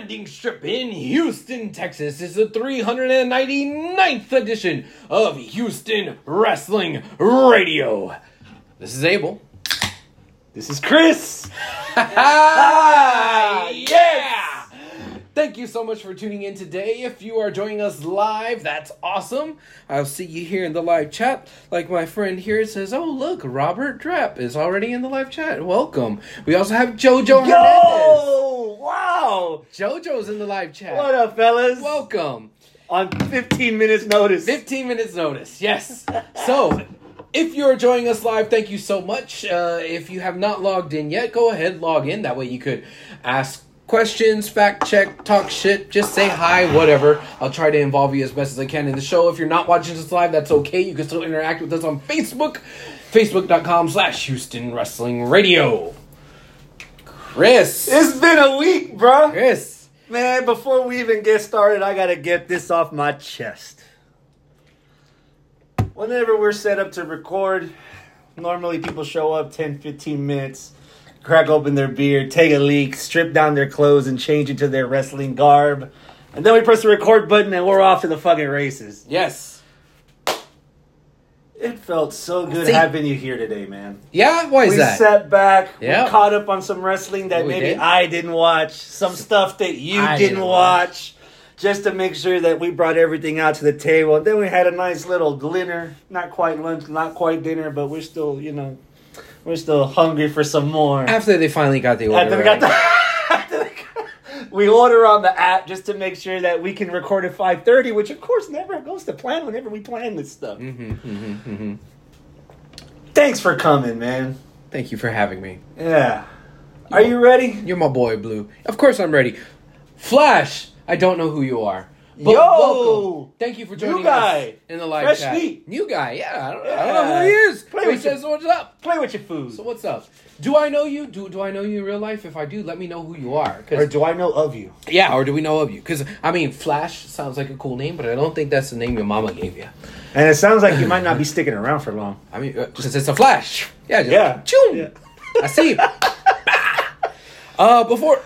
landing strip in Houston, Texas. It's the 399th edition of Houston Wrestling Radio. This is Abel. This is Chris. yeah! Thank you so much for tuning in today. If you are joining us live, that's awesome. I'll see you here in the live chat. Like my friend here says, Oh, look, Robert Drapp is already in the live chat. Welcome. We also have JoJo Hernandez. Wow! JoJo's in the live chat. What up, fellas? Welcome. On 15 minutes notice. 15 minutes notice, yes. So, if you're joining us live, thank you so much. Uh, if you have not logged in yet, go ahead, log in. That way you could ask questions, fact check, talk shit, just say hi, whatever. I'll try to involve you as best as I can in the show. If you're not watching us live, that's okay. You can still interact with us on Facebook, facebook.com slash Houston Wrestling Radio. Chris. It's been a week, bro. Chris. Man, before we even get started, I gotta get this off my chest. Whenever we're set up to record, normally people show up 10, 15 minutes, crack open their beer, take a leak, strip down their clothes, and change into their wrestling garb. And then we press the record button and we're off to the fucking races. Yes. It felt so good See- having you here today, man. Yeah? Why is we that? sat back, Yeah. we caught up on some wrestling that Oh, we maybe did? I didn't watch, some stuff that you didn't, didn't watch, just to make sure that we brought everything out to the table. And then we had a nice little dinner, not quite lunch, not quite dinner, but we're still, you know, we're still hungry for some more. After they finally got the order After we right. got the- we we order on the app just to make sure that we can record at 5.30 which of course never goes to plan whenever we plan this stuff Mhm, mhm, mhm. thanks for coming man Thank you for having me. yeah are you ready You're my boy, Blue. Of course I'm ready. Flash, I don't know who you are. But Yo! welcome. Thank you for joining us in the live Fresh chat. meat. New guy, yeah. I don't, I don't know who he is. Play But he with says, what's up? play with your food So what's up? Do I know you? Do do I know you in real life? If I do, let me know who you are. or do I know of you yeah, or do we know of you? Because I mean, Flash sounds like a cool name, but I don't think that's the name your mama gave you. and it sounds like you might not be sticking around for long I mean, because it's a Flash. Yeah, just, Yeah. Choom. Yeah. I see uh, before.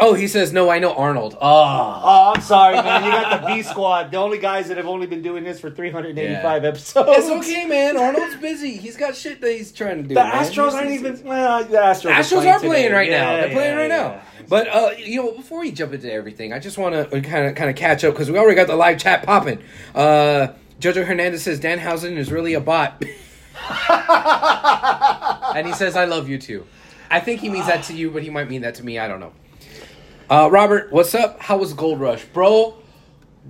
Oh, he says no. I know Arnold. Oh, oh i'm sorry man you got the b squad the only guys that have only been doing this for 385 Yeah. episodes it's okay, man. Arnold's busy. He's got shit that he's trying to do. the man. astros aren't even well the astros, Astros are playing today. right now. Yeah, They're playing yeah, right yeah. now. But uh, you know, before we jump into everything, I just want to kind of kind of catch up because we already got the live chat popping. Uh, Jojo Hernandez says Danhausen is really a bot, and he says I love you too. I think he means that to you, but he might mean that to me. I don't know. Uh, Robert, what's up? How was Gold Rush, bro?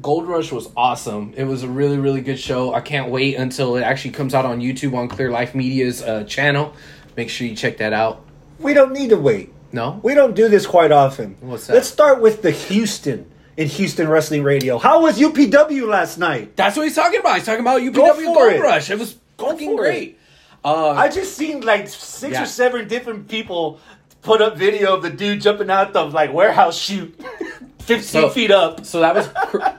Gold Rush was awesome. It was a really, really good show. I can't wait until it actually comes out on YouTube on Clear Life Media's uh, channel. Make sure you check that out. we don't need to wait No, We don't do this quite often. What's that? Let's start with the Houston in Houston Wrestling Radio. How was UPW last night? That's what he's talking about. He's talking about UPW Go Gold it. Rush. It was Go fucking great. Uh, I just seen like six Yeah. or seven different people put up video of the dude jumping out the like warehouse chute, fifteen So- feet up. so that was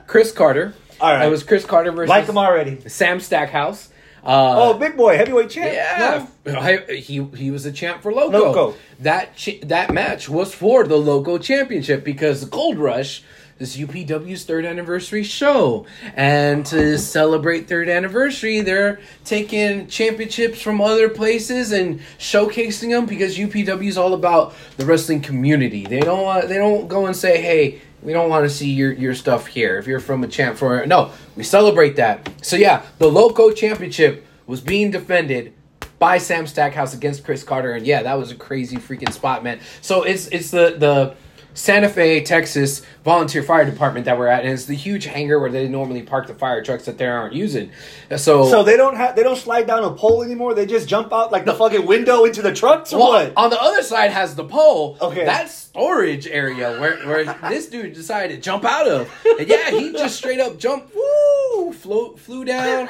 Chris Carter. All right. It was Chris Carter versus Like him already. Sam Stackhouse. Oh, Uh, big boy, heavyweight champ. yeah, No. He he was a champ for Loco. Loco. That ch- that match was for the Loco Championship because Gold Rush is UPW's third anniversary show, and to celebrate third anniversary, they're taking championships from other places and showcasing them because UPW is all about the wrestling community. They don't want they don't go and say, hey. We don't want to see your, your stuff here. If you're from a champ for no, we celebrate that. So yeah, the Loco Championship was being defended by Sam Stackhouse against Chris Carter, and yeah, that was a crazy freaking spot, man. So it's it's the the Santa Fe, Texas volunteer fire department that we're at, and it's the huge hangar where they normally park the fire trucks that they aren't using. So, So they don't have they don't slide down a pole anymore. They just jump out like the fucking window into the trucks or well, what? on the other side has the pole. Okay. That's storage area where, where this dude decided to jump out of. And yeah, he just straight up jumped, woo, flew, flew down.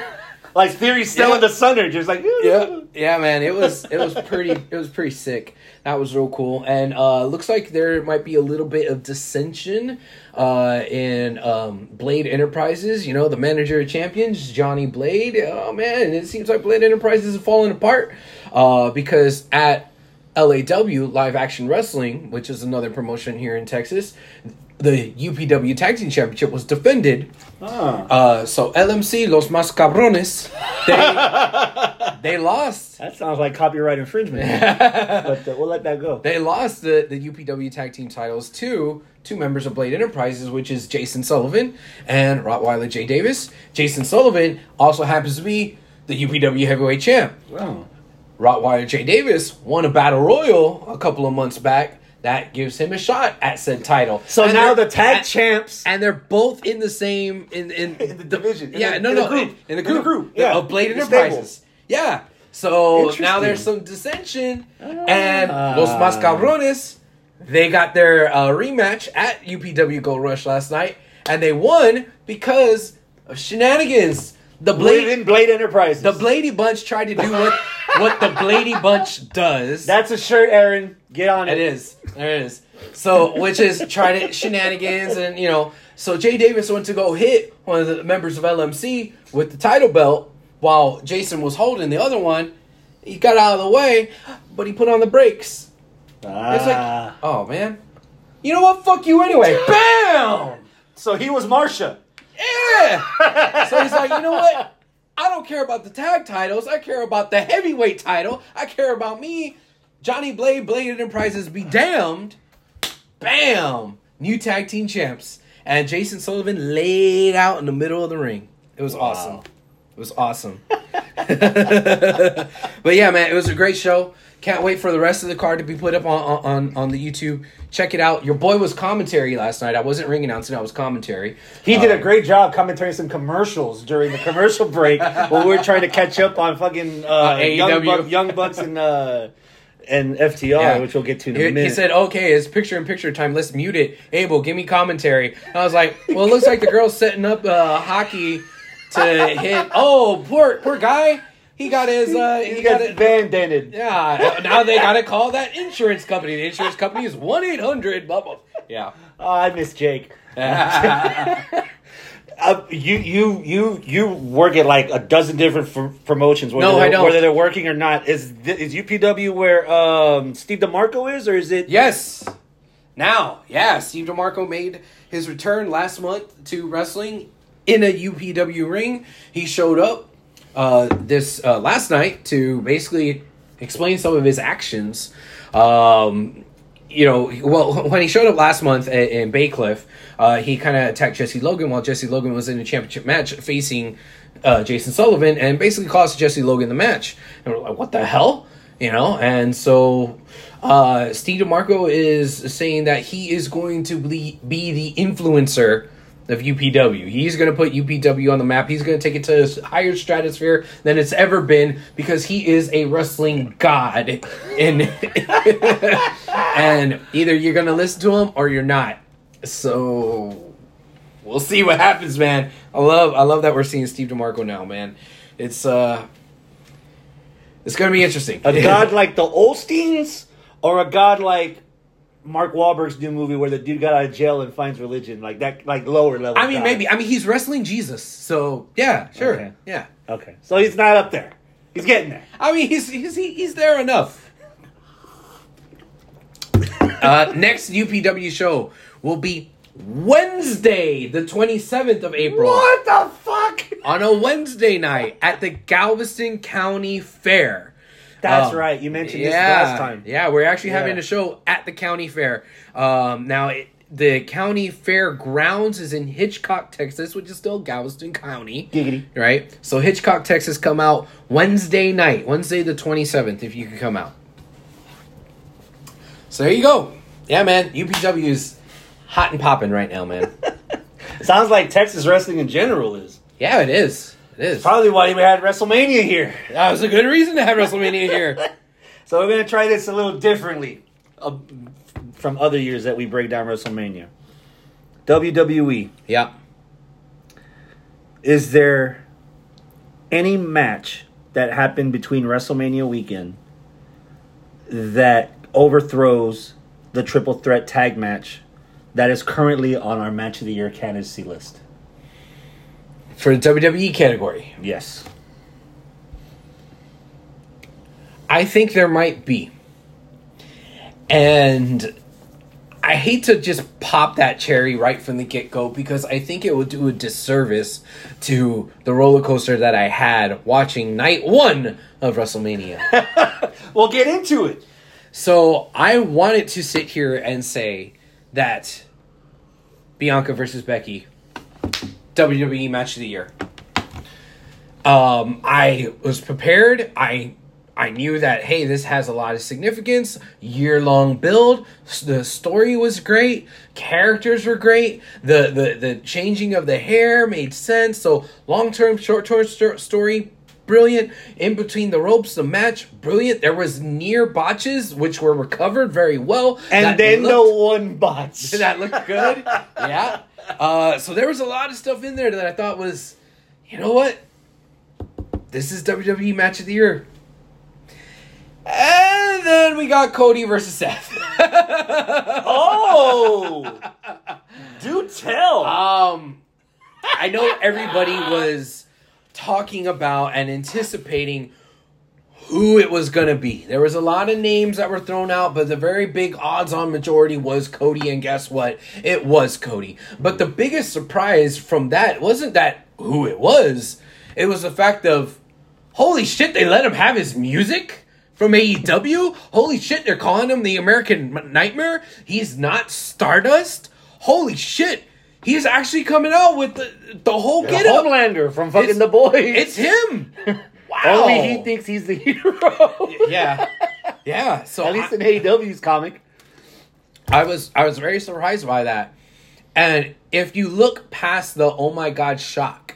Like Theory still Yeah. the Stunner, just like yeah, yeah, man. It was it was pretty it was pretty sick. That was real cool, and uh, looks like there might be a little bit of dissension uh, in um, Blade Enterprises. You know, the manager of champions, Johnny Blade. Oh man, it seems like Blade Enterprises is falling apart uh, because at LAW Live Action Wrestling, which is another promotion here in Texas, the UPW Tag Team Championship was defended. Ah. Uh, so LMC Los Mas Cabrones, they they lost. That sounds like copyright infringement. but uh, we'll let that go. They lost the, the UPW tag team titles to two members of Blade Enterprises, which is Jason Sullivan and Rottweiler J. Davis. Jason Sullivan also happens to be the UPW heavyweight champ. Wow. Rottweiler J. Davis won a battle royal a couple of months back. That gives him a shot at said title. So And now the tag and- champs and they're both in the same in in, In the division, in yeah, the- no, in no, group. in, in the In the group, group, yeah. of Blade In the Enterprises. Yeah. So now there's some dissension, and Ah. Los Mascabrones they got their uh, rematch at UPW Gold Rush last night, and they won because of shenanigans. The Blade, Blade, Blade Enterprises. the Blady Bunch tried to do what what the Blady Bunch does. That's a shirt, Aaron. Get on It it. is. There it is. So, which is trying to shenanigans, and you know, so Jay Davis went to go hit one of the members of LMC with the title belt while Jason was holding the other one. He got out of the way, but he put on the brakes. It's like, Ah. oh man, you know what? Fuck you anyway. Bam. so he was Marsha. Yeah. so he's like, you know what? I don't care about the tag titles. I care about the heavyweight title. I care about me. Johnny Blade, Blade Enterprises be damned. Bam! New tag team champs. And Jason Sullivan laid out in the middle of the ring. It was awesome. It was awesome. but yeah, man, it was a great show. Can't wait for the rest of the card to be put up on on, on the YouTube. Check it out. Your boy was commentary last night. I wasn't ring announcing, I was commentary. He did a Um, great job commentating some commercials during the commercial break while we were trying to catch up on fucking uh, young, AEW. Buck, young Bucks and uh, and FTR, Yeah. which we'll get to in a He, minute. he said, "Okay, it's picture in picture time. Let's mute it." Abel, give me commentary. I was like, "Well, it looks like the girl's setting up uh, hockey to hit." Oh, poor poor guy. He got his. Uh, he, he got got it. Van Dented. Yeah. Now they got to call that insurance company. The insurance company is one eight hundred. Blah blah. Yeah. Oh, I miss Jake. Uh, you you you you work at like a dozen different f- promotions. Whether No, I they're- don't. Whether they're working or not, is th- is UPW where um, Steve DeMarco is, or is it? Yes. Now, yeah, Steve DeMarco made his return last month to wrestling in a UPW ring. He showed up uh, this uh, last night to basically explain some of his actions. Um, you know, well, when he showed up last month in, in Baycliff, uh, he kind of attacked Jesse Logan while Jesse Logan was in a championship match facing uh, Jason Sullivan and basically cost Jesse Logan the match. And we're like, what the hell? You know, and so uh, Steve DeMarco is saying that he is going to be, be the influencer of UPW. He's going to put UPW on the map. He's going to take it to a higher stratosphere than it's ever been because he is a wrestling god. And and either you're going to listen to him or you're not. So we'll see what happens, man. I love I love that we're seeing Steve DeMarco now, man. It's uh it's going to be interesting. A god like the Olsteins, or a god like Mark Wahlberg's new movie where the dude got out of jail and finds religion, like that, like lower level. I mean, maybe. I mean, he's wrestling Jesus, so yeah, sure, Okay. yeah. Okay, so he's not up there. He's getting there. I mean, he's he's he's there enough. uh, next UPW show will be Wednesday, the twenty seventh of April, What the fuck? on a Wednesday night at the Galveston County Fair. That's Um, right. You mentioned this yeah, last time. Yeah, we're actually having Yeah. a show at the county fair. Um, now, it, the county fair grounds is in Hitchcock, Texas, which is still Galveston County. Giggity. Right? So, Hitchcock, Texas, come out Wednesday night, Wednesday the 27th, if you can come out. So, there you go. Yeah, man. UPW is hot and popping right now, man. Sounds like Texas wrestling in general is. yeah, it is. It is. Probably why we had WrestleMania here. That was a good reason to have WrestleMania here. So we're gonna try this a little differently uh, from other years that we break down WrestleMania. WWE. Yeah. Is there any match that happened between WrestleMania weekend that overthrows the triple threat tag match that is currently on our match of the year candidacy list? For the WWE category. Yes. I think there might be. And I hate to just pop that cherry right from the get go because I think it would do a disservice to the roller coaster that I had watching night one of WrestleMania. We'll get into it. so I wanted to sit here and say that Bianca versus Becky, WWE match of the year. Um, I was prepared. I I knew that hey, this has a lot of significance. Year long build. The story was great. Characters were great. The the the changing of the hair made sense. So long term, short term story. Brilliant in between the ropes, the match brilliant. There was near botches which were recovered very well, And That then looked- no one botch. that looked good. yeah. Uh, so there was a lot of stuff in there that I thought was, you know what? This is WWE match of the year. And then we got Cody versus Seth. oh, do tell. um, I know everybody was talking about and anticipating who it was going to be. There was a lot of names that were thrown out, but the very big odds on majority was Cody, and guess what? It was Cody. But the biggest surprise from that wasn't that who it was, it was the fact of holy shit, they let him have his music from AEW. Holy shit, they're calling him the American Nightmare. He's not Stardust. Holy shit, he's actually coming out with the, the whole The get up. Homelander from fucking It's- The Boys. It's him. Wow. Only he thinks he's the hero. Yeah, yeah. So At least I, in AEW's comic. I was I was very surprised by that. And if you look past the oh my god shock,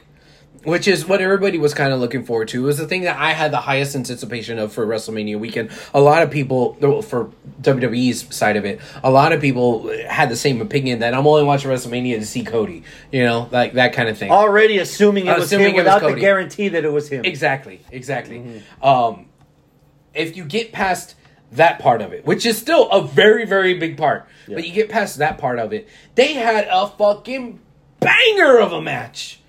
which is what everybody was kind of looking forward to, was the thing that I had the highest anticipation of for WrestleMania weekend. A lot of people for WWE's side of it, a lot of people had the same opinion that I'm only watching WrestleMania to see Cody. You know, like that kind of thing. Already assuming it was Assuming him it was without the guarantee that it was him. Exactly, exactly. Um, if you get past that part of it, which is still a very, very big part, but you get past that part of it, they had a fucking banger of a match.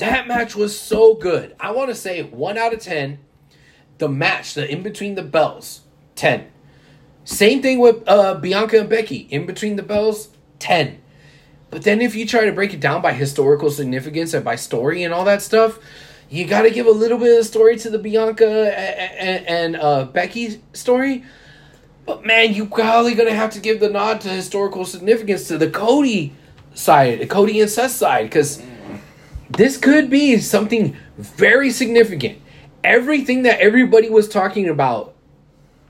That match was so good. I want to say one out of ten. The match, the in between the bells, ten. Same thing with uh, Bianca and Becky. In between the bells, ten. But then if you try to break it down by historical significance and by story and all that stuff, you got to give a little bit of story to the Bianca and, and uh, Becky story. But man, you probably gonna have to give the nod to historical significance to the Cody side, the Cody and Seth side, because this could be something very significant. Everything that everybody was talking about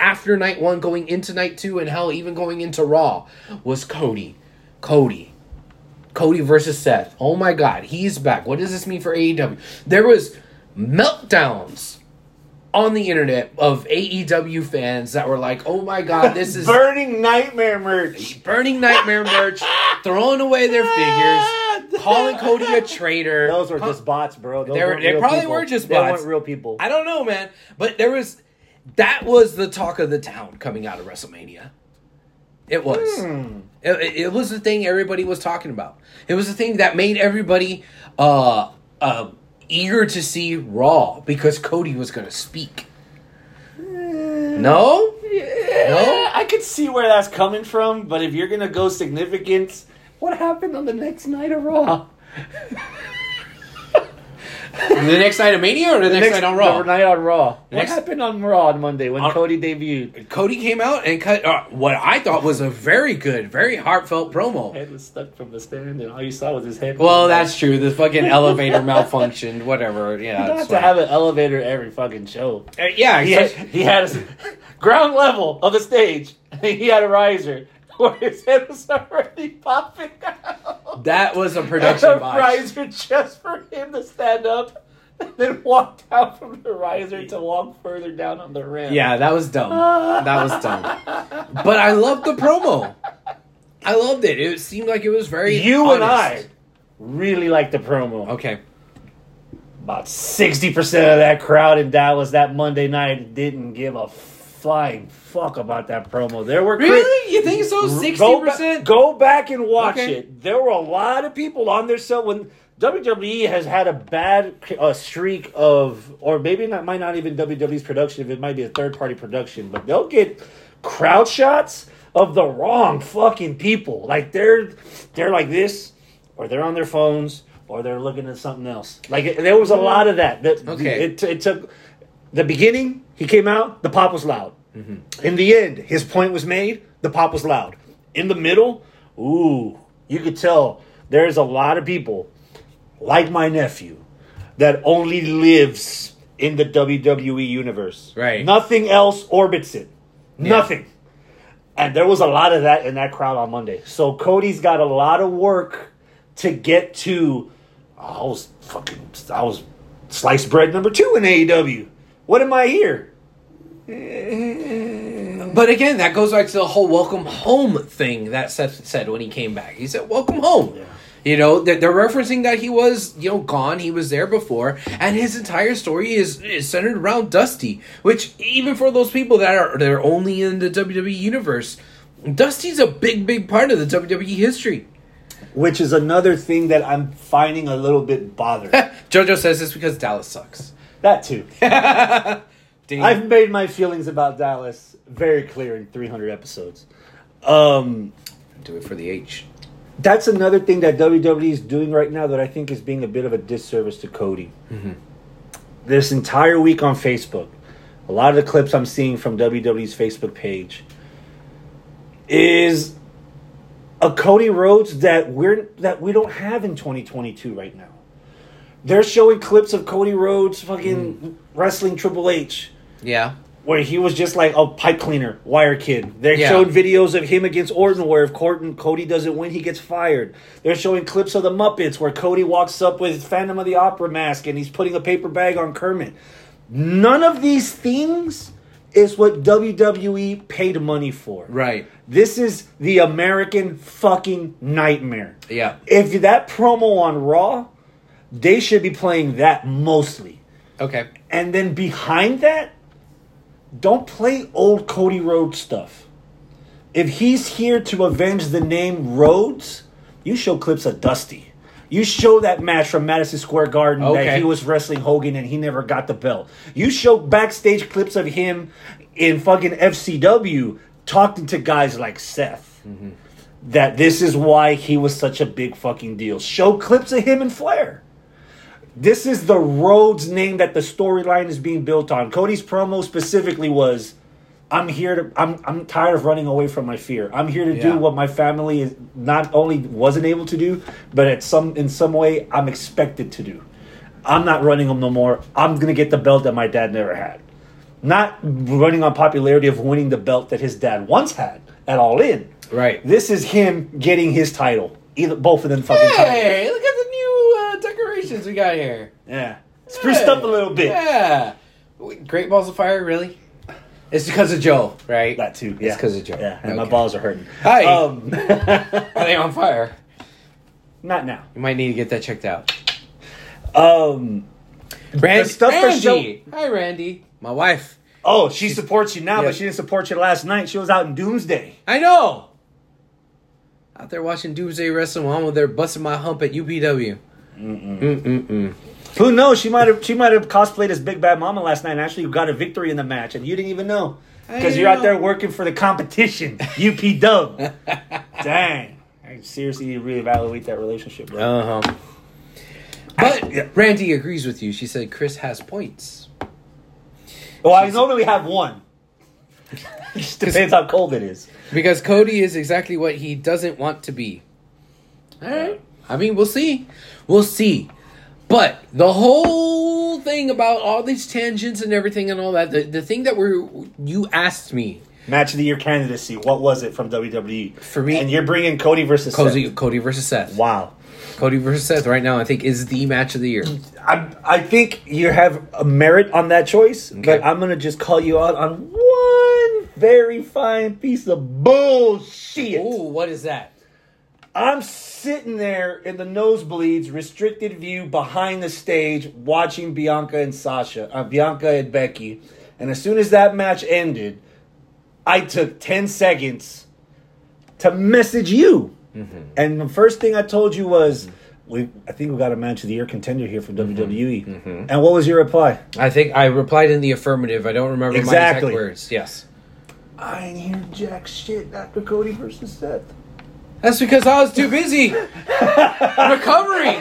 after night one, going into night two, and hell, even going into Raw, was Cody. Cody. Cody versus Seth. Oh my god, he's back. What does this mean for AEW? There was meltdowns on the internet of AEW fans that were like, "Oh my god, this is Burning Nightmare merch. burning nightmare merch, throwing away their figures, calling Cody a traitor." Those were just bots, bro. Those They were- they probably people. were just They bots. weren't real people. I don't know, man, but there was that was the talk of the town coming out of WrestleMania. It was. Hmm. It, it- it was the thing everybody was talking about. It was the thing that made everybody uh, uh, eager to see Raw because Cody was going to speak. No, Yeah, I could see where that's coming from, but if you're gonna go significance, what happened on the next night of Raw? the next night of Mania or the, next, night on Raw. The night on Raw. Next- what happened on Raw on Monday when On- Cody debuted? Cody came out and cut uh, what I thought was a very good, very heartfelt promo. Head was stuck from the stand, and all you saw was his head. Well, that's true. The fucking elevator malfunctioned. Whatever. Yeah. You don't have to have an elevator every fucking show. Uh, yeah. He had, he had a ground level of the stage. He had a riser where his head was already popping out. that was a And production a botch. riser just for him to stand up, and then walk down from the riser to walk further down on the ramp. Yeah, that was dumb. That was dumb. But I loved the promo. I loved it. It seemed like it was very. You and I really liked the promo. Okay. About sixty percent of that crowd in Dallas that Monday night didn't give a flying fuck about that promo. There were crit- Really? You think so? Sixty Go, ba- percent. go back and watch Okay. it. There were a lot of people on there. So when WWE has had a bad uh, streak of, or maybe not, might not even WWE's production. If it might be a third party production, but they'll get crowd shots of the wrong fucking people. Like they're they're like this, or they're on their phones, or they're looking at something else. Like it, there was a lot of that. that Okay. It, it took the beginning. He came out. The pop was loud. Mm-hmm. In the end, his point was made. The pop was loud. In the middle, ooh, you could tell there's a lot of people like my nephew that only lives in the WWE universe. Right. Nothing else orbits it. Nothing. And there was a lot of that in that crowd on Monday. So Cody's got a lot of work to get to. Oh, I was fucking. I was sliced bread number two in AEW. What am I here? But again, that goes back to the whole welcome home thing that Seth said when he came back. He said, "Welcome home." Yeah. You know, they're, they're referencing that he was, you know, gone. He was there before, and his entire story is, is centered around Dusty. Which, even for those people that are they're only in the WWE universe, Dusty's a big, big part of the WWE history. Which is another thing that I'm finding a little bit bothered. JoJo says this because Dallas sucks. That too. I've made my feelings about Dallas very clear in 300 episodes. Um, do it for the H. that's another thing that WWE is doing right now that I think is being a bit of a disservice to Cody. This entire week on Facebook, a lot of the clips I'm seeing from WWE's Facebook page is a Cody Rhodes that we're that we don't have in 2022 right now. They're showing clips of Cody Rhodes fucking mm. wrestling Triple H Yeah. where he was just like a pipe cleaner, wire kid. They Yeah. showed videos of him against Orton where if Orton, Cody doesn't win, he gets fired. They're showing clips of the Muppets where Cody walks up with Phantom of the Opera mask and he's putting a paper bag on Kermit. None of these things is what WWE paid money for. Right. This is the American fucking nightmare. Yeah. If that promo on Raw, they should be playing that mostly. Okay. And then behind that, don't play old Cody Rhodes stuff. If he's here to avenge the name Rhodes, you show clips of Dusty. You show that match from Madison Square Garden that he was wrestling Hogan and he never got the belt. You show backstage clips of him in fucking FCW talking to guys like Seth. Mm-hmm. That this is why he was such a big fucking deal. Show clips of him and Flair. This is the Rhodes name that the storyline is being built on. Cody's promo specifically was I'm here to I'm I'm tired of running away from my fear. I'm here to Yeah. do what my family is not only wasn't able to do, but at some in some way I'm expected to do. I'm not running them no more. I'm gonna get the belt that my dad never had. Not running on popularity of winning the belt that his dad once had at All In. Right. This is him getting his title. Either both of them fucking titles. Hey, look at uh, we got here. Yeah. Spruced up a little bit. Yeah. Great balls of fire, really? It's because of Joe, right? That too. Yeah. It's 'cause of Joe. Yeah, and my balls are hurting. Hi. Um, Are they on fire? not now. You might need to get that checked out. Um, Randy. stuff Randy. Hi, Randy. My wife. oh, she supports you now, Yeah. but she didn't support you last night. She was out in Doomsday. I know. Out there watching Doomsday Wrestling while I'm over there busting my hump at UPW. Mm-mm-mm. Who knows? She might have she might have cosplayed as Big Bad Mama last night and actually got a victory in the match, and you didn't even know because you're out there working for the competition. UP Dub. Dang. I seriously need to reevaluate that relationship, bro. Uh huh. But yeah. Randy agrees with you. She said Chris has points. well, I normally have one. Just depends how cold it is. Because Cody is exactly what he doesn't want to be. All right. I mean, we'll see. We'll see. But the whole thing about all these tangents and everything and all that, the, the thing that we're, you asked me, Match of the year candidacy. What was it from WWE? For me- and you're bringing Cody versus Cody, Seth. Cody versus Seth. Wow. Cody versus Seth right now, I think, is the match of the year. I I think you have a merit on that choice, but I'm gonna just call you out on one very fine piece of bullshit. Ooh, what is that? I'm sitting there in the nosebleeds, restricted view behind the stage, watching Bianca and Sasha, uh, Bianca and Becky, and as soon as that match ended, I took ten seconds to message you, mm-hmm. and the first thing I told you was. We, I think we got a match of the year contender here from mm-hmm. WWE. Mm-hmm. And what was your reply? I think I replied in the affirmative. I don't remember my Exactly. exact words. Yes. I ain't hear jack shit after Cody versus Seth. That's because I was too busy recovering.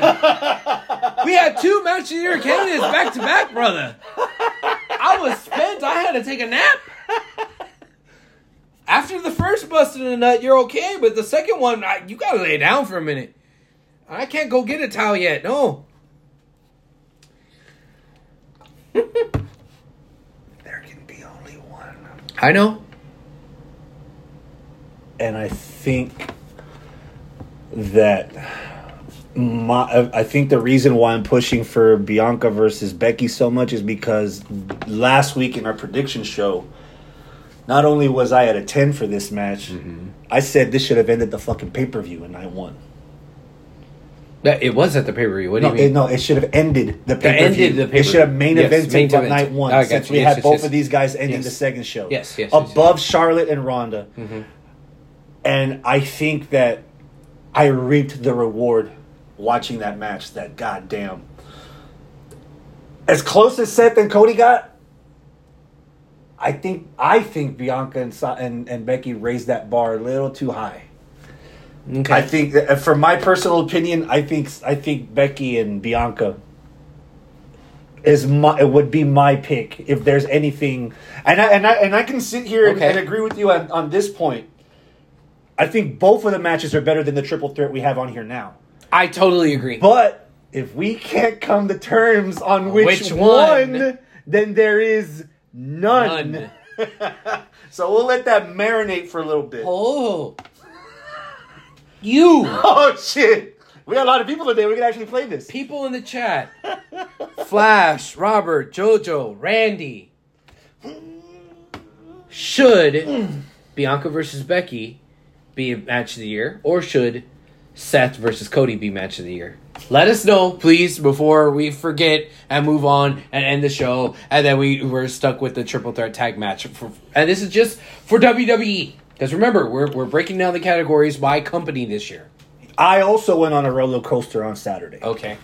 We had two match of the year candidates back to back, brother. I was spent. I had to take a nap. After the first busting a nut, you're okay, but the second one, I, you gotta lay down for a minute. I can't go get a towel yet. No. There can be only one. I know. and I think that my I think the reason why I'm pushing for Bianca versus Becky so much is because last week in our prediction show, not only was I at a ten for this match, I said this should have ended the fucking pay per view, and I won. That- It was at the pay per view. What do No, you mean? it, no, it should have ended the pay per view. It should have main Yes, evented main event. night one, got since you. we Yes, had yes, both of these guys ending the second show. Yes, yes, above. Charlotte and Ronda. Mm-hmm. And I think that I reaped the reward watching that match. That goddamn. As close as Seth and Cody got, I think I think Bianca and and, and Becky raised that bar a little too high. Okay. I think, that, for my personal opinion, I think I think Becky and Bianca is my it would be my pick if there's anything, and I and I and I can sit here and, and agree with you on, on this point. I think both of the matches are better than the triple threat we have on here now. I totally agree. But if we can't come to terms on which, Which one, one? then there is none. None. so we'll let that marinate for a little bit. Oh. You. Oh shit! We got a lot of people today. We can actually play this. People in the chat. Flash, Robert, Jojo, Randy. Should mm. Bianca versus Becky be match of the year, or should Seth versus Cody be match of the year? Let us know, please, before we forget and move on and end the show, and then we we're stuck with the triple threat tag match. For, and this is just for WWE, because remember we're we're breaking down the categories by company this year. I also went on a roller coaster on Saturday Okay.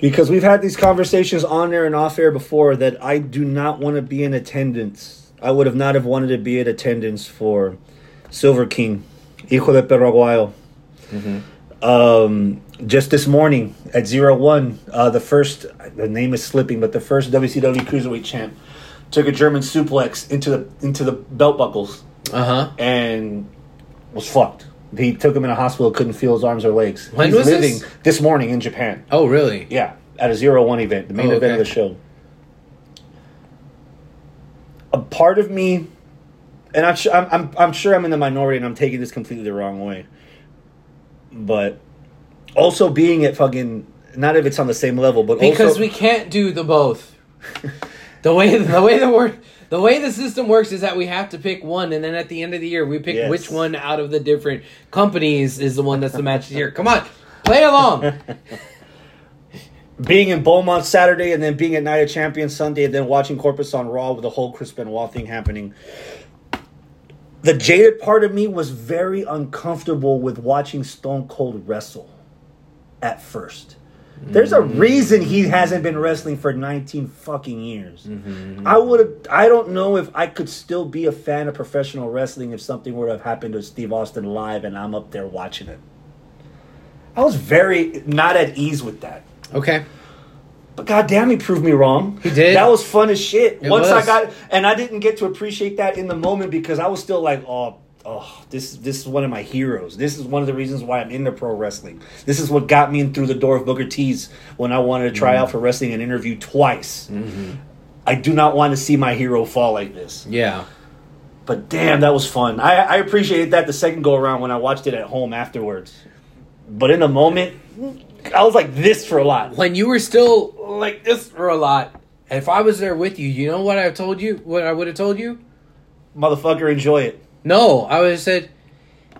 because we've had these conversations on air and off air before that I do not want to be in attendance. I would have not have wanted to be in attendance for Silver King, Hijo de Perro Aguayo. Um, just this morning at zero one, uh, the first the name is slipping, but the first WCW Cruiserweight champ took a German suplex into the into the belt buckles Uh huh. and was fucked. He took him in a hospital, couldn't feel his arms or legs. When He's was living this? this morning in Japan. Oh really? Yeah, at a zero one event, the main Oh, event of the show. A part of me, and I'm, su- I'm, I'm, I'm sure I'm in the minority, and I'm taking this completely the wrong way. But also being at fucking not if it's on the same level, but because also, we can't do the both. the way the way the word the way the system works is that we have to pick one, and then at the end of the year we pick Yes. which one out of the different companies is the one that's the match of the year. Come on, play along. being in Beaumont Saturday and then being at Night of Champions Sunday and then watching Corpus on Raw with the whole Chris Benoit thing happening. The jaded part of me was very uncomfortable with watching Stone Cold wrestle at first. There's a reason he mm. hasn't been wrestling for 19 fucking years. Mm-hmm. I would have I don't know if I could still be a fan of professional wrestling if something were to have happened to Steve Austin live and I'm up there watching it. I was very not at ease with that. Okay, But goddamn, he proved me wrong. He did. That was fun as shit. It Once I got, and I didn't get to appreciate that in the moment because I was still like, oh, oh, this this is one of my heroes. This is one of the reasons why I'm into pro wrestling. This is what got me in through the door of Booker T's when I wanted to try Mm-hmm. out for wrestling and interview twice. I do not want to see my hero fall like this. yeah. But damn, that was fun. I, I appreciated that the second go around when I watched it at home afterwards. But in the moment, I was like this for a lot. When you were still like this for a lot, if I was there with you, you know what I told you? What I would have told you? Motherfucker, enjoy it. No, I would have said,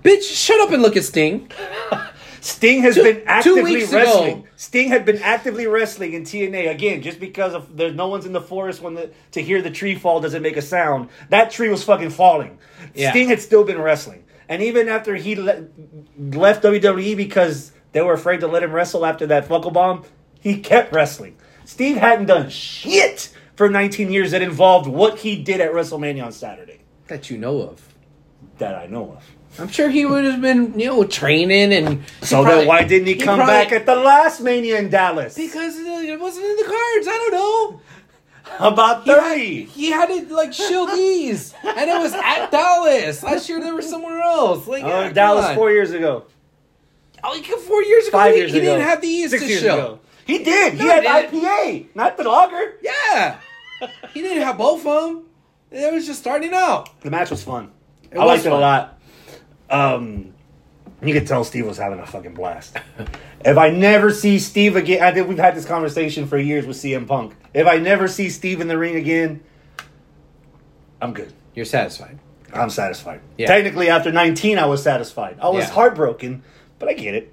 "Bitch, shut up and look at Sting." Sting has Two- been actively weeks ago. wrestling. Sting had been actively wrestling in TNA again, just because of there's no one's in the forest when the to hear the tree fall doesn't make a sound. That tree was fucking falling. Yeah. Sting had still been wrestling, and even after he le- left WWE because they were afraid to let him wrestle after that fuckle bomb, he kept wrestling. Steve hadn't done shit for 19 years that involved what he did at WrestleMania on Saturday That you know of. that I know of. I'm sure he would have been, you know, training and. So probably- then why didn't he come probably- back at the last Mania in Dallas? Because it wasn't in the cards. I don't know. About He had, 30. he had it like Shield Ease, and it was at Dallas. Last year they were somewhere else. Like Oh, yeah, Dallas on. four years ago. Oh, like four years ago, Five he, years he ago. didn't have the Ease Six to years show. ago. He did. He No, had he didn't. IPA, not the lager. Yeah, he didn't have both of them. It was just starting out. The match was fun. It I was liked it a fun. lot. Um, you could tell Steve was having a fucking blast. if I never see Steve again, I think we've had this conversation for years with CM Punk. If I never see Steve in the ring again, I'm good. You're satisfied. I'm satisfied. Yeah. Technically, after 19, I was satisfied. I was Yeah. heartbroken, but I get it,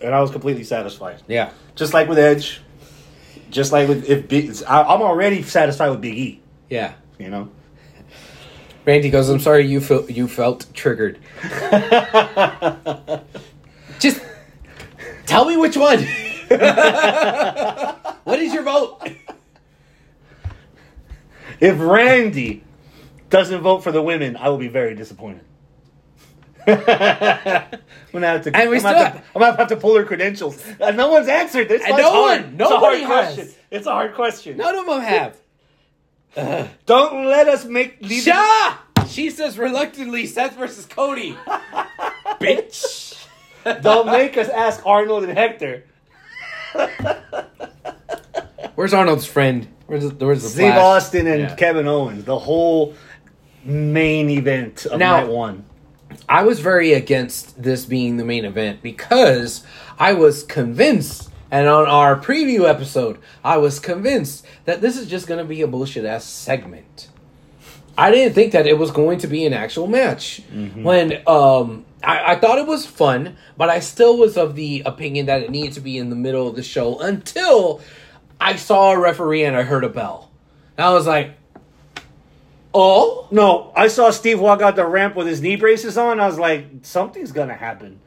and I was completely satisfied. Yeah, Just like with Edge, just like with if Big, I, I'm already satisfied with Big E. yeah. You know. Randy goes, "I'm sorry you felt you felt triggered. Just tell me which one. what is your vote? If Randy doesn't vote for the women, I will be very disappointed. I'm gonna have to. And we I'm, still have to I'm gonna have to pull her credentials. Uh, no one's answered this. And no hard. one- It's a hard has. question. It's a hard question. None of them have. Don't let us make. Sha! She says reluctantly Seth versus Cody. Bitch. Don't make us ask Arnold and Hector. Where's Arnold's friend? Where's the, where's the Steve Flash? Austin and Yeah. Kevin Owens. The whole main event of Now- night one. I was very against this being the main event because I was convinced, and on our preview episode, I was convinced that this is just going to be a bullshit ass segment. I didn't think that it was going to be an actual match. When um, I, I thought it was fun, but I still was of the opinion that it needed to be in the middle of the show until I saw a referee and I heard a bell. And I was like, oh? No, I saw Steve walk out the ramp with his knee braces on. I was like, something's gonna happen.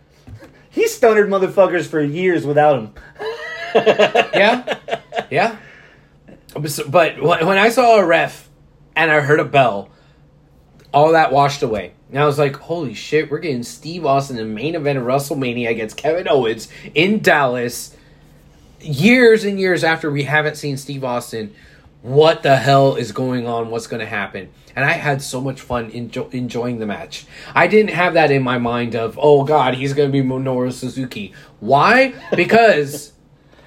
He stunnered motherfuckers for years without him. yeah, yeah. But when when I saw a ref and I heard a bell, all that washed away. And I was like, holy shit, we're getting Steve Austin in the main event of WrestleMania against Kevin Owens in Dallas years and years after we haven't seen Steve Austin. What the hell is going on? What's going to happen? And I had so much fun enjo- enjoying the match. I didn't have that in my mind of, oh god, he's going to be Minoru Suzuki. Why? Because.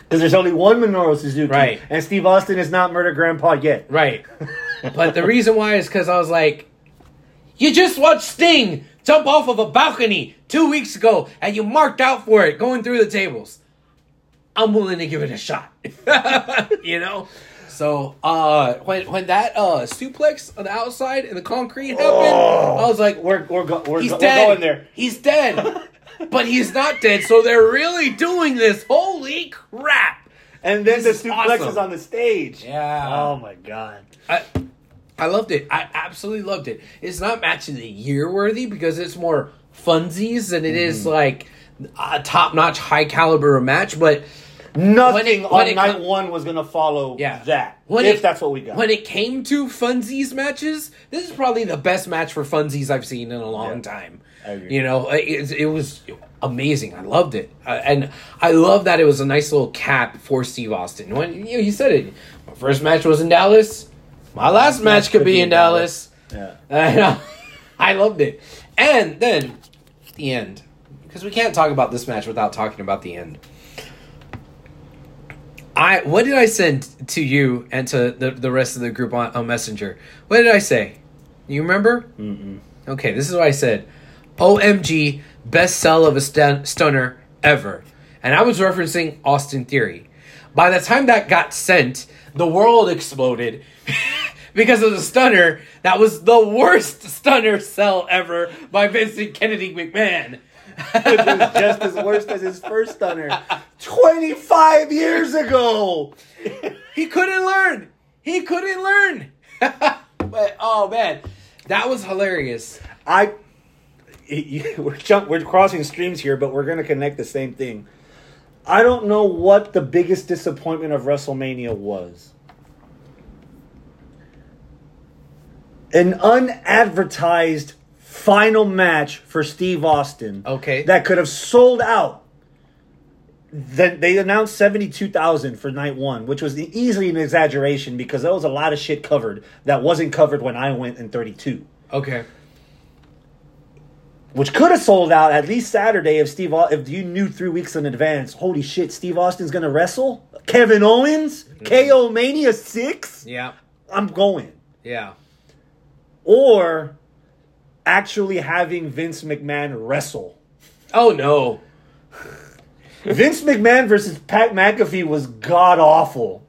Because there's only one Minoru Suzuki. Right. And Steve Austin is not Murder Grandpa yet. Right. but the reason why is because I was like, you just watched Sting jump off of a balcony two weeks ago and you marked out for it going through the tables. I'm willing to give it a shot. you know? So uh when when that uh suplex on the outside and the concrete happened, I was like, We're, we're, go, we're, he's go- dead. we're going there. He's dead. but he's not dead, so they're really doing this. Holy crap. And then This the suplex awesome. is on the stage. Yeah. Oh my god. I I loved it. I absolutely loved it. It's not match of the year worthy because it's more funsies than it is like a top notch, high caliber match. But Nothing it- when on night com- one was going to follow Yeah. that. When if it- that's what we got. when it came to funsies matches, this is probably the best match for funsies I've seen in a long Yeah. time. I agree. You know, it, it was amazing. I loved it, uh, and I love that it was a nice little cap for Steve Austin. When you know, he said it, my first match was in Dallas. My last match could be in Dallas. yeah. And uh, I loved it. And then the end. Because we can't talk about this match without talking about the end. I what did I send to you and to the, the rest of the group on, on Messenger? What did I say? You remember? Mm-mm. Okay, this is what I said. OMG, best sell of a stun- stunner ever. And I was referencing Austin Theory. By the time that got sent, the world exploded because of the stunner that was the worst stunner sell ever by Vincent Kennedy McMahon. It was just as worst as his first stunner 25 years ago. he couldn't learn. He couldn't learn. but oh man, that was hilarious. I we're jump, we're crossing streams here, but we're going to connect the same thing. I don't know what the biggest disappointment of WrestleMania was. an unadvertised final match for Steve Austin. Okay. That could have sold out. Then they announced 72,000 for night one, which was easily an exaggeration because there was a lot of shit covered that wasn't covered when I went in 32. Okay. Which could have sold out at least Saturday if Steve if you knew three weeks in advance. Holy shit, Steve Austin's gonna wrestle Kevin Owens, mm-hmm. KO Mania six. Yeah. I'm going. Yeah. Or actually having Vince McMahon wrestle. Oh no. Vince McMahon versus Pat McAfee was god awful.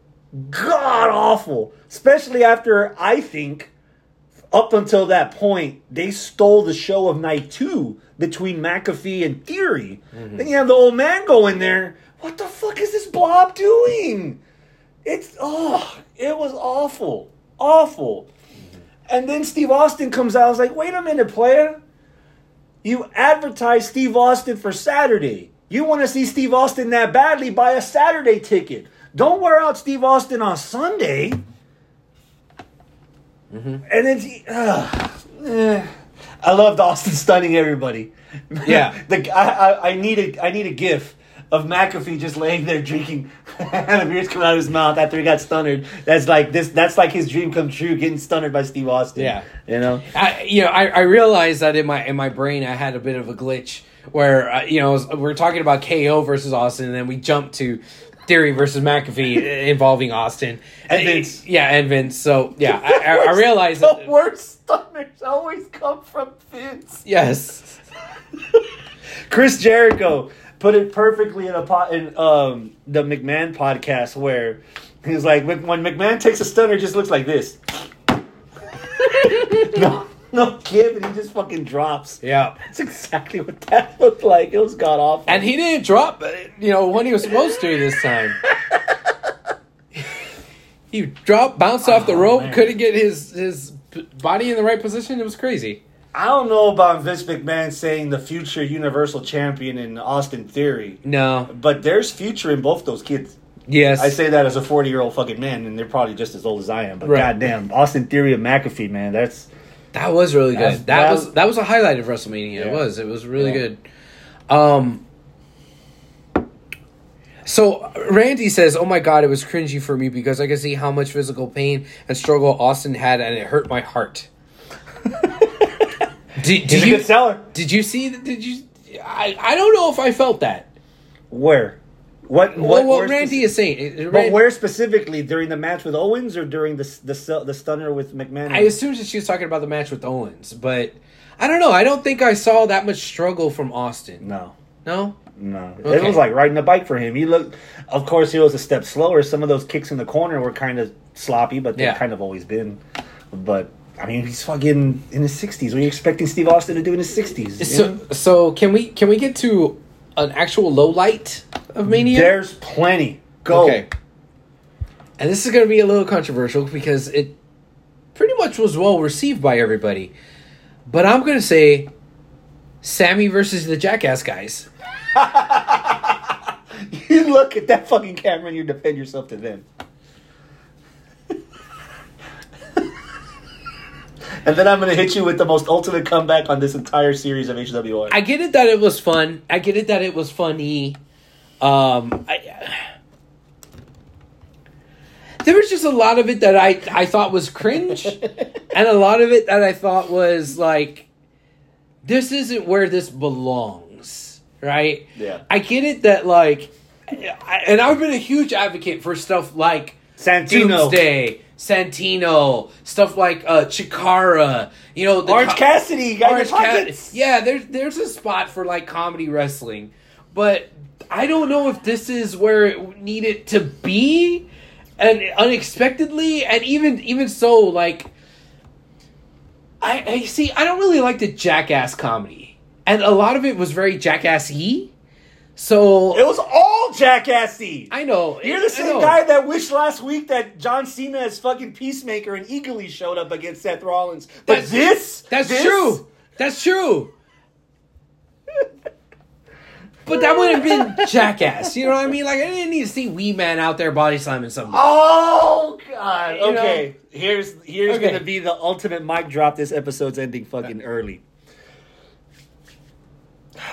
God awful. Especially after I think up until that point, they stole the show of night two between McAfee and Theory. Mm-hmm. Then you have the old man go in there. What the fuck is this blob doing? It's oh, it was awful. Awful. Mm-hmm. And then Steve Austin comes out. I was like, wait a minute, player. You advertise Steve Austin for Saturday. You want to see Steve Austin that badly, buy a Saturday ticket. Don't wear out Steve Austin on Sunday. And then, uh, eh. I loved Austin stunning everybody. Yeah. the I, I, I need a I need a gif of McAfee just laying there drinking, and the beer's coming out of his mouth after he got stunned. That's like this. That's like his dream come true, getting stunned by Steve Austin. Yeah. you know. I, you know, I, I realized that in my in my brain I had a bit of a glitch where uh, you know we're talking about KO versus Austin, and then we jump to Theory versus McAfee involving Austin And Vince. Yeah, and Vince. So yeah, I, I, I realized. the That, worst stunners always come from Vince. yes. Chris Jericho put it perfectly in a po- in um, the McMahon podcast where he's like, when when McMahon takes a stunner, it just looks like this. no, no give, and he just fucking drops. Yeah. That's exactly what that looked like. It was god awful. And he didn't drop, uh, you know, when he was supposed to this time. he dropped, bounced off the Oh, rope, man. couldn't get his his body in the right position. It was crazy. I don't know about Vince McMahon saying the future Universal Champion in Austin Theory, No. but there's future in both those kids. Yes. I say that as a 40 year old fucking man, and they're probably just as old as I am. But Right. goddamn, Austin Theory of McAfee, man, that's That was really good. That's- that that- was that was a highlight of WrestleMania. It was. It was really Yeah. good. Um So Randy says, "Oh my god, it was cringy for me because I could see how much physical pain and struggle Austin had, and it hurt my heart." did, did you seller. did you see? Did you? I I don't know if I felt that. Where? What? What, what Randy speci- is saying? It- But where specifically during the match with Owens or during the the the, stunner with McMahon? I assume that she was talking about the match with Owens, but I don't know. I don't think I saw that much struggle from Austin. no, No. no. It was like riding a bike for him. He looked. Of course, he was a step slower. Some of those kicks in the corner were kind of sloppy, but they've Yeah. kind of always been. But I mean, he's fucking in his sixties. What are you expecting Steve Austin to do in his sixties? So so can we can we get to an actual low light of Mania? There's plenty. Go. Okay. And this is going to be a little controversial because it pretty much was well received by everybody. But I'm going to say Sammy versus the Jackass guys. You look at that fucking camera and you defend yourself to them. And then I'm gonna hit you with the most ultimate comeback on this entire series of HWR. I get it that it was fun. I get it that it was funny. Um, I, there was just a lot of it that I I thought was cringe, and a lot of it that I thought was like, this isn't where this belongs, right? Yeah. I get it that like, I, and I've been a huge advocate for stuff like Santino. Doomsday, Santino, stuff like uh Chikara, you know, the Orange co- Cassidy, got Orange Cat. Yeah, there's there's a spot for like comedy wrestling, but I don't know if this is where it needed to be, and unexpectedly, and even even so, like I, I see. I don't really like the jackass comedy, and a lot of it was very jackassy. So It was all jackassy. I know You're the same guy that wished last week that John Cena as fucking Peacemaker and eagerly showed up against Seth Rollins. But That's- this, That's this- true. That's true. But that would have been jackass. You know what I mean? Like I didn't need to see Wee Man out there body slamming somebody. Oh God! You know? Okay, here's here's Okay. gonna be the ultimate mic drop. This episode's ending fucking early.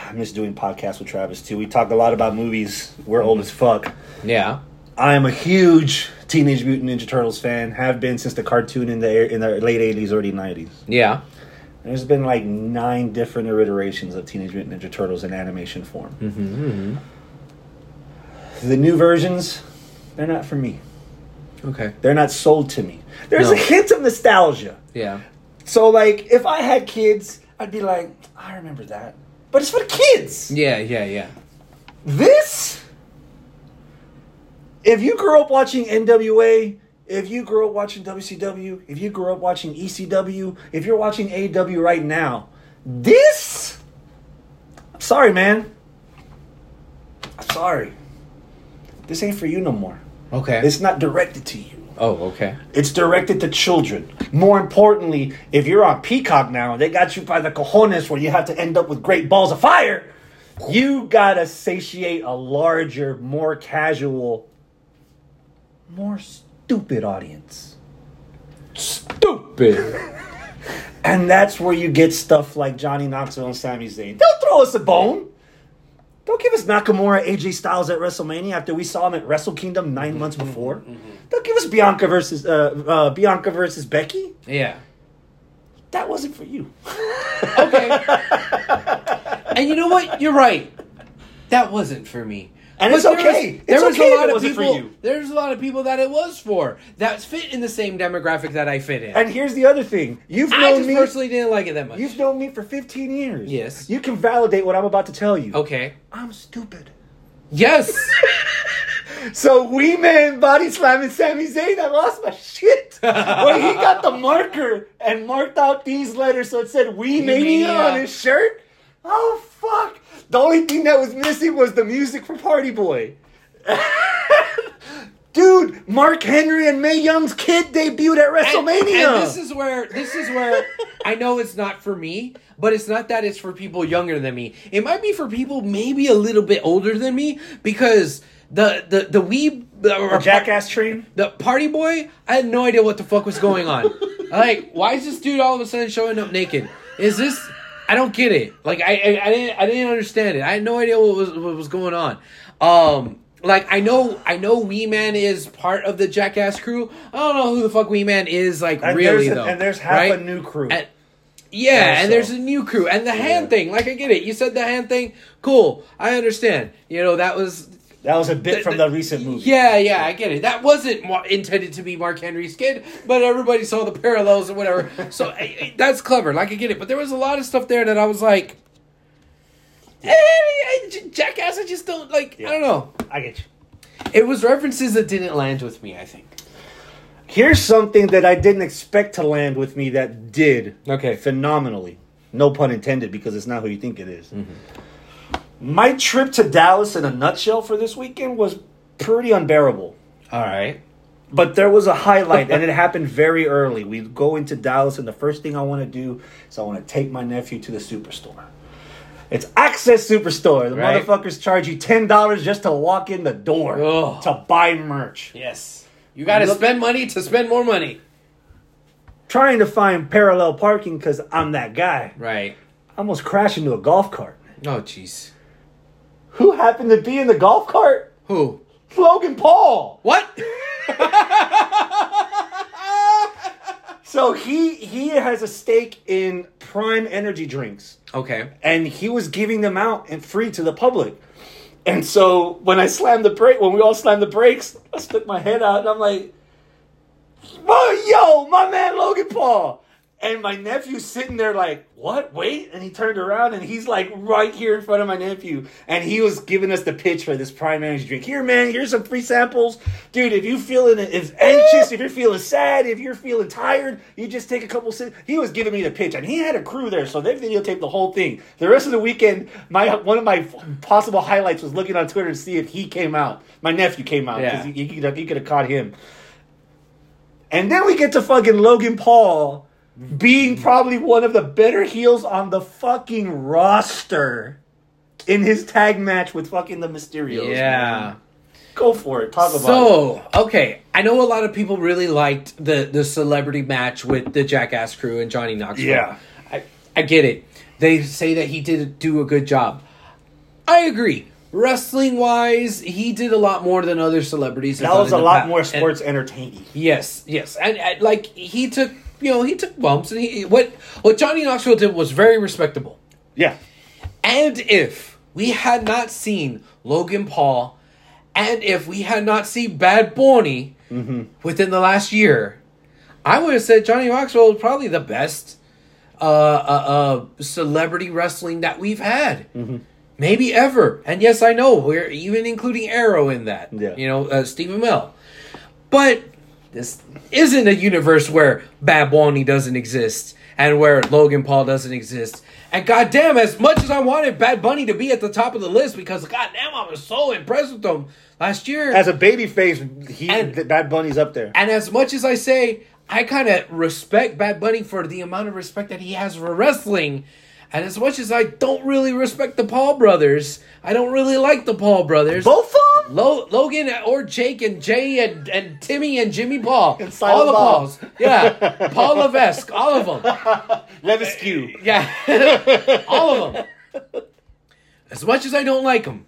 I miss doing podcasts with Travis too. We talk a lot about movies. We're old as fuck. Yeah. I am a huge Teenage Mutant Ninja Turtles fan. Have been since the cartoon in the in the late '80s, early '90s. Yeah. There's been like nine different iterations of Teenage Mutant Ninja Turtles in animation form. Mm-hmm. The new versions, they're not for me. Okay. They're not sold to me. There's No. a hint of nostalgia. Yeah. So like if I had kids, I'd be like, I remember that. But it's for the kids. Yeah. Yeah. Yeah. This if you grew up watching NWA, if you grew up watching WCW, if you grew up watching ECW, if you're watching AEW right now, this I'm sorry, man. I'm sorry. This ain't for you no more. Okay. It's not directed to you. Oh. Okay. It's directed to children. More importantly, if you're on Peacock now, they got you by the cojones where you have to end up with great balls of fire. You gotta satiate a larger, more casual, more stupid audience. Stupid. And that's where you get stuff like Johnny Knoxville and Sami Zayn. They'll throw us a bone. Don't give us Nakamura, AJ Styles at WrestleMania after we saw him at Wrestle Kingdom 9 months before. Don't give us Bianca versus uh, uh, Bianca versus Becky. yeah. That wasn't for you. Okay. and you know what? You're right. That wasn't for me. And But it's there okay. Was, there It's was okay a lot it of people. you. There's a lot of people that it was for. That fit in the same demographic that I fit in. And here's the other thing. You've I known me. personally didn't like it that much. You've known me for 15 years. Yes. You can validate what I'm about to tell you. okay. I'm stupid. Yes. So Wee Man body slamming Sami Zayn, I lost my shit. when he got the marker and marked out these letters so it said "Wee Mania. on his shirt. Oh fuck. The only thing that was missing was the music for Party Boy. Dude, Mark Henry and Mae Young's kid debuted at WrestleMania. And, this is where this is where I know it's not for me, but it's not that it's for people younger than me. It might be for people maybe a little bit older than me because the the the wee the jackass train. the party boy. I had no idea what the fuck was going on. like, why is this dude all of a sudden showing up naked? Is this? I don't get it. Like, I I, I didn't I didn't understand it. I had no idea what was what was going on. Um. Like I know, I know, Wee Man is part of the Jackass crew. I don't know who the fuck Wee Man is, like And really there's a- though. and there's half right? a new crew. And- yeah, Also. and there's a new crew, and the hand thing. Like I get it. You said the hand thing. Cool, I understand. You know that was that was a bit the- from the- the recent movie. yeah, yeah, I get it. That wasn't intended to be Mark Henry's kid, but everybody saw the parallels or whatever. So I, I- that's clever. Like I get it, but there was a lot of stuff there that I was like, eh, Jackass. I just don't like. I don't know. I get you. It was references that didn't land with me. I think. Here's something that I didn't expect to land with me that did Okay. phenomenally. No pun intended, because it's not who you think it is. My trip to Dallas in a nutshell for this weekend was pretty unbearable. All right. But there was a highlight, and it happened very early. We go into Dallas, and the first thing I want to do is I want to take my nephew to the superstore. It's Axxess Superstore. The Right. motherfuckers charge you ten dollars just to walk in the door Ugh. to buy merch. Yes. You got to spend money to spend more money. Trying to find parallel parking because I'm that guy. Right. I almost crashed into a golf cart. Oh, jeez. Who happened to be in the golf cart? Who? Logan Paul. What? So he he has a stake in Prime Energy drinks. okay. and he was giving them out and free to the public. And so when I slammed the brake, when we all slammed the brakes, I stuck my head out and I'm like, "Oh, yo, my man Logan Paul!" And my nephew's sitting there like, "What? Wait!" And he turned around and he's like right here in front of my nephew, and he was giving us the pitch for this Prime Energy drink. Here, man, here's some free samples, dude. If you're feeling if anxious, if you're feeling sad, if you're feeling tired, you just take a couple sips. He was giving me the pitch, and he had a crew there, so they videotaped the whole thing. The rest of the weekend, my one of my possible highlights was looking on Twitter to see if he came out. My nephew came out because Yeah. you, could have caught him. And then we get to fucking Logan Paul being probably one of the better heels on the fucking roster. in his tag match with fucking the Mysterios. Yeah. man. Go for it. Talk about it. So okay, I know a lot of people really liked the the celebrity match with the Jackass Crew and Johnny Knoxville. Yeah. I I get it. They say that he did do a good job. I agree. Wrestling wise, he did a lot more than other celebrities. That was a lot past. more And- sports entertaining. Yes, yes, and, and like he took, you know, he took bumps, and he what what Johnny Knoxville did was very respectable. Yeah. And if we had not seen Logan Paul, and if we had not seen Bad Bunny within the last year, I would have said Johnny Knoxville was probably the best uh, uh, uh, celebrity wrestling that we've had. Maybe ever. And yes, I know we're even including Arrow in that. Yeah. You know, uh, Stephen Amell. But this isn't a universe where Bad Bunny doesn't exist and where Logan Paul doesn't exist. And goddamn, as much as I wanted Bad Bunny to be at the top of the list because goddamn, I was so impressed with him last year. As a babyface, he And- Bad Bunny's up there. and as much as I say I kind of respect Bad Bunny for the amount of respect that he has for wrestling, and as much as I don't really respect the Paul brothers, I don't really like the Paul brothers. Both of them? Lo- Logan or Jake and Jay and, and Timmy and Jimmy Paul. And all the Bob. Pauls. Yeah. Paul Levesque. All of them. Levesque. Yeah. all of them. As much as I don't like him.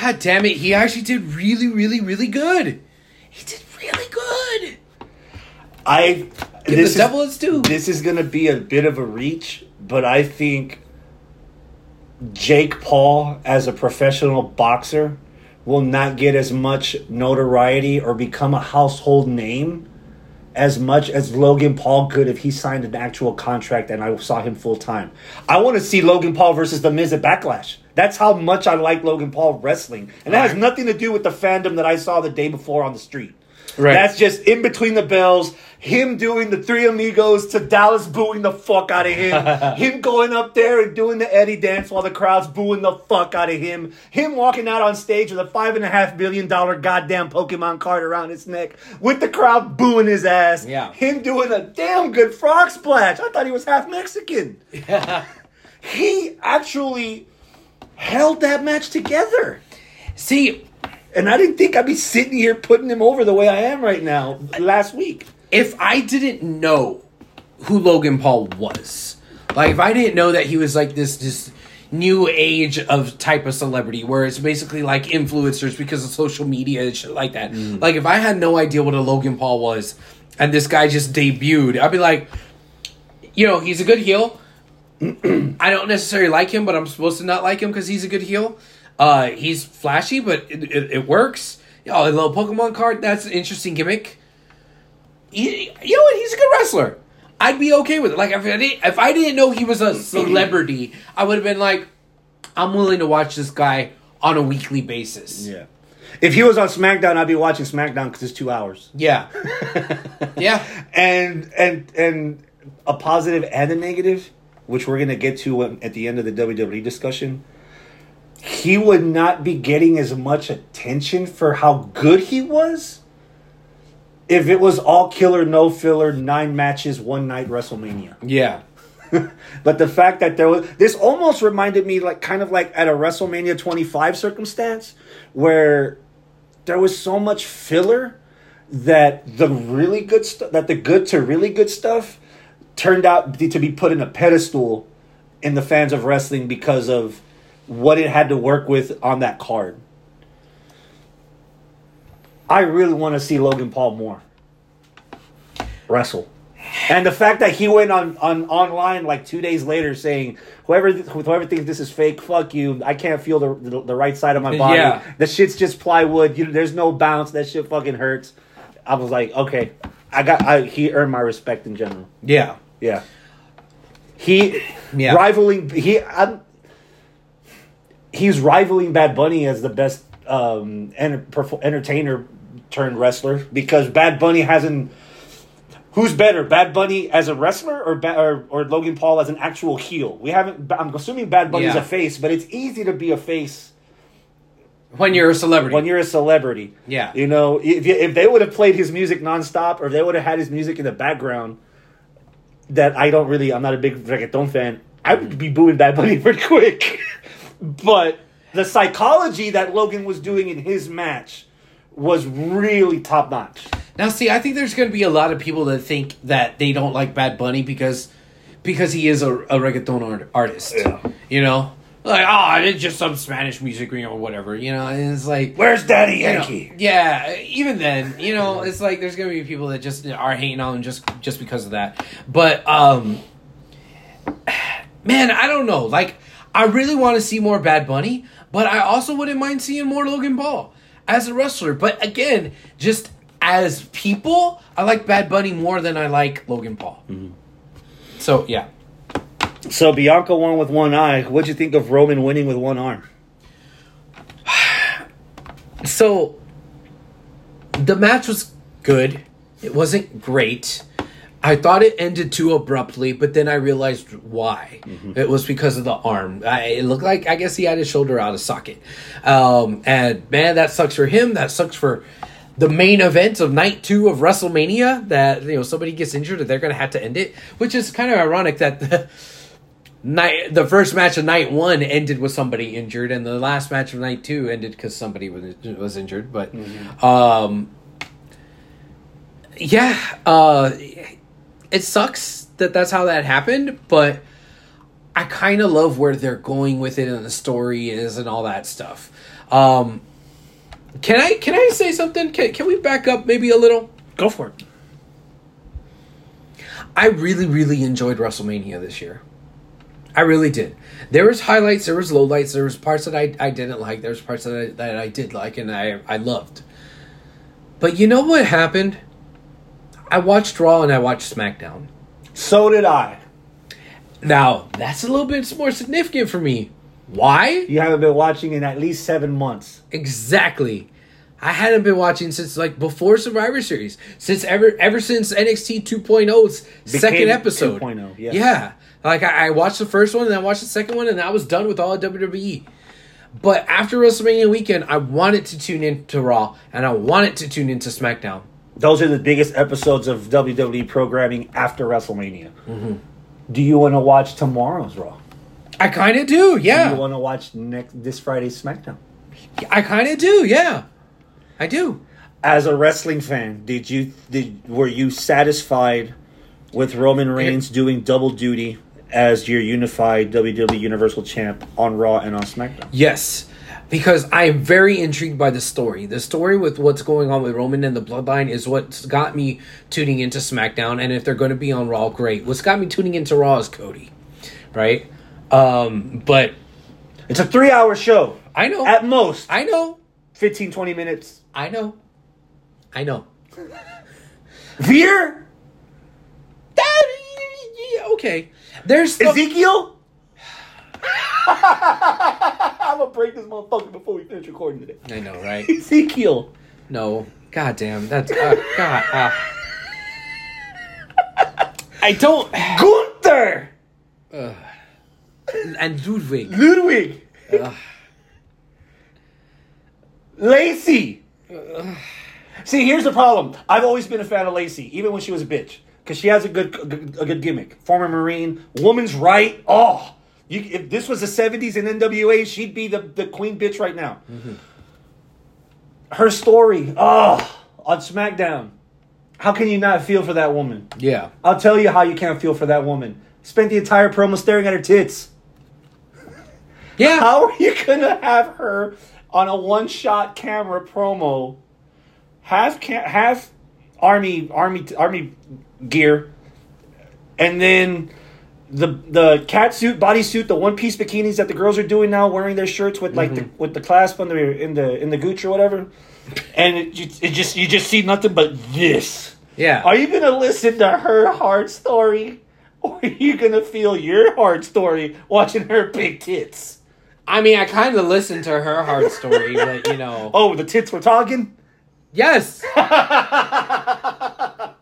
God damn it. He actually did really, really, really good. He did really good. I. Give this the is- devil its due. This is going to be a bit of a reach, but I think Jake Paul, as a professional boxer, will not get as much notoriety or become a household name as much as Logan Paul could if he signed an actual contract and I saw him full time. I want to see Logan Paul versus The Miz at Backlash. That's how much I like Logan Paul wrestling. And that has nothing to do with the fandom that I saw the day before on the street. Right. That's just in between the bells. Him doing the Three Amigos to Dallas booing the fuck out of him. him going up there and doing the Eddie dance while the crowd's booing the fuck out of him. Him walking out on stage with a five and a half billion dollar goddamn Pokemon card around his neck with the crowd booing his ass. Yeah. Him doing a damn good frog splash. I thought he was half Mexican. Yeah. he actually held that match together. See, And I didn't think I'd be sitting here putting him over the way I am right now last week. If I didn't know who Logan Paul was, like if I didn't know that he was like this this new age of type of celebrity where it's basically like influencers because of social media and shit like that. Like if I had no idea what a Logan Paul was and this guy just debuted, I'd be like, you know, he's a good heel. I don't necessarily like him, but I'm supposed to not like him because he's a good heel. Uh, he's flashy, but it, it, it works. Oh, a little Pokemon card, that's an interesting gimmick he, you know what? He's a good wrestler. I'd be okay with it. Like if I didn't, if I didn't know he was a celebrity, I would have been like, I'm willing to watch this guy on a weekly basis. Yeah. If he was on SmackDown, I'd be watching SmackDown because it's two hours. Yeah, yeah. And and and a positive and a negative, which we're gonna get to at the end of the WWE discussion. He would not be getting as much attention for how good he was if it was all killer, no filler, nine matches, one night WrestleMania. yeah. But the fact that there was this almost reminded me like kind of like at a WrestleMania 25 circumstance where there was so much filler that the really good stuff that the good to really good stuff turned out to be put in a pedestal in the fans of wrestling because of what it had to work with on that card. I really want to see Logan Paul more wrestle. And the fact that he went on, on online like two days later saying, "Whoever whoever thinks this is fake, fuck you. I can't feel the the, the right side of my body. Yeah. The shit's just plywood. You, there's no bounce. That shit fucking hurts." I was like, "Okay, I got. I, he earned my respect in general. Yeah. Yeah. He Yeah. rivaling he I'm, he's rivaling Bad Bunny as the best um enter, perf- entertainer turned wrestler because Bad Bunny hasn't Who's better, Bad Bunny as a wrestler or, ba- or or Logan Paul as an actual heel? We haven't. I'm assuming Bad Bunny's Yeah. a face, but it's easy to be a face When you're a celebrity. when you're a celebrity. Yeah. You know, if you- if they would have played his music nonstop, or if they would have had his music in the background, that I don't really, I'm not a big reggaeton fan. I would be booing Bad Bunny pretty quick. but the psychology that Logan was doing in his match was really top notch. Now, see, I think there's going to be a lot of people that think that they don't like Bad Bunny because because he is a, a reggaeton art, artist. Yeah. You know, like oh, it's just some Spanish music, know, whatever. You know, and it's like Where's Daddy you know, Yankee? yeah. Even then, you know, it's like there's going to be people that just are hating on him just just because of that. But um, man, I don't know. Like, I really want to see more Bad Bunny, but I also wouldn't mind seeing more Logan Paul as a wrestler. But again, just as people, I like Bad Bunny more than I like Logan Paul. Mm-hmm. So yeah, So Bianca won with one eye. What'd you think of Roman winning with one arm? so the match was good. It wasn't great. I thought it ended too abruptly, but then I realized why. It was because of the arm. I, it looked like I guess he had his shoulder out of socket. Um, and man, that sucks for him. That sucks for the main event of night two of WrestleMania. That you know somebody gets injured and they're going to have to end it, which is kind of ironic that. The, Night, the first match of night one ended with somebody injured, and the last match of night two ended because somebody was was injured. But, um, yeah, uh, it sucks that that's how that happened. But I kind of love where they're going with it, and the story is, and all that stuff. Um, can I can I say something? Can can we back up maybe a little? Go for it. I really, really enjoyed WrestleMania this year. I really did. There was highlights, there was lowlights, there was parts that I, I didn't like, there was parts that I, that I did like and I, I loved. But you know what happened? I watched Raw and I watched SmackDown. So did I. Now, that's a little bit more significant for me. Why? You haven't been watching in at least seven months. Exactly. I hadn't been watching since like before Survivor Series. Since ever ever since NXT 2.0's second oh, episode. 2.0, yeah. Yeah. Like I, I watched the first one and I watched the second one and I was done with all of WWE. But after WrestleMania weekend, I wanted to tune in to Raw and I wanted to tune into SmackDown. Those are the biggest episodes of WWE programming after WrestleMania. Mm-hmm. Do you want to watch tomorrow's Raw? I kind of do, Do yeah. you want to watch next this Friday's SmackDown? I kind of do, yeah. I do. As a wrestling fan, did you did were you satisfied with Roman Reigns doing double duty as your unified WWE Universal Champ on Raw and on SmackDown? Yes, because I am very intrigued by the story. The story with what's going on with Roman and the Bloodline is what's got me tuning into SmackDown. And if they're going to be on Raw, great. What's got me tuning into Raw is Cody, right? Um, but It's a three hour show. I know, At most, I know, 15, 20 minutes. I know, I know. Veer? That, okay. There's stuff- Ezekiel? I'm gonna break this motherfucker before we finish recording today. I know, right? Ezekiel. No, god damn, that's uh, god. Uh, I don't. Gunther! And Ludwig. Ludwig! Ugh. Lacey! See, here's the problem. I've always been a fan of Lacey, even when she was a bitch. Because she has a good, a good gimmick. Former Marine, woman's right. Oh, you, if this was the 70s in NWA, she'd be the, the queen bitch right now. Mm-hmm. Her story, oh, on SmackDown. How can you not feel for that woman? Yeah. I'll tell you how you can't feel for that woman. Spent the entire promo staring at her tits. Yeah. How are you gonna have her on a one-shot camera promo? Half, ca- have army army army gear, and then the the cat suit, bodysuit, the one piece bikinis that the girls are doing now, wearing their shirts with like the, mm-hmm. with the clasp on the in the in the gooch or whatever, and it, it just you just see nothing but this. Yeah. Are you gonna listen to her hard story, or are you gonna feel your hard story watching her big tits? I mean, I kind of listened to her hard story, but you know. Oh, the tits were talking. Yes. I,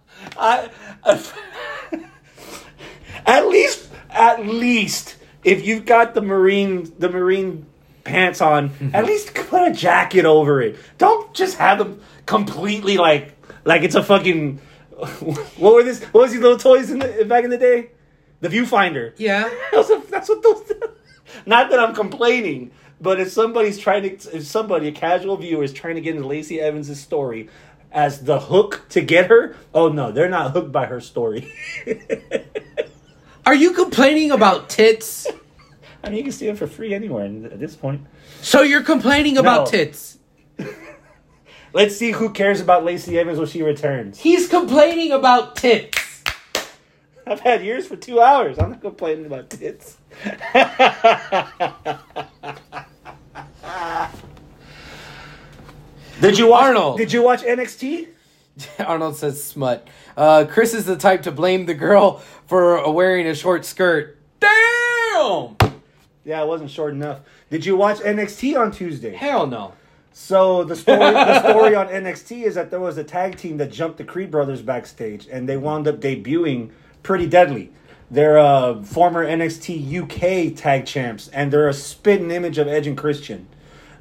at least, at least, if you've got the marine, the marine pants on, mm-hmm. at least put a jacket over it. Don't just have them completely like, like it's a fucking. What were this? What was these little toys in the, back in the day? The viewfinder. Yeah. That's what- that's what those. Not that I'm complaining, but if somebody's trying to, if somebody, a casual viewer, is trying to get into Lacey Evans' story as the hook to get her, oh no, they're not hooked by her story. Are you complaining about tits? I mean, you can see them for free anywhere at this point. So you're complaining about No. tits? Let's see who cares about Lacey Evans when she returns. He's complaining about tits. I've had yours for two hours. I'm not complaining about tits. did you watch Arnold. Did you watch NXT? Arnold says smut. Uh, Chris is the type to blame the girl for wearing a short skirt. Damn! Yeah, it wasn't short enough. Did you watch NXT on Tuesday? Hell no. So the story the story on NXT is that there was a tag team that jumped the Creed brothers backstage, and they wound up debuting pretty deadly. They're uh, former NXT UK tag champs, and they're a spitting image of Edge and Christian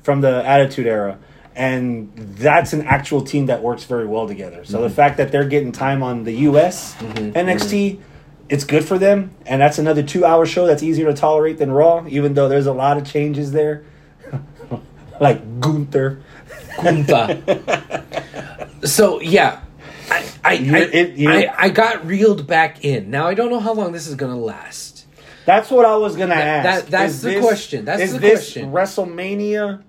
from the Attitude Era. And that's an actual team that works very well together. So the mm-hmm. fact that they're getting time on the US mm-hmm. NXT, mm-hmm. it's good for them. And that's another two hour show that's easier to tolerate than Raw, even though there's a lot of changes there. like Gunther. Gunther. so yeah, I I, I, it- I I got reeled back in. Now I don't know how long this is gonna last. That's what I was gonna That- ask. that- that's Is the question. That's is the this question. WrestleMania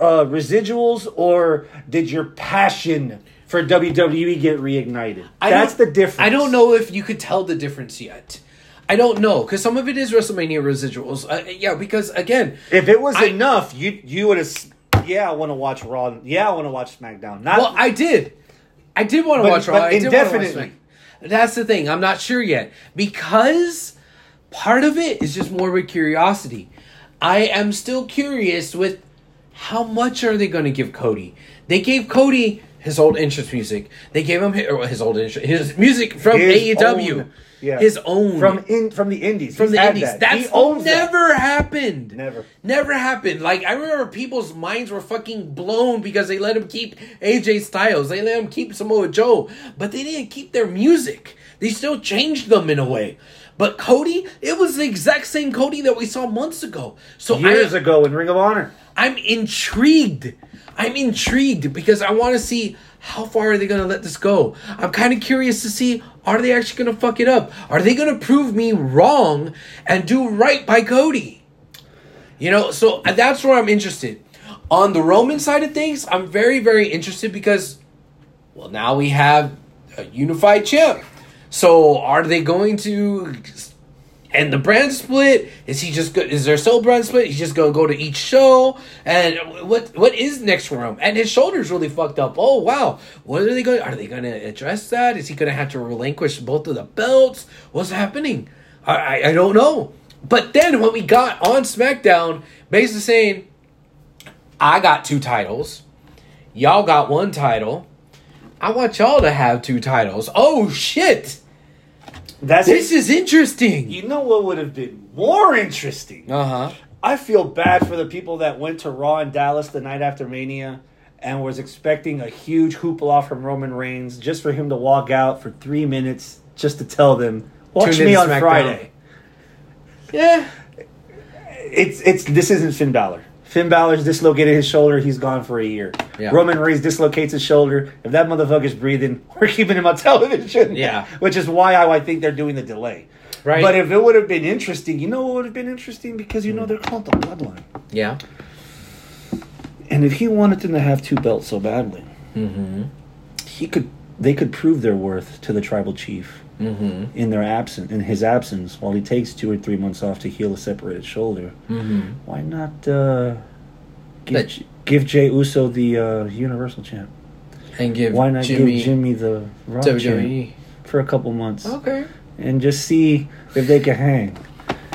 uh, residuals, or did your passion for WWE get reignited? I that's the difference. I don't know if you could tell the difference yet. I don't know because some of it is WrestleMania residuals. Uh, yeah, because again, If it was I- enough, you you would have. Yeah, I want to watch Raw. Yeah, I want to watch SmackDown. Not well, I did. I did want to watch Raw. but I did wanna watch indefinitely. That's the thing. I'm not sure yet because part of it is just more with curiosity. I am still curious with how much are they going to give Cody? They gave Cody his old interest music. They gave him his, uh, his old interest, his music from His AEW. own- yeah. His own from in from the Indies. from He's the indies. that. That's owns that. never happened. Never. Never happened. Like I remember people's minds were fucking blown because they let him keep AJ Styles. They let him keep Samoa Joe, but they didn't keep their music. They still changed them in a way. But Cody, it was the exact same Cody that we saw months ago. So years I, ago in Ring of Honor. I'm intrigued. I'm intrigued because I want to see how far are they going to let this go. I'm kind of curious to see are they actually going to fuck it up? Are they going to prove me wrong and do right by Cody? You know, so uh, that's where I'm interested. On the Roman side of things, I'm very very interested because well, now we have a unified champ. So are they going to and the brand split is he just go, is there still brand split? He's just gonna go to each show? And what what is next for him? And his shoulders really fucked up. Oh wow. What are they going are they gonna address that? Is he gonna have to relinquish both of the belts? What's happening? I i, I don't know. But then when we got on smackdown basically saying i got two titles. Y'all got one title. I want y'all to have two titles. Oh shit That's this is interesting You know what would have been more interesting? uh-huh I feel bad for the people that went to Raw in Dallas the night after Mania and was expecting a huge hoopla from Roman Reigns just for him to walk out for three minutes just to tell them, watch Tune me on SmackDown." Friday. Yeah. It's it's this isn't Finn Balor. Finn Balor's dislocated his shoulder. He's gone for a year. Yeah. Roman Reigns dislocates his shoulder. If that motherfucker's breathing, we're keeping him on television. Yeah. Which is why I, I think they're doing the delay. Right. But if it would have been interesting, you know what would have been interesting? Because you know they're called the Bloodline. Yeah. And if he wanted them to have two belts so badly, Mm-hmm. he could they could prove their worth to the tribal chief Mm-hmm. in their absence in his absence while he takes two or three months off to heal a separated shoulder. Mm-hmm. Why not uh, give J- give Jey Uso the uh, Universal Champ? And give Why not Jimmy, give Jimmy the Raw Champ WWE. for a couple months Okay. and just see if they can hang?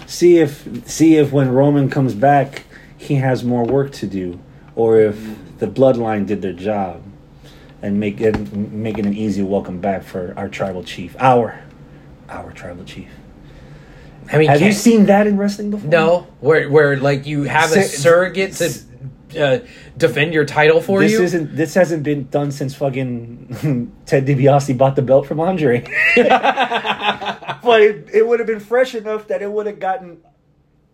See if see if when Roman comes back, he has more work to do, or if the Bloodline did their job and make it make it an easy welcome back for our tribal chief, our our tribal chief. I mean, Have you seen that in wrestling before? No, where where like you have a surrogate to uh, defend your title for this you. isn't. This hasn't been done since fucking Ted DiBiase bought the belt from Andre. but it, it would have been fresh enough that it would have gotten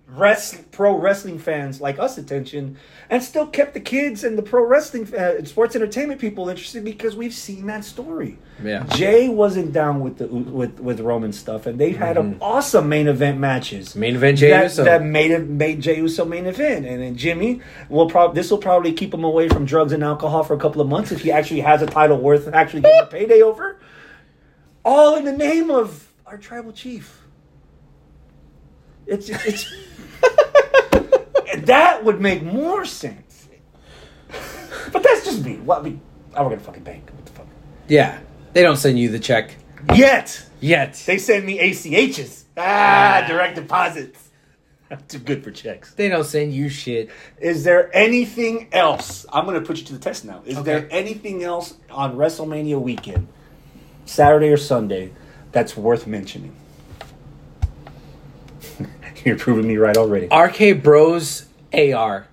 rest, pro wrestling fans like us attention, and still kept the kids and the pro wrestling uh, sports entertainment people interested because we've seen that story. Yeah. Jey wasn't down with the with with Roman stuff, and they had Mm-hmm. awesome main event matches. Main event Jey that, Uso. that made it made Jey Uso main event, and then Jimmy will probably this will probably keep him away from drugs and alcohol for a couple of months if he actually has a title worth actually getting a payday over. All in the name of our tribal chief. It's it's that would make more sense. But that's just me. What I mean, I work at a fucking bank. What the fuck? Yeah. They don't send you the check Yet yet. they send me ACHs. Ah, direct deposits. I'm too good for checks. They don't send you shit. Is there anything else? I'm going to put you to the test now. Is Okay. there anything else on WrestleMania weekend, Saturday or Sunday, that's worth mentioning? You're proving me right already. RK Bros AR.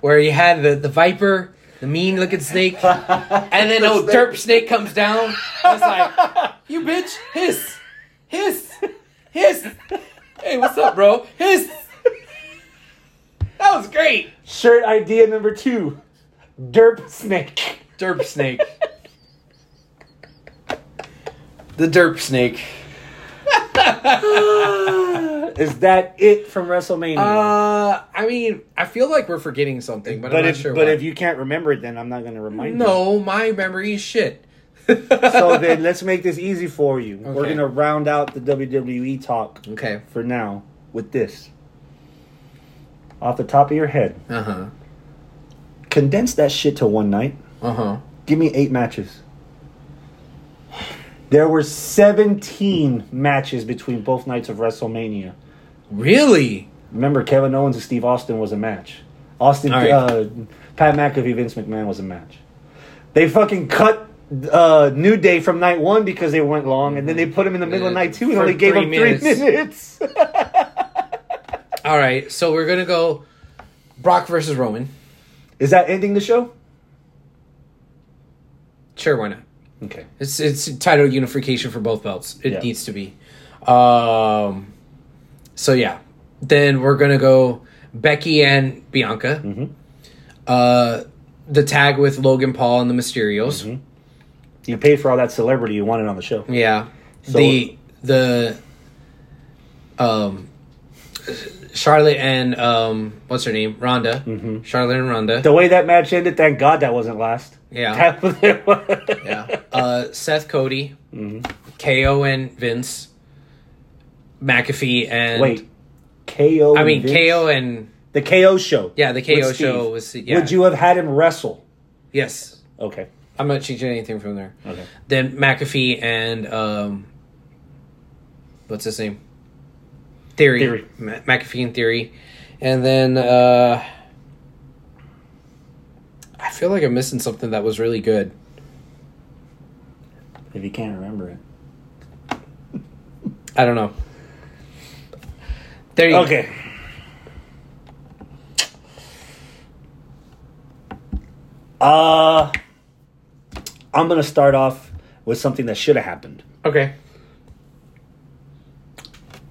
Where you had the, the Viper, the mean looking snake, and then old Derp Snake comes down. I was like, you bitch, hiss, hiss, hiss. Hey, what's up, bro? Hiss. That was great. Shirt idea number two Derp Snake. Derp Snake. The Derp Snake. Is that it from WrestleMania? Uh, I mean, I feel like we're forgetting something, but, but I'm not if, sure. but why. if you can't remember it, then I'm not going to remind you. no, my memory is shit. So then let's make this easy for you. We're going to round out the WWE talk okay. for now with this. Off the top of your head, Uh huh. condense that shit to one night. Uh huh. Give me eight matches. There were 17 matches between both nights of WrestleMania. Really? Remember, Kevin Owens and Steve Austin was a match. Austin, right. uh, Pat McAfee, Vince McMahon was a match. They fucking cut uh, New Day from night one because they went long, and then they put him in the middle of night two and only gave him three minutes. minutes. All right. So we're gonna go Brock versus Roman. Is that ending the show? Sure, why not? Okay. It's it's title unification for both belts. It Yeah. needs to be. Um. So yeah, then we're gonna go Becky and Bianca. Mm-hmm. Uh, the tag with Logan Paul and the Mysterios. Mm-hmm. You paid for all that celebrity you wanted on the show. Yeah. So- the the um Charlotte and um what's her name? Ronda. Mhm. Charlotte and Ronda. The way that match ended, thank God that wasn't last. Yeah. Was yeah. Uh Seth Cody, Mhm. KO and Vince. McAfee and Wait. KO. I mean Vince? KO and The KO show. yeah, the KO show was yeah. Would you have had him wrestle? Yes. Okay. I'm not changing anything from there. Okay. Then McAfee and um, what's his name? Theory. Theory. Ma- McAfee and Theory, and then uh, I feel like I'm missing something that was really good. If you can't remember it. I don't know. There you Okay. Uh, I'm gonna start off with something that should have happened. Okay.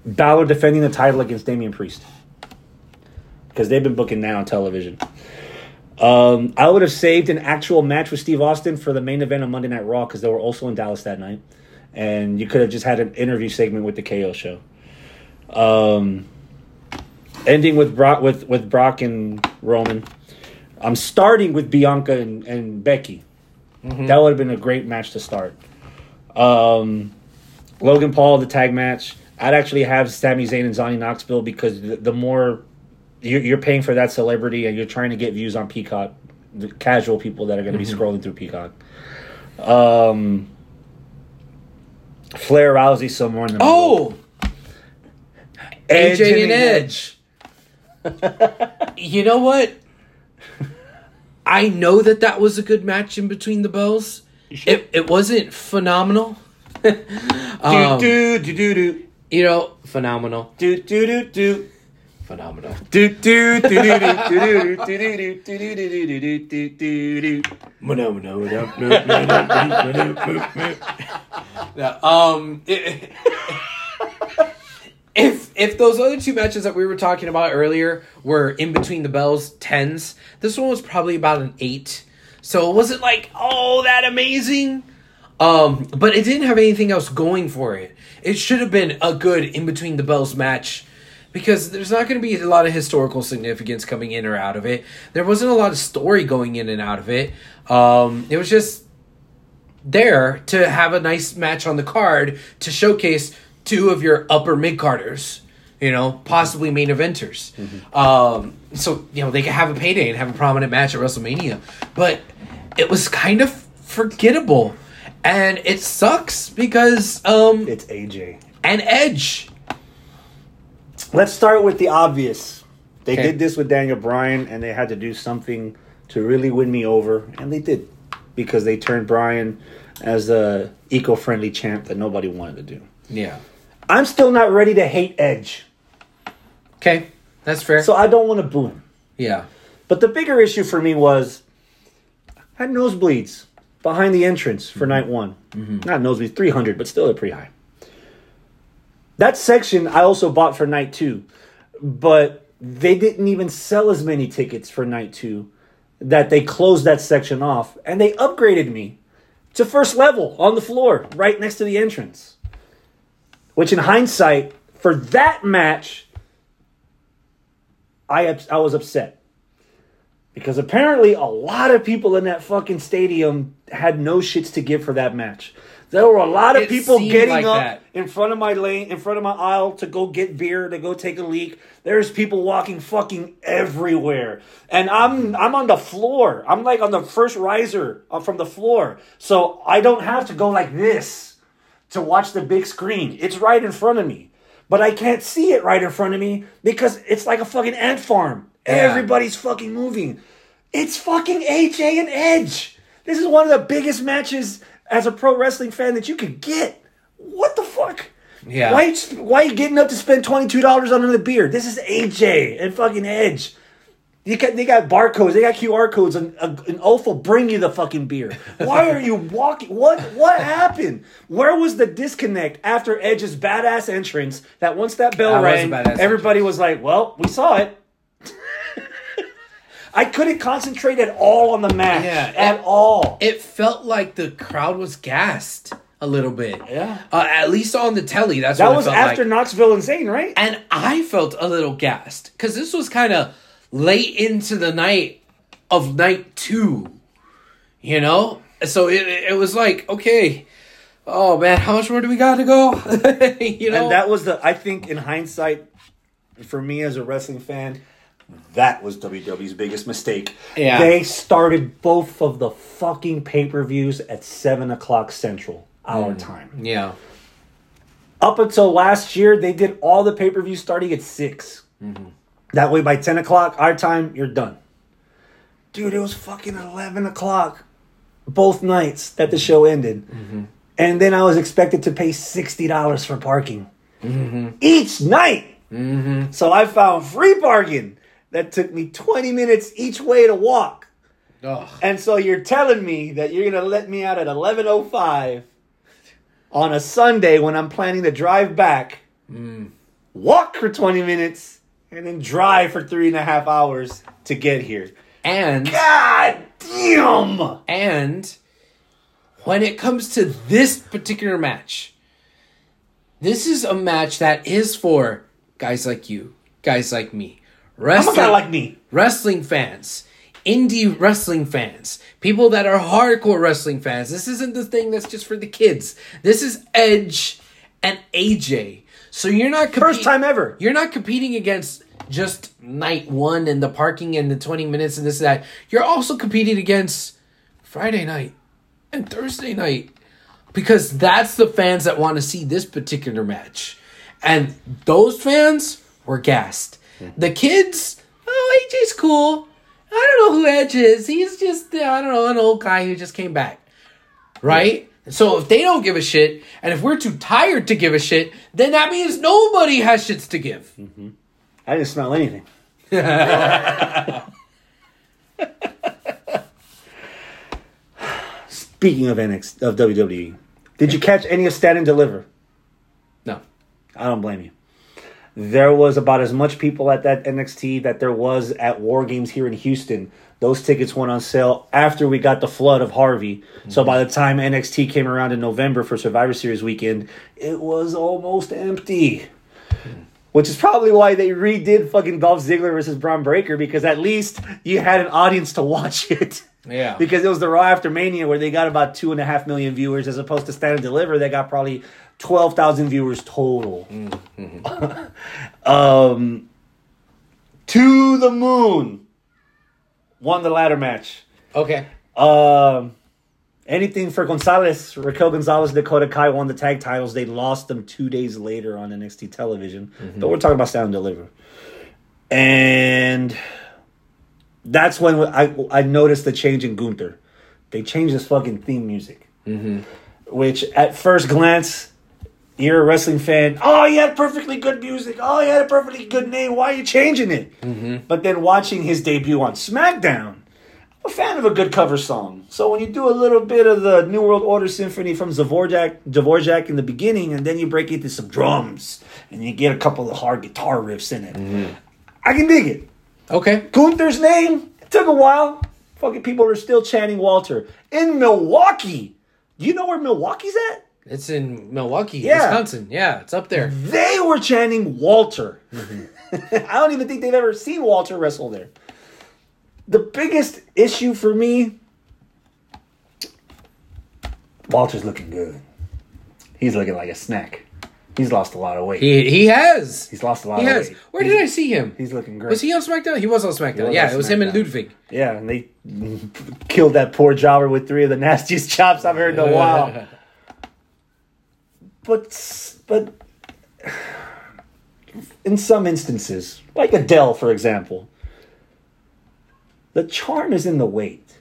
Balor defending the title against Damian Priest because they've been booking that on television. Um, I would have saved an actual match with Steve Austin for the main event on Monday Night Raw because they were also in Dallas that night, and you could have just had an interview segment with the KO show. Um, ending with Brock with with Brock and Roman. I'm starting with Bianca and, and Becky. That would have been a great match to start. Um, Logan Paul, the tag match. I'd actually have Sami Zayn and Johnny Knoxville because the, the more you're, you're paying for that celebrity and you're trying to get views on Peacock, the casual people that are going to be scrolling through Peacock. Um, Flair Rousey somewhere in the middle. Oh, AJ and Edge. you know what? I know that that was a good match in between the bells. It it wasn't phenomenal. um, do do do do you know, phenomenal, do do do do. phenomenal. Do do do do do do do do do do do do do do do do. Yeah, um, it- if if those other two matches that we were talking about earlier were in between the bells tens, this one was probably about an eight. So it wasn't like oh that amazing. Um, but it didn't have anything else going for it. It should have been a good in between the bells match because there's not going to be a lot of historical significance coming in or out of it. There wasn't a lot of story going in and out of it. Um, it was just there to have a nice match on the card to showcase two of your upper mid carders, you know, possibly main eventers. Um, so you know they could have a payday and have a prominent match at WrestleMania, but it was kind of forgettable, and it sucks because um It's AJ. and Edge. Let's start with the obvious. They Okay. did this with Daniel Bryan, and they had to do something to really win me over, and they did because they turned Bryan as a eco-friendly champ that nobody wanted to do. Yeah. I'm still not ready to hate Edge, Okay, that's fair. so I don't want to boo him. yeah. But the bigger issue for me was I had nosebleeds behind the entrance for mm-hmm. night one. Mm-hmm. Not nosebleeds, 300, but still they're pretty high. That section I also bought for night two, but they didn't even sell as many tickets for night two that they closed that section off and they upgraded me to first level on the floor right next to the entrance. Which in hindsight, for that match, I, I was upset because apparently a lot of people in that fucking stadium had no shits to give for that match. There were a lot of It people getting like up that. in front of my lane, in front of my aisle to go get beer, to go take a leak. There's people walking fucking everywhere, and I'm I'm on the floor. I'm like on the first riser uh, from the floor, so I don't have to go like this to watch the big screen. It's right in front of me. But I can't see it right in front of me because it's like a fucking ant farm. Everybody's fucking moving. It's fucking AJ and Edge. This is one of the biggest matches as a pro wrestling fan that you could get. What the fuck? Yeah. Why, why are you getting up to spend $22 on another beer? This is AJ and fucking Edge. You got, they got barcodes, they got QR codes, and uh, an oath will bring you the fucking beer. Why are you walking? What what happened? Where was the disconnect after Edge's badass entrance? That once that bell That rang, badass everybody was like, "Well, we saw it." I couldn't concentrate at all on the match. Yeah, at it- all. It felt like the crowd was gassed a little bit. Yeah. Uh, at least on the telly. That's that what was it felt after like. Knoxville and Zayn, right? and I felt a little gassed because this was kind of late into the night of night two, you know. So it it was like okay, oh man, how much more do we got to go? you know, And that was the I think in hindsight, for me as a wrestling fan, that was WWE's biggest mistake. Yeah. They started both of the fucking pay per views at seven o'clock central our mm. time. yeah, Up until last year, they did all the pay per views starting at 6 mm-hmm. That way, by ten o'clock our time, you're done. Dude, it was fucking eleven o'clock both nights that the show ended. Mm-hmm. And then I was expected to pay sixty dollars for parking mm-hmm. each night. So I found free parking that took me twenty minutes each way to walk. Ugh. And so you're telling me that you're gonna let me out at eleven oh five on a Sunday when I'm planning to drive back, mm. walk for twenty minutes, and then drive for three and a half hours to get here. and God damn! And when it comes to this particular match, this is a match that is for guys like you, guys like me, I'm a wrestling, guy like me. wrestling fans, indie wrestling fans, people that are hardcore wrestling fans. This isn't the thing that's just for the kids. This is Edge and AJ. So you're not compete- First time ever. you're not competing against just night one and the parking and the 20 minutes and this and that. You're also competing against Friday night and Thursday night because that's the fans that want to see this particular match. And those fans were gassed. The kids, oh, AJ's cool. I don't know who Edge is. He's just, I don't know, an old guy who just came back. Right? So if they don't give a shit, and if we're too tired to give a shit, then that means nobody has shits to give. Mm-hmm. I didn't smell anything. Speaking of NX of WWE, did you catch any of Stand and Deliver? No. I don't blame you. There was about as much people at that NXT that there was at War Games here in Houston. Those tickets went on sale after we got the flood of Harvey. So by the time NXT came around in November for Survivor Series weekend, it was almost empty. Which is probably why they redid fucking Dolph Ziggler versus Bron Breakker because at least you had an audience to watch it. Yeah. because it was the Raw after Mania where they got about two and a half million viewers as opposed to Stand and Deliver they got probably twelve thousand viewers total. um, to the moon won the ladder match. Okay. Um, anything for Gonzalez, Raquel Gonzalez, Dakota Kai won the tag titles. They lost them two days later on NXT television. But we're talking about Sound Deliver. And that's when I I noticed the change in Gunther. They changed his fucking theme music, which at first glance, you're a wrestling fan. Oh, he had perfectly good music. Oh, he had a perfectly good name. Why are you changing it? Mm-hmm. But then watching his debut on SmackDown, I'm a fan of a good cover song. So when you do a little bit of the New World Order Symphony from Dvorak, Dvorak in the beginning, and then you break it into some drums, and you get a couple of hard guitar riffs in it, mm-hmm. I can dig it. Okay. Gunther's name it took a while. Fucking people are still chanting Walter in Milwaukee. Do you know where Milwaukee's at? It's in Milwaukee, Yeah. Wisconsin. Yeah, it's up there. They were chanting Walter. Mm-hmm. I don't even think they've ever seen Walter wrestle there. The biggest issue for me Walter's looking good. He's looking like a snack. He's lost a lot of weight. He he has. He's lost a lot He of has. weight. Where He's- did I see him? He's looking great. Was he on SmackDown? He was on SmackDown. was yeah, on it was him and Ludwig. Yeah, and they killed that poor jobber with three of the nastiest chops I've heard in a while. But but in some instances, like Adele, for example, the charm is in the weight.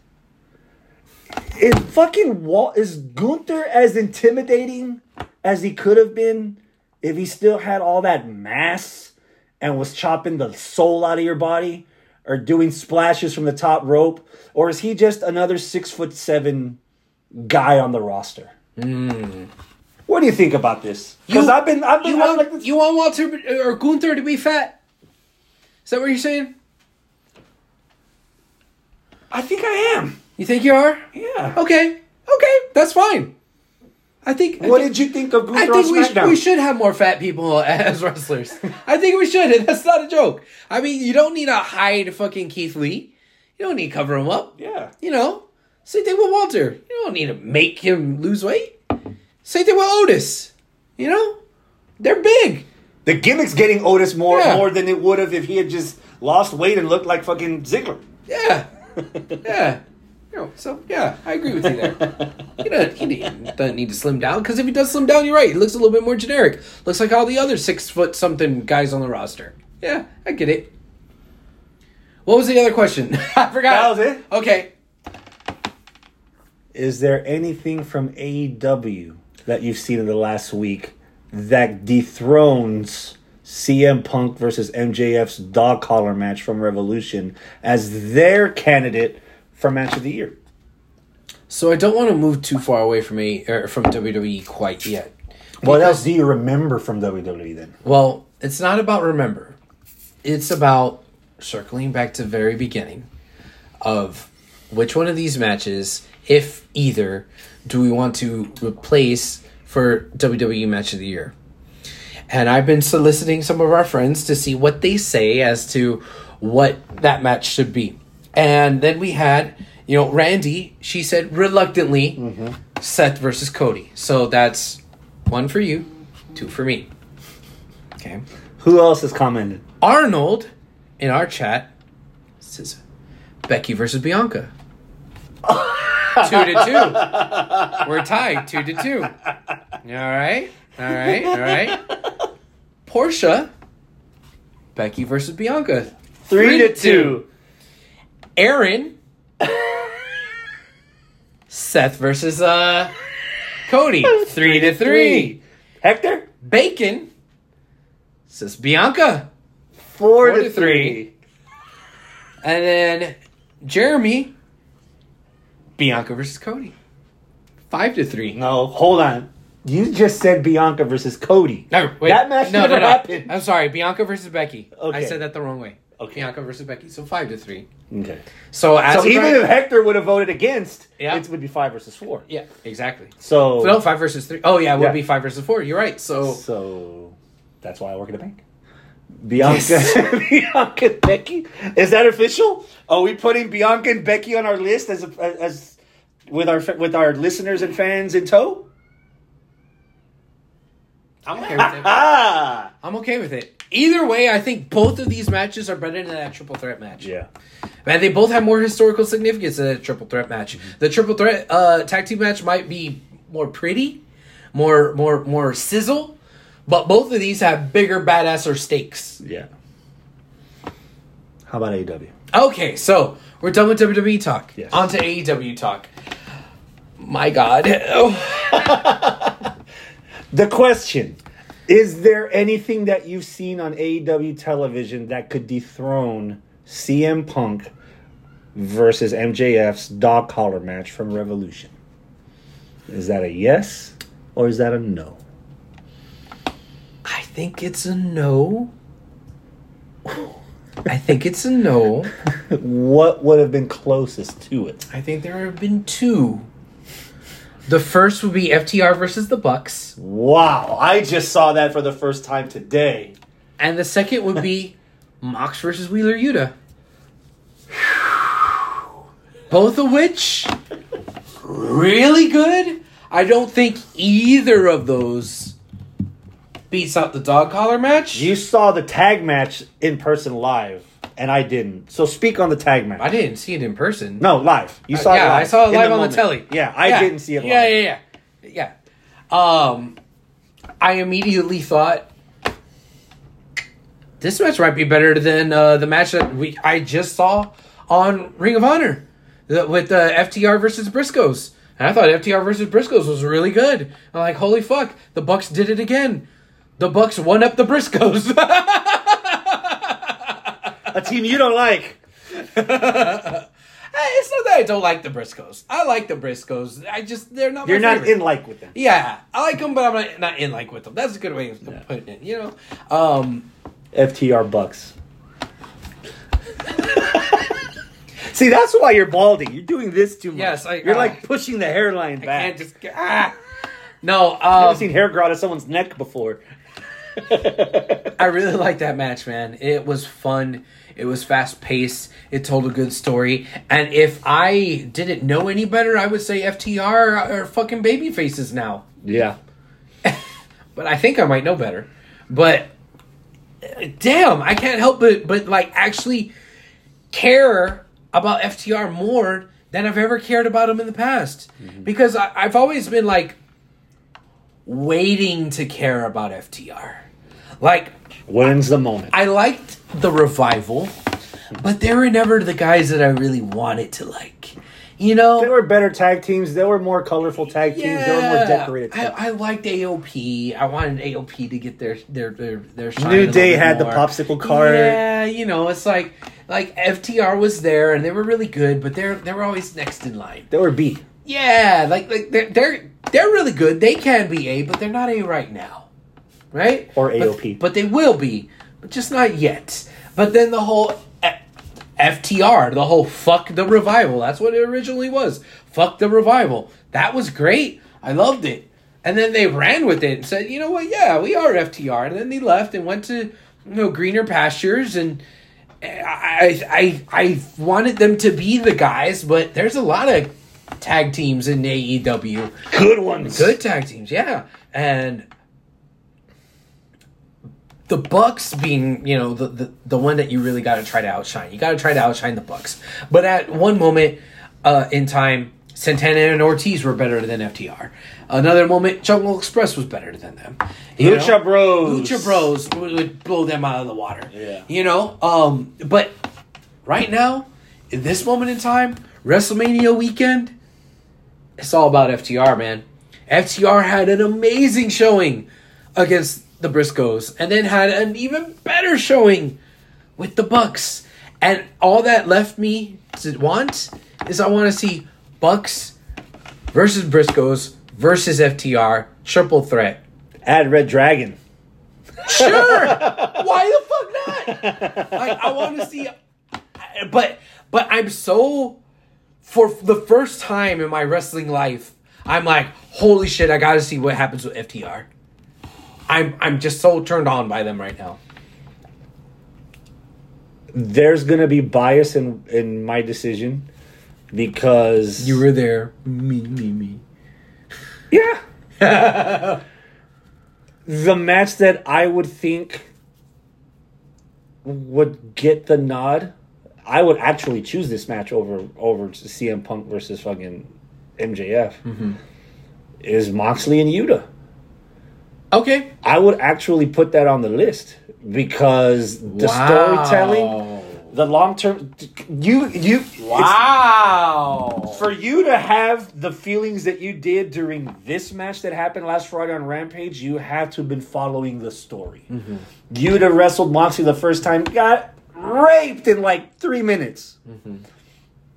Is fucking Walt is Gunther as intimidating as he could have been if he still had all that mass and was chopping the soul out of your body or doing splashes from the top rope, or is he just another six foot seven guy on the roster? Hmm. What do you think about this? Because I've been, I've been, You want like this- you want Walter or Gunther to be fat? Is that what you're saying? I think I am. You think you are? Yeah. Okay. Okay, that's fine. I think. I What think- did you think of I think we, sh- we should have more fat people as wrestlers. I think we should. That's not a joke. I mean, you don't need to hide fucking Keith Lee. You don't need to cover him up. Yeah. You know, same thing with Walter. You don't need to make him lose weight. Same thing with Otis. You know, they're big. The gimmick's getting Otis more Yeah. more than it would have if he had just lost weight and looked like fucking Ziggler. Yeah, yeah. You know, so yeah, I agree with you there. He doesn't, he need- doesn't need to slim down because if he does slim down, you're right. He looks a little bit more generic. Looks like all the other six foot something guys on the roster. Yeah, I get it. What was the other question? I forgot. That was it? Okay. Is there anything from AEW that you've seen in the last week that dethrones CM Punk versus MJF's dog collar match from Revolution as their candidate for match of the year? So I don't want to move too far away from a or from WWE quite yet. What else do you remember from WWE then? Well, it's not about remember. It's about circling back to the very beginning of which one of these matches, if either, do we want to replace for WWE Match of the Year. And I've been soliciting some of our friends to see what they say as to what that match should be. And then we had, you know, Randy, she said reluctantly Seth versus Cody. So that's one for you, two for me. Okay. Who else has commented? Arnold in our chat says Becky versus Bianca. Two to two. We're tied two to two. All right. All right. All right. Portia. Becky versus Bianca. Three, to two. Aaron. Seth versus uh Cody. Three to three. Hector? Bacon says Bianca. Four, Four to, to three. And then Jeremy, Bianca versus Cody. Five to three. No, hold on. You just said Bianca versus Cody. No, wait. That match no, never no, no. happened. I'm sorry. Bianca versus Becky. Okay. I said that the wrong way. Okay. Bianca versus Becky. So five to three. Okay. So as So even if Hector would have voted against, Yeah. it would be five versus four. yeah, exactly. So No, five versus three. Oh yeah, it would Yeah. be five versus four. You're right. So So that's why I work at a bank. Bianca, Yes. Bianca and Becky. Is that official? Are we putting Bianca and Becky on our list as a, as with our with our listeners and fans in tow? I'm okay with it. Ah, I'm okay with it. Either way, I think both of these matches are better than that triple threat match. yeah. Man, they both have more historical significance than a triple threat match. The triple threat uh, tag team match might be more pretty, more more more sizzle, but both of these have bigger badasser stakes. Yeah. How about AEW? Okay, so we're done with WWE talk. Yes. On to AEW talk. My God. The question Is there anything that you've seen on AEW television that could dethrone CM Punk versus MJF's dog collar match from Revolution? Is that a yes or is that a no? I think it's a no. I think it's a no. What would have been closest to it? I think there have been two. The first would be FTR versus the Bucks, Wow, I just saw that for the first time today. and the second would be Mox versus Wheeler Yuta. Both of which really good. I don't think either of those beats out the dog collar match. You saw the tag match in person live, and I didn't. So speak on the tag match. I didn't see it in person. No, live. You saw Uh, it yeah, live. I saw it in live on moment. the telly. Yeah, I didn't see it live. Yeah, yeah, yeah, yeah. Um, I immediately thought this match might be better than uh, the match that we I just saw on Ring of Honor the, with uh, FTR versus Briscoes. And I thought FTR versus Briscoes was really good. I'm like, holy fuck, the Bucks did it again. The Bucks won up the Briscoes. A team you don't like. Hey, it's not that I don't like the Briscoes. I like the Briscoes. I just they're not. You're not favorite. in like with them. Yeah, I like them, but I'm not, not in like with them. That's a good way of putting it. You know, um, FTR Bucks. See, that's why you're balding. You're doing this too much. Yes, I- You're uh, like pushing the hairline I back. can't just ah. No, I've um, seen hair grow out of someone's neck before. I really like that match, man. It was fun. It was fast paced. It told a good story. And if I didn't know any better, I would say FTR are fucking baby faces now. Yeah. but I think I might know better. But damn, I can't help but but like actually care about FTR more than I've ever cared about them in the past because I, I've always been like waiting to care about FTR. Like When's the moment? I liked the revival, but they were never the guys that I really wanted to like. You know, There were better tag teams. There were more colorful tag teams. There were more decorated. I, I liked AOP. I wanted AOP to get their their their their shine New Day bit had the popsicle cart. Yeah, you know, it's like like FTR was there and they were really good, but they're they were always next in line. They were B. Yeah, like like they're they're, they're really good. They can be A, but they're not A right now, right? Or But- AOP. but, they will be, but just not yet. But then the whole FTR, the whole fuck the revival. That's what it originally was. Fuck the revival. That was great. I loved it. And then they ran with it and said, you know what? Yeah, we are FTR. And then they left and went to you know greener pastures and. I, I I wanted them to be the guys, but there's a lot of tag teams in AEW. Good ones. Good tag teams, yeah. And the Bucks being, you know, the, the, the one that you really got to try to outshine. You got to try to outshine the Bucks. But at one moment uh, in time, Santana and Ortiz were better than FTR. Another moment, Jungle Express was better than them. You Lucha know? Bros. Lucha Bros would, would blow them out of the water. Yeah. You know, um, but right now, in this moment in time, WrestleMania weekend, it's all about FTR, man. FTR had an amazing showing against the Briscoes, and then had an even better showing with the Bucks. And all that left me to want is I want to see Bucks versus Briscoes versus FTR triple threat. Add Red Dragon. Sure. Why the fuck not? Like I want to see, but but I'm so for the first time in my wrestling life, I'm like, holy shit! I got to see what happens with FTR. I'm I'm just so turned on by them right now. There's gonna be bias in in my decision because You were there, me me me. yeah. the match that I would think would get the nod, I would actually choose this match over over CM Punk versus fucking MJF. Mm-hmm. Is Moxley and Yuta. Okay. I would actually put that on the list because the Wow. storytelling, the long term, you you Wow. for you to have the feelings that you did during this match that happened last Friday on Rampage, you have to have been following the story. Mm-hmm. You'd have wrestled Moxley the first time, got raped in like three minutes. Mm-hmm.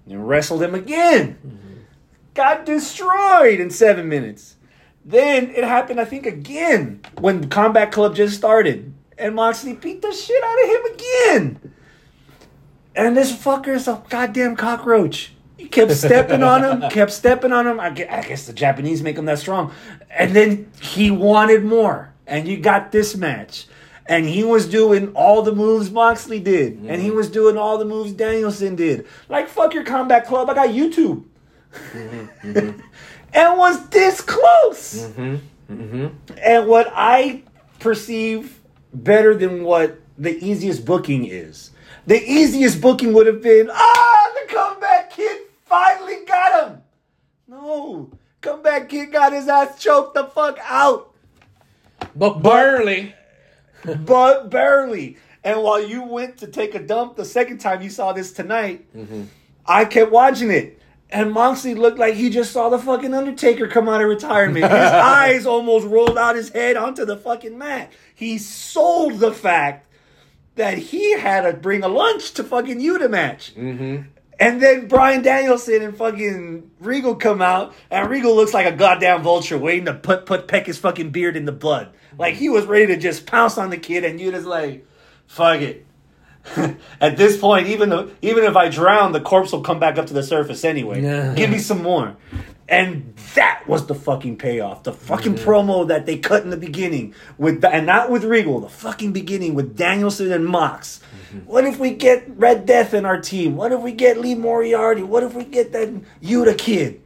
and wrestled him again, mm-hmm. got destroyed in seven minutes. Then it happened, I think, again when Combat Club just started, and Moxley beat the shit out of him again. And this fucker is a goddamn cockroach. He kept stepping on him, kept stepping on him. I guess the Japanese make him that strong. And then he wanted more. And you got this match. And he was doing all the moves Moxley did. And he mm-hmm. was doing all the moves Danielson did. Like, fuck your combat club. I got YouTube. Mm-hmm. Mm-hmm. and was this close. And what I perceive better than what the easiest booking is. The easiest booking would have been, ah, the comeback kid finally got him. No, comeback kid got his ass choked the fuck out, But Burley. but barely. And while you went to take a dump the second time you saw this tonight, mm-hmm. I kept watching it. And Moxley looked like he just saw the fucking Undertaker come out of retirement. His eyes almost rolled out his head onto the fucking mat. He sold the fact that he had to bring a lunch to fucking Yuta match. Mm-hmm. And then Bryan Danielson and fucking Regal come out, and Regal looks like a goddamn vulture waiting to put put peck his fucking beard in the blood. Like he was ready to just pounce on the kid, and Yuta's like, "Fuck it." At this point, even though, even if I drown, the corpse will come back up to the surface anyway. Yeah. Give me some more. And that was the fucking payoff. The fucking promo that they cut in the beginning with, and not with Regal. The fucking beginning with Danielson and Mox. What if we get Red Death in our team? What if we get Lee Moriarty? What if we get that Yuta kid?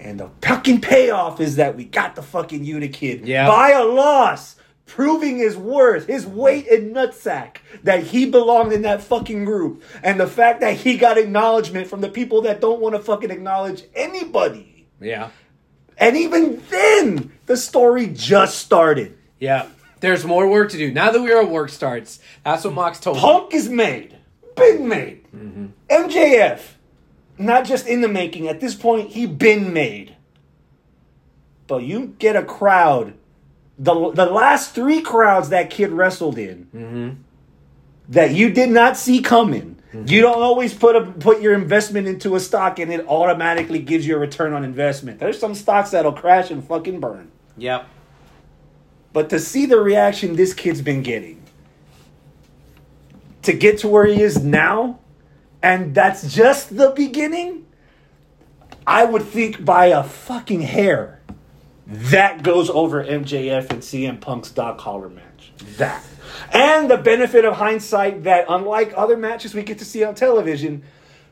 And the fucking payoff is that we got the fucking Yuta kid Yeah. by a loss, proving his worth, his weight in nutsack, that he belonged in that fucking group, and the fact that he got acknowledgement from the people that don't want to fucking acknowledge anybody. Yeah. And even then, the story just started. Yeah. There's more work to do. Now that we're at work starts, that's what Mox told me. Punk is made, been made. Mm-hmm. MJF, not just in the making. At this point, he been made. But you get a crowd, the the last three crowds that kid wrestled in, mm-hmm. that you did not see coming. Mm-hmm. You don't always put a put your investment into a stock and it automatically gives you a return on investment. There's some stocks that'll crash and fucking burn. Yep. But to see the reaction this kid's been getting, to get to where he is now, and that's just the beginning, I would think by a fucking hair, that goes over MJF and CM Punk's dog collar match. That. And the benefit of hindsight that, unlike other matches we get to see on television,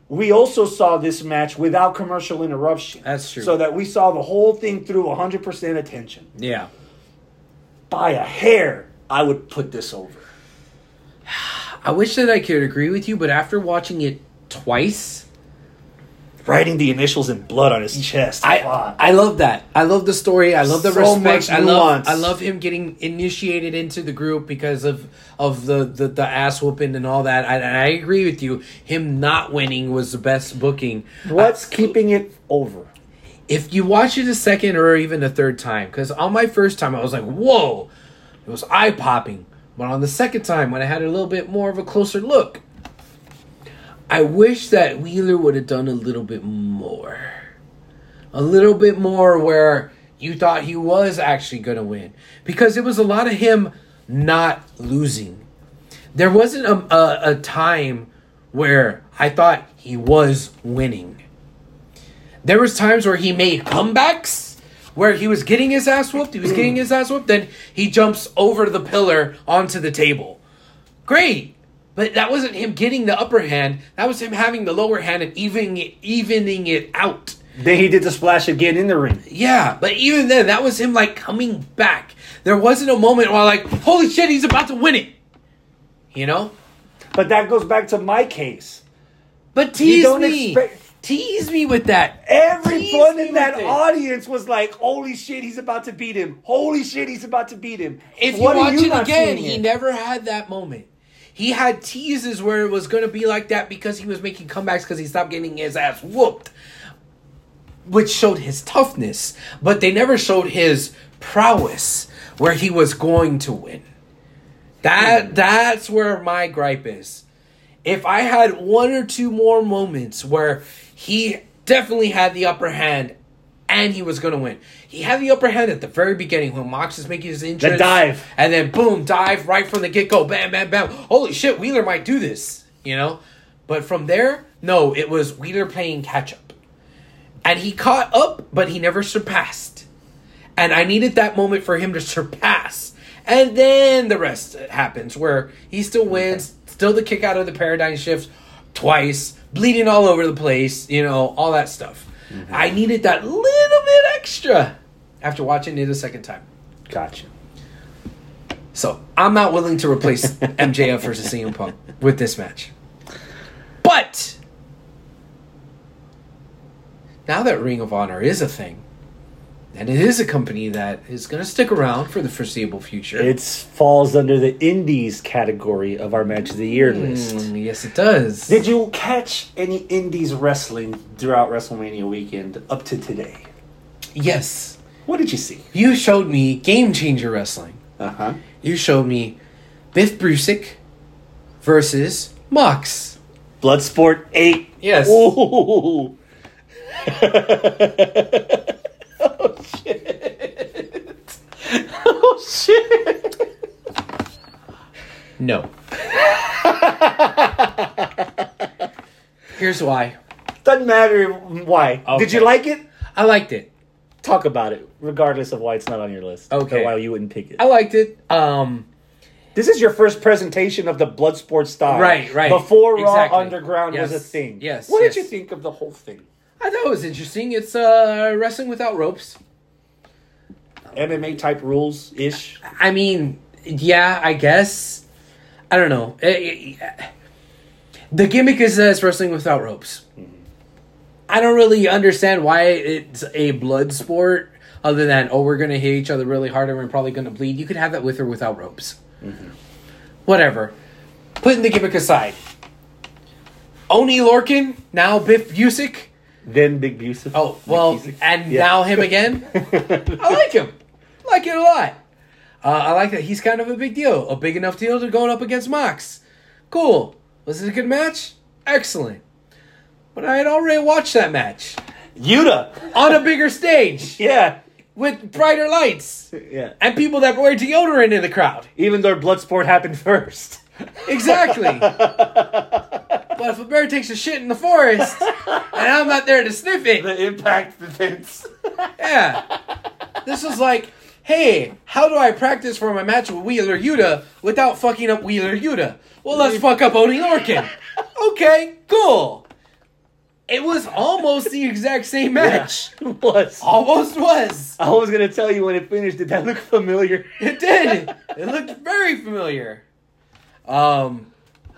we also saw this match without commercial interruption. That's true. So that we saw the whole thing through 100% attention Yeah. By a hair, I would put this over. I wish that I could agree with you, but after watching it twice, Writing the initials in blood on his chest. I Fuck. I love that. I love the story. I love the So respect. much I love. I love him getting initiated into the group because of of the the, the ass whooping and all that. I, and I agree with you. Him not winning was the best booking. What's uh, keeping it over? If you watch it a second or even a third time, because on my first time I was like, whoa, it was eye popping. But on the second time, when I had a little bit more of a closer look, I wish that Wheeler would have done a little bit more. A little bit more where you thought he was actually going to win because it was a lot of him not losing. There wasn't a, a, a time where I thought he was winning. There was times where he made comebacks where he was getting his ass whooped, he was getting his ass whooped, then he jumps over the pillar onto the table. Great. But that wasn't him getting the upper hand. That was him having the lower hand and evening it, evening it out. Then he did the splash again in the ring. Yeah, but even then, that was him like coming back. There wasn't a moment where like, holy shit, he's about to win it. You know? But that goes back to my case. But tease don't me. expect- tease me with that. Everyone in that audience was like, "Holy shit, he's about to beat him! Holy shit, he's about to beat him!" If What you watch it again, he never had that moment. He had teases where it was going to be like that because he was making comebacks because he stopped getting his ass whooped, which showed his toughness. But they never showed his prowess where he was going to win. That hmm. that's where my gripe is. If I had one or two more moments where he definitely had the upper hand and he was going to win. He had the upper hand at the very beginning when Mox is making his entrance. dive. And then boom, dive right from the get go. Bam, bam, bam. Holy shit, Wheeler might do this, you know? But from there, no, it was Wheeler playing catch up. And he caught up, but he never surpassed. And I needed that moment for him to surpass. And then the rest happens where he still wins, still the kick out of the paradigm shift twice, bleeding all over the place, you know, all that stuff. Mm-hmm. I needed that little bit extra after watching it a second time. Gotcha. So I'm not willing to replace MJF versus CM Punk with this match. But now that Ring of Honor is a thing, and it is a company that is going to stick around for the foreseeable future. It falls under the indies category of our match of the year list. Mm, yes, it does. Did you catch any indies wrestling throughout WrestleMania weekend up to today? yes, What did you see? you showed me Game Changer Wrestling. Uh huh. You showed me Biff Busick versus Mox. Bloodsport 8. Yes. oh, shit. Oh, shit. No. Here's why. Doesn't matter why. Did you like it? I liked it. Talk about it, regardless of why it's not on your list. Okay. Or why you wouldn't pick it. I liked it. Um, This is your first presentation of the Bloodsport style. Right, right. Before Exactly. Raw Underground was a thing. yes, What yes. did you think of the whole thing? I thought it was interesting. It's uh, wrestling without ropes. MMA type rules ish. I mean, yeah, I guess. I don't know. It- it- the gimmick is that it's wrestling without ropes. Mm-hmm. I don't really understand why it's a blood sport, other than oh, we're gonna hit each other really hard and we're probably gonna bleed. You could have that with or without ropes. Mm-hmm. Whatever. Putting the gimmick aside. Oney Lorcan, now Biff Busick. Then Big Busey. Oh well, Big and Yeah. now him again. I like him. Like it a lot. Uh, I like that he's kind of a big deal, a big enough deal to going up against Mox. Cool. Was it a good match? Excellent. But I had already watched that match Yuta. on a bigger stage Yeah. with brighter lights Yeah. and people that wear deodorant in the crowd. Even though Bloodsport happened first. Exactly. but if a bear takes a shit in the forest and I'm not there to sniff it, the impact defense. Yeah. This was like, hey, how do I practice for my match with Wheeler Yuta without fucking up Wheeler Yuta? Well, let's fuck up Oney Lorcan. Okay, cool. It was almost the exact same match. It was. Almost was. I was gonna tell you when it finished. Did that look familiar? It did. It looked very familiar. Um,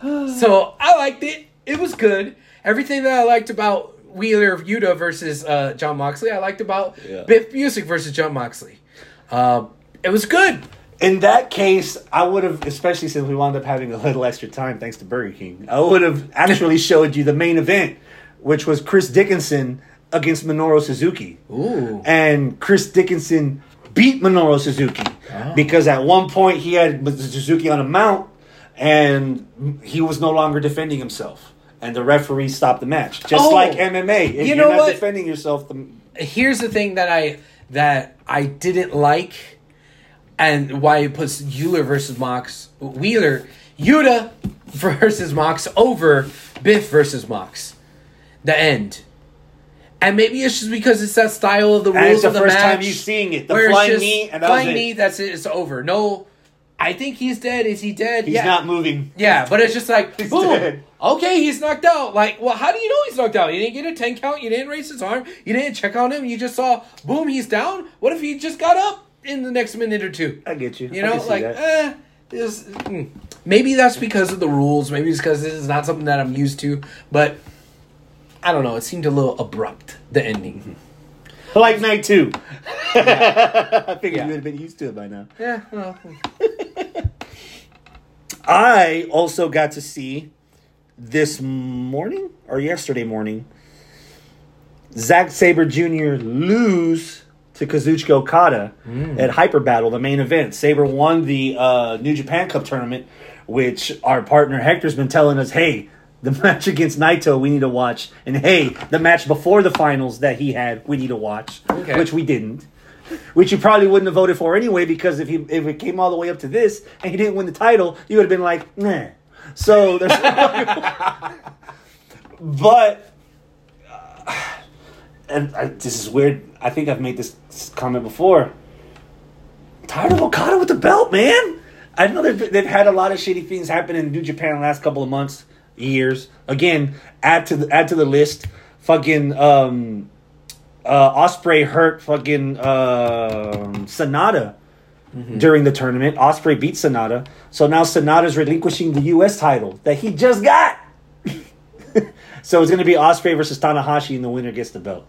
so I liked it. It was good. Everything that I liked about Wheeler Yuta versus uh, Jon Moxley, I liked about Yeah. Biff Busick versus Jon Moxley. Um, it was good. In that case, I would have, especially since we wound up having a little extra time thanks to Burger King, I would have actually showed you the main event, which was Chris Dickinson against Minoru Suzuki. Ooh. And Chris Dickinson beat Minoru Suzuki Oh. because at one point he had Suzuki on a mount and he was no longer defending himself. And the referee stopped the match. Just Oh. like MMA. If You know are not what? defending yourself, the, Here's the thing that I that I didn't like, and why it puts Euler versus Mox Wheeler Yuta versus Mox over Biff versus Mox. The end. And maybe it's just because it's that style of the And rules it's the of the first match. time you seeing it. The flying knee, and that was flying knee. That's it. It's over. No, I think he's dead. Is he dead? He's yeah. not moving. Yeah, but it's just like He's boom. dead. Okay, he's knocked out. Like, well, how do you know he's knocked out? You didn't get a ten count. You didn't raise his arm. You didn't check on him. You just saw boom, he's down. What if he just got up in the next minute or two? I get you. You know, like eh, mm. Maybe that's because of the rules. Maybe it's because this is not something that I'm used to. But I don't know. It seemed a little abrupt. The ending. like night two. I figured Yeah. you would have been used to it by now. Yeah. Well, I also got to see this morning or yesterday morning Zack Sabre Jr. lose to Kazuchika Okada at Hyper Battle, the main event. Saber won the uh, New Japan Cup tournament, which our partner Hector's been telling us, hey, the match against Naito we need to watch, and hey, the match before the finals that he had we need to watch, Okay. which we didn't. Which you probably wouldn't have voted for anyway, because if he if it came all the way up to this and he didn't win the title, you would have been like, nah. So there's, but uh, and I, this is weird. I think I've made this comment before. Tired of Okada with the belt, man. I know they've, they've had a lot of shitty things happen in New Japan the last couple of months, years. Again, add to the add to the list. Fucking um, uh, Ospreay hurt fucking um Sanada during the tournament. Ospreay beat Sanada, so now Sanada's relinquishing the U.S. title that he just got. so it's going to be Ospreay versus Tanahashi, and the winner gets the belt.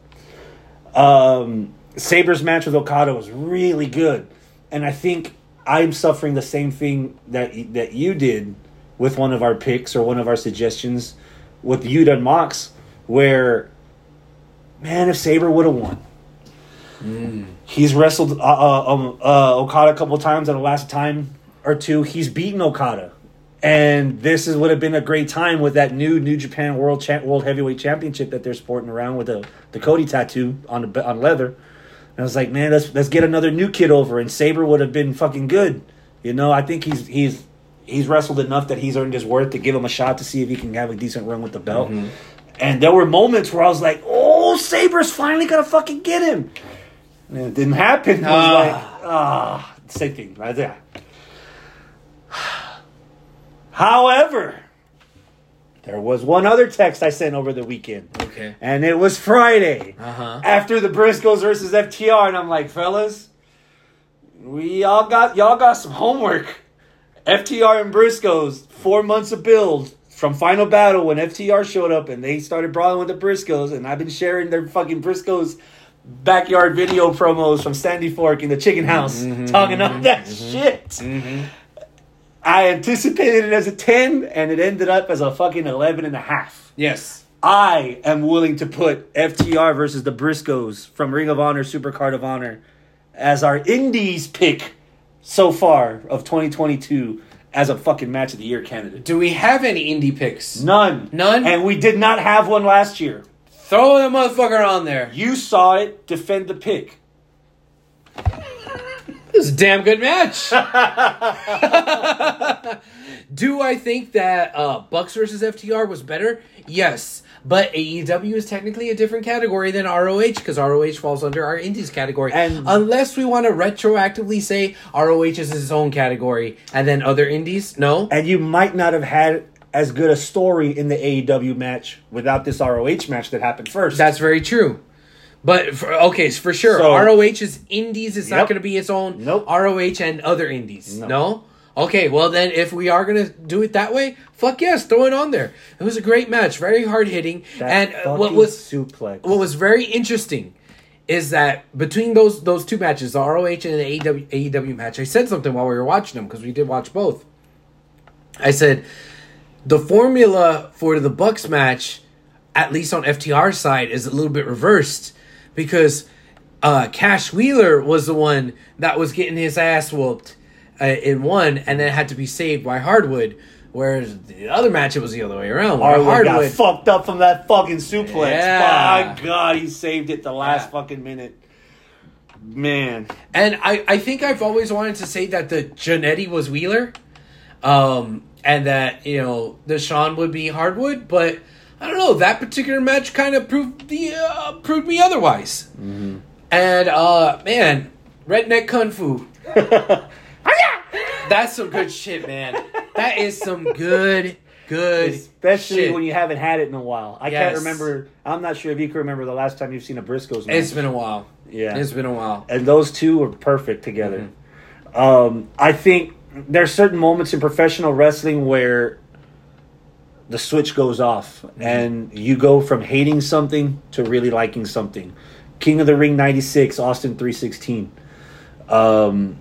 Um, Sabre's match with Okada was really good, and I think I'm suffering the same thing that that you did with one of our picks or one of our suggestions with Yuta and Mox, where man, if Sabre would have won. He's wrestled uh, uh, um, uh, Okada a couple times, and the last time or two, he's beaten Okada. And this is would have been a great time with that new New Japan World Cha- World Heavyweight Championship that they're sporting around with the the Cody tattoo on the on leather. And I was like, man, let's let's get another new kid over, and Sabre would have been fucking good. You know, I think he's he's he's wrestled enough that he's earned his worth to give him a shot to see if he can have a decent run with the belt. And there were moments where I was like, oh, Sabre's finally gonna fucking get him. And it didn't happen. I was like, ah, same thing right there. However, there was one other text I sent over the weekend. Okay. And it was Friday Uh-huh. after the Briscoes versus FTR, and I'm like, fellas, we all got y'all got some homework. FTR and Briscoes, four months of build from Final Battle when FTR showed up and they started brawling with the Briscoes, and I've been sharing their fucking Briscoes backyard video promos from Sandy Fork in the Chicken House, mm-hmm. talking up that mm-hmm. shit. Mm-hmm. I anticipated it as a 10, and it ended up as a fucking 11 and a half. Yes. I am willing to put FTR versus the Briscoes from Ring of Honor, Supercard of Honor, as our Indies pick so far of 2022 as a fucking match of the year candidate. Do we have any indie picks? None. None? And we did not have one last year. Throw that motherfucker on there. You saw it. Defend the pick. It was a damn good match. Do I think that uh, Bucks versus FTR was better? Yes. But AEW is technically a different category than ROH because ROH falls under our Indies category. And- unless we want to retroactively say ROH is its own category and then other Indies, no. And you might not have had as good a story in the AEW match without this ROH match that happened first. That's very true. But for, okay, for sure, So- ROH is indies. It's not going to be its own Nope. ROH and other indies. No. No. Okay, well then, if we are going to do it that way, fuck yes, throw it on there. It was a great match, very hard hitting, and uh, what was suplex? what was very interesting is that between those those two matches, the ROH and the AEW, AEW match, I said something while we were watching them because we did watch both. I said the formula for the Bucks match, at least on FTR side, is a little bit reversed because uh, Cash Wheeler was the one that was getting his ass whooped uh, in one, and then had to be saved by Harwood. Whereas the other match, it was the other way around. where Harwood got fucked up from that fucking suplex. Yeah. My God, he saved it the last Yeah. fucking minute. man. And I, I think I've always wanted to say that the Jannetty was Wheeler, um, and that you know the Shawn would be Harwood, but I don't know that particular match kind of proved the uh, proved me otherwise. And uh, man, redneck kung fu. That's some good shit, man. That is some good, good, Especially shit. when you haven't had it in a while. I Yes. can't remember. I'm not sure if you can remember the last time you've seen a Briscoes match. It's been a while. Yeah. it's been a while. and those two were perfect together. Um, I think there's certain moments in professional wrestling where the switch goes off Mm-hmm. and you go from hating something to really liking something. King of the Ring 96, Austin 316. Um,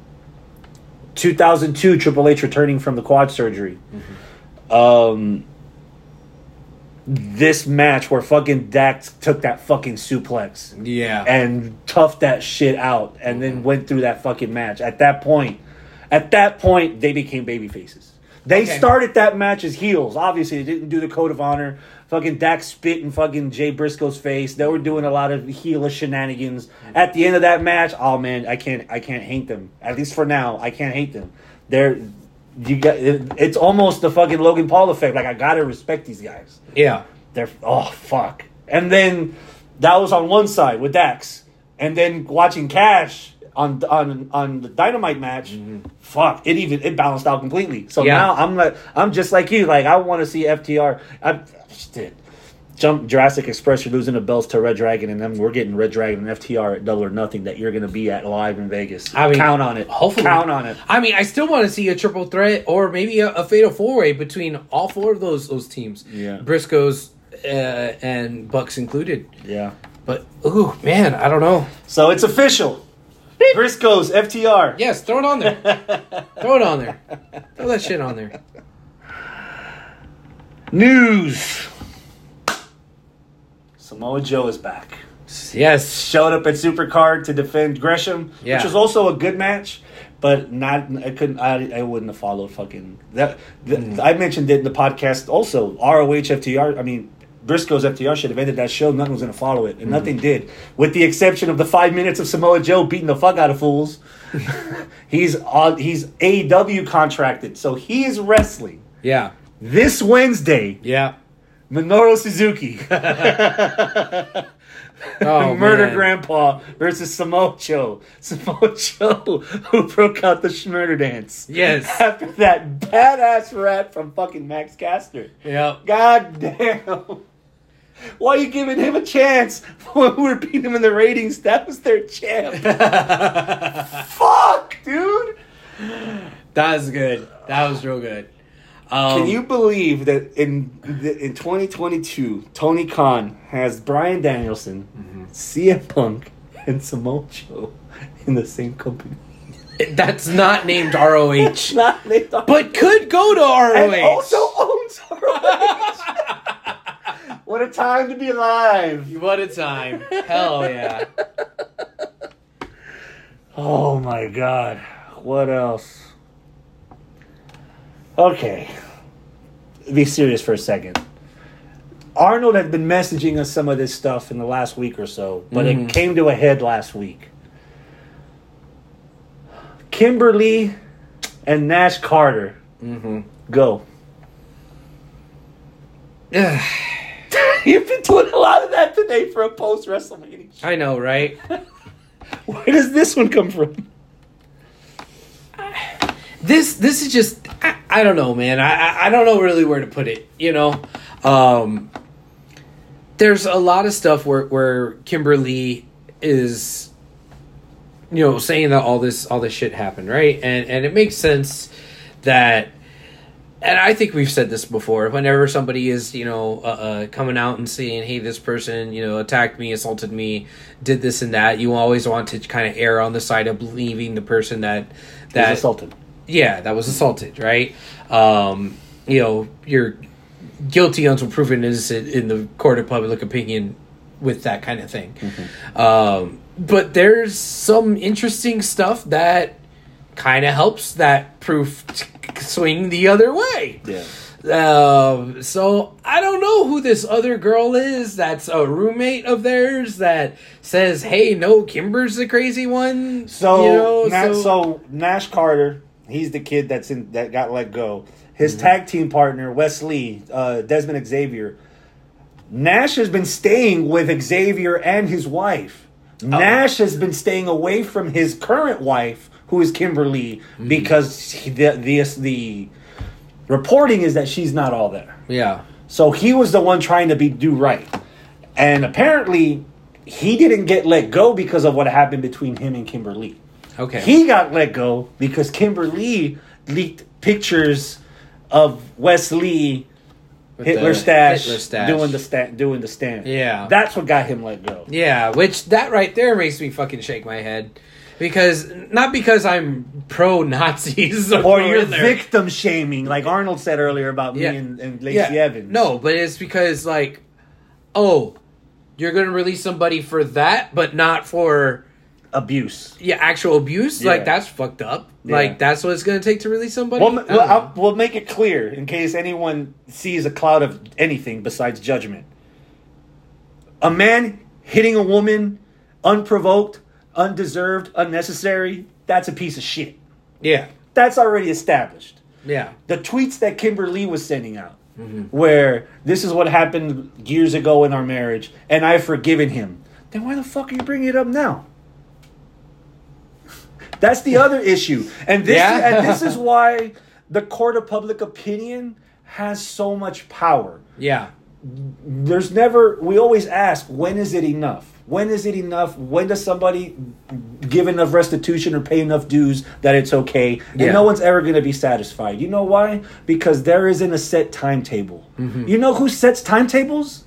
2002, Triple H returning from the quad surgery. Mm-hmm. Um, this match where fucking Dax took that fucking suplex Yeah, and toughed that shit out and then went through that fucking match. At that point, at that point, they became baby faces. They Okay. started that match as heels. Obviously, they didn't do the code of honor. Fucking Dax spit in fucking Jay Briscoe's face. They were doing a lot of heelish shenanigans. At the end of that match, oh man, I can't, I can't hate them. At least for now, I can't hate them. They're, you got, it, it's almost the fucking Logan Paul effect. Like I gotta respect these guys. yeah, They're oh fuck. And then that was on one side with Dax, and then watching Cash on on on the Dynamite match. Mm-hmm. Fuck, it even it balanced out completely. So Yeah. now I'm like I'm just like you. Like I want to see FTR. I shit. Jump Jurassic Express, you're losing the belts to Red Dragon, and then we're getting Red Dragon and FTR at Double or Nothing that you're going to be at live in Vegas. I mean, count on it. hopefully- count on it. I mean, I still want to see a triple threat or maybe a, a fatal four way between all four of those those teams. Yeah. Briscoes uh, and Bucks included. Yeah. But ooh, man, I don't know. So it's official. Briscoes FTR. Yes, throw it on there. throw it on there. Throw that shit on there. News. Samoa Joe is back. Yes. Showed up at Supercard to defend Gresham, Yeah. which was also a good match, but not. I couldn't. I, I wouldn't have followed fucking that. The, Mm. I mentioned it in the podcast. Also, ROH FTR. I mean. Briscoe's FTR should have ended that show. Nothing was going to follow it, Mm. and nothing did, with the exception of the five minutes of Samoa Joe beating the fuck out of fools. he's on. He's AEW contracted, so he is wrestling Yeah. This Wednesday. Yeah. Minoru Suzuki, Oh, Murder man. Grandpa versus. Samoa Joe, who broke out the Schmurder dance. Yes. After that badass rap from fucking Max Caster. Yep. God damn. Why are you giving him a chance when we were beating him in the ratings? That was their champ. Fuck, dude. That was good. That was real good. Um, Can you believe that in in 2022, Tony Khan has Bryan Danielson, CM Punk, and Samoa Joe in the same company? That's not named ROH, Not named but could go to and ROH. also owns ROH. what a time to be alive! what a time! Hell yeah! Oh my god. What else? Okay. Be serious for a second. Arnold had been messaging us some of this stuff in the last week or so, but Mhm. it came to a head last week. Kimber Lee and Nash Carter Mm-hmm. go. You've been doing a lot of that today for a post WrestleMania. I know, right? Where does this one come from? This this is just I, I don't know man I, I don't know really where to put it you know um there's a lot of stuff where where Kimber Lee is you know saying that all this all this shit happened right and and it makes sense that and I think we've said this before. Whenever somebody is, you know, uh, uh, coming out and saying, "Hey, this person, you know, attacked me, assaulted me, did this and that," you always want to kind of err on the side of believing the person that that assaulted. Yeah, that was assaulted, right? Um, you know, you're guilty until proven innocent in the court of public opinion with that kind of thing. Um, but there's some interesting stuff that kind of helps that proof t- swing the other way. Yeah. Um, so I don't know who this other girl is. That's a roommate of theirs that says, "Hey, no, Kimber's the crazy one." So, you know, Na- so, Nash Carter, he's the kid that's in that got let go. His Mm-hmm. tag team partner Wes Lee uh, Dezmond Xavier. Nash has been staying with Xavier and his wife. Oh. Nash has been staying away from his current wife, who is Kimber Lee, Mm-hmm. because he, the, the the reporting is that she's not all there. yeah, So he was the one trying to be do right. And apparently he didn't get let go because of what happened between him and Kimber Lee. Okay, He got let go because Kimber Lee leaked pictures of Wes Lee Hitler stash, Hitler stash. doing the sta- doing the stand. Yeah. That's what got him let go. Yeah, which that right there makes me fucking shake my head. Because not because I'm pro Nazis or, Or you're victim shaming, like Arnold said earlier about Yeah. me and, and Lacey Evans. No, but it's because like, oh, you're gonna release somebody for that, but not for abuse. yeah actual abuse. Yeah. Like that's fucked up. Yeah. Like that's what it's gonna take to release somebody. We'll, we'll. We'll make it clear in case anyone sees a cloud of anything besides judgment. A man hitting a woman unprovoked, undeserved, unnecessary, that's a piece of shit. yeah, That's already established. yeah, The tweets that Kimber Lee was sending out, mm-hmm. where this is what happened years ago in our marriage, and I've forgiven him, then why the fuck are you bringing it up now? That's the other issue. And this, Yeah. and this is why the court of public opinion has so much power. yeah, There's never, we always ask, when is it enough? When is it enough? When does somebody give enough restitution or pay enough dues that it's okay? And Yeah. no one's ever going to be satisfied. You know why? Because there isn't a set timetable. Mm-hmm. You know who sets timetables?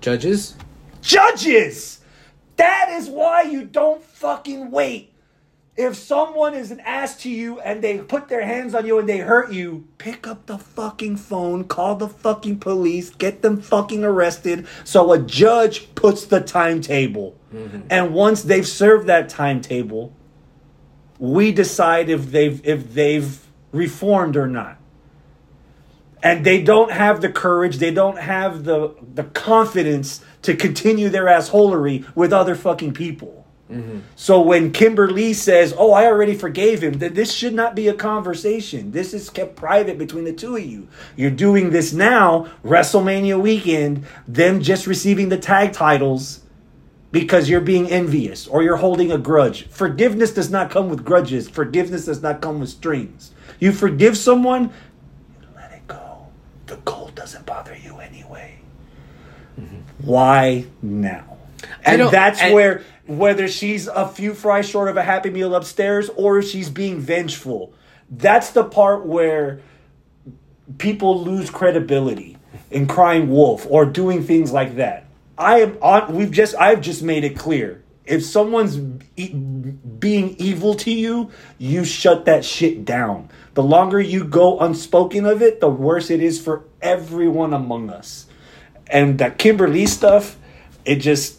judges. judges. That is why you don't fucking wait. If someone is an ass to you and they put their hands on you and they hurt you, pick up the fucking phone, call the fucking police, get them fucking arrested so a judge puts the timetable. Mm-hmm. And once they've served that timetable, we decide if they've if they've reformed or not and they don't have the courage, they don't have the the confidence to continue their assholery with other fucking people. Mm-hmm. So when Kimber Lee says, "Oh, I already forgave him," that this should not be a conversation. This is kept private between the two of you. You're doing this now, WrestleMania weekend, them just receiving the tag titles because you're being envious or you're holding a grudge. Forgiveness does not come with grudges. Forgiveness does not come with strings. You forgive someone, let it go. The gold doesn't bother you anyway. Mm-hmm. Why now? And that's and- where whether she's a few fries short of a happy meal upstairs or she's being vengeful. That's the part where people lose credibility in crying wolf or doing things like that. I am on. Uh, we've just. I've just made it clear. If someone's e- being evil to you, you shut that shit down. The longer you go unspoken of it, the worse it is for everyone among us. And that Kimber Lee stuff, it just,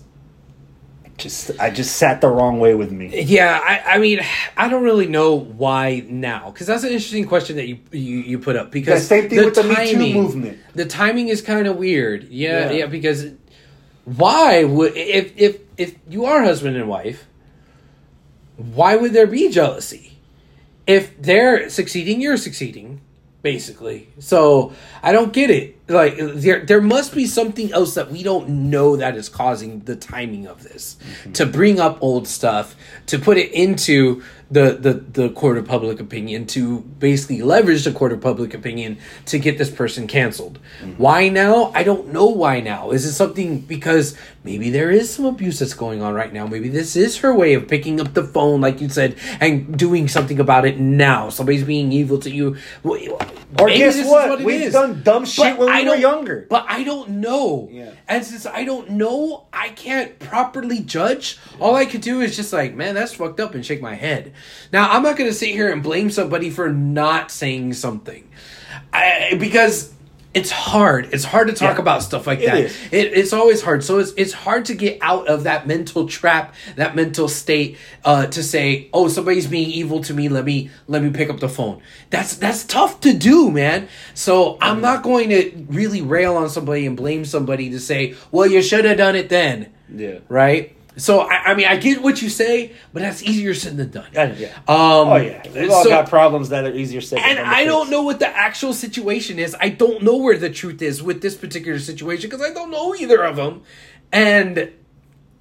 just I just sat the wrong way with me. Yeah, I, I mean, I don't really know why now because that's an interesting question that you you, you put up because The same thing with the Me Too movement. The timing is kind of weird. Yeah, Yeah. yeah, because why would if if if you are husband and wife, why would there be jealousy? If they're succeeding, you're succeeding, basically. So I don't get it. Like there there must be something else that we don't know that is causing the timing of this mm-hmm. to bring up old stuff to put it into the, the the court of public opinion to basically leverage the court of public opinion to get this person canceled. Mm-hmm. Why now? I don't know why now. Is it something because maybe there is some abuse that's going on right now? Maybe this is her way of picking up the phone, like you said, and doing something about it now. Somebody's being evil to you. Or Maybe guess is what? We've is. done dumb shit when I we were younger. But I don't know. Yeah. And since I don't know, I can't properly judge. All I could do is just like, man, that's fucked up and shake my head. Now, I'm not going to sit here and blame somebody for not saying something. I, because it's hard. It's hard to talk Yeah. about stuff like It that. is. It, it's always hard. So it's it's hard to get out of that mental trap, that mental state, uh, to say, "Oh, somebody's being evil to me. Let me let me pick up the phone." That's that's tough to do, man. So I'm not going to really rail on somebody and blame somebody to say, "Well, you should have done it then." Yeah. Right. So I, I mean, I get what you say, but that's easier said than done. Yeah. yeah. Um, oh yeah. We've all so- got problems that are easier said. and I don't know what the actual situation is. I don't know where the truth is with this particular situation because I don't know either of them. And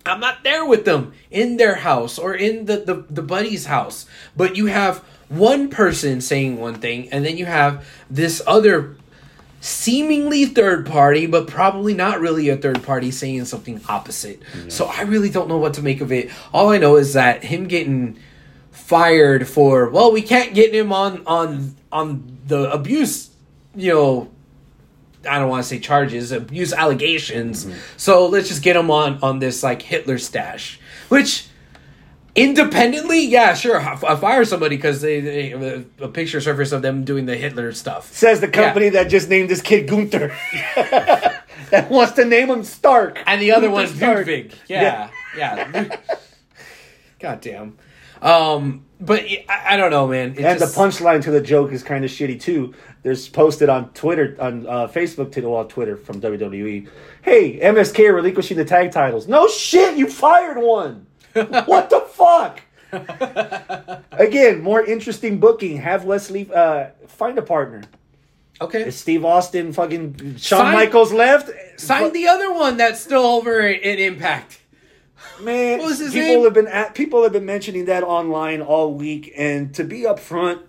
I'm not there with them in their house or in the, the, the buddy's house. But you have one person saying one thing, and then you have this other seemingly third party, but probably not really a third party saying something opposite. So I really don't know what to make of it. All I know is that him getting fired for well, we can't get him on on on the abuse, you know. I don't want to say charges, abuse allegations. Mm-hmm. So let's just get him on on this like Hitler stash, which independently, yeah, sure, I I fire somebody because they, they a, picture surfaced of them doing the Hitler stuff. Says the company that just named this kid Gunther. that wants to name him Stark. And the other Gunther one's Stark. Ludwig. Yeah, yeah. God damn. Um, but I, I don't know, man. It And just- the punchline to the joke is kind of shitty too. There's posted on Twitter, on uh, Facebook, to well, Twitter from WWE. Hey, MSK relinquishing the tag titles. No shit, you fired one. what the fuck? Again, more interesting booking. Have Wes Lee uh, find a partner. Okay. Is Steve Austin fucking Shawn Sign- Michaels left? Sign the other one that's still over in Impact. Man, What was his people name? have been at, people have been mentioning that online all week, and to be upfront,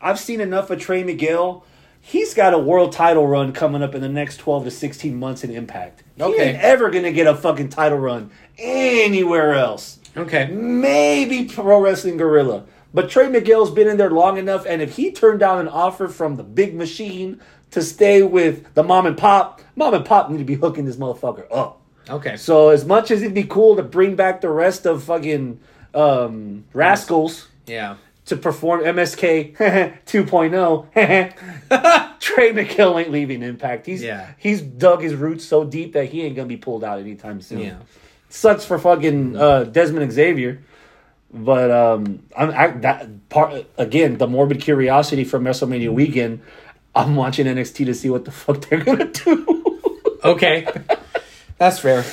I've seen enough of Trey Miguel. He's got a world title run coming up in the next twelve to sixteen months in Impact. He Okay. ain't ever gonna get a fucking title run anywhere else. Okay. Maybe Pro Wrestling Guerrilla, but Trey Miguel's been in there long enough, and if he turned down an offer from the big machine to stay with the mom and pop, mom and pop need to be hooking this motherfucker up. Okay. So as much as it'd be cool to bring back the rest of fucking um, Rascalz Yeah. to perform MSK 2.0, Trey Miguel ain't leaving Impact. He's Yeah. he's dug his roots so deep that he ain't gonna be pulled out anytime soon. Yeah. Sucks for fucking uh, Dezmond Xavier. But um, I'm I, that part again. The morbid curiosity from WrestleMania weekend. I'm watching NXT to see what the fuck they're gonna do. Okay. That's fair.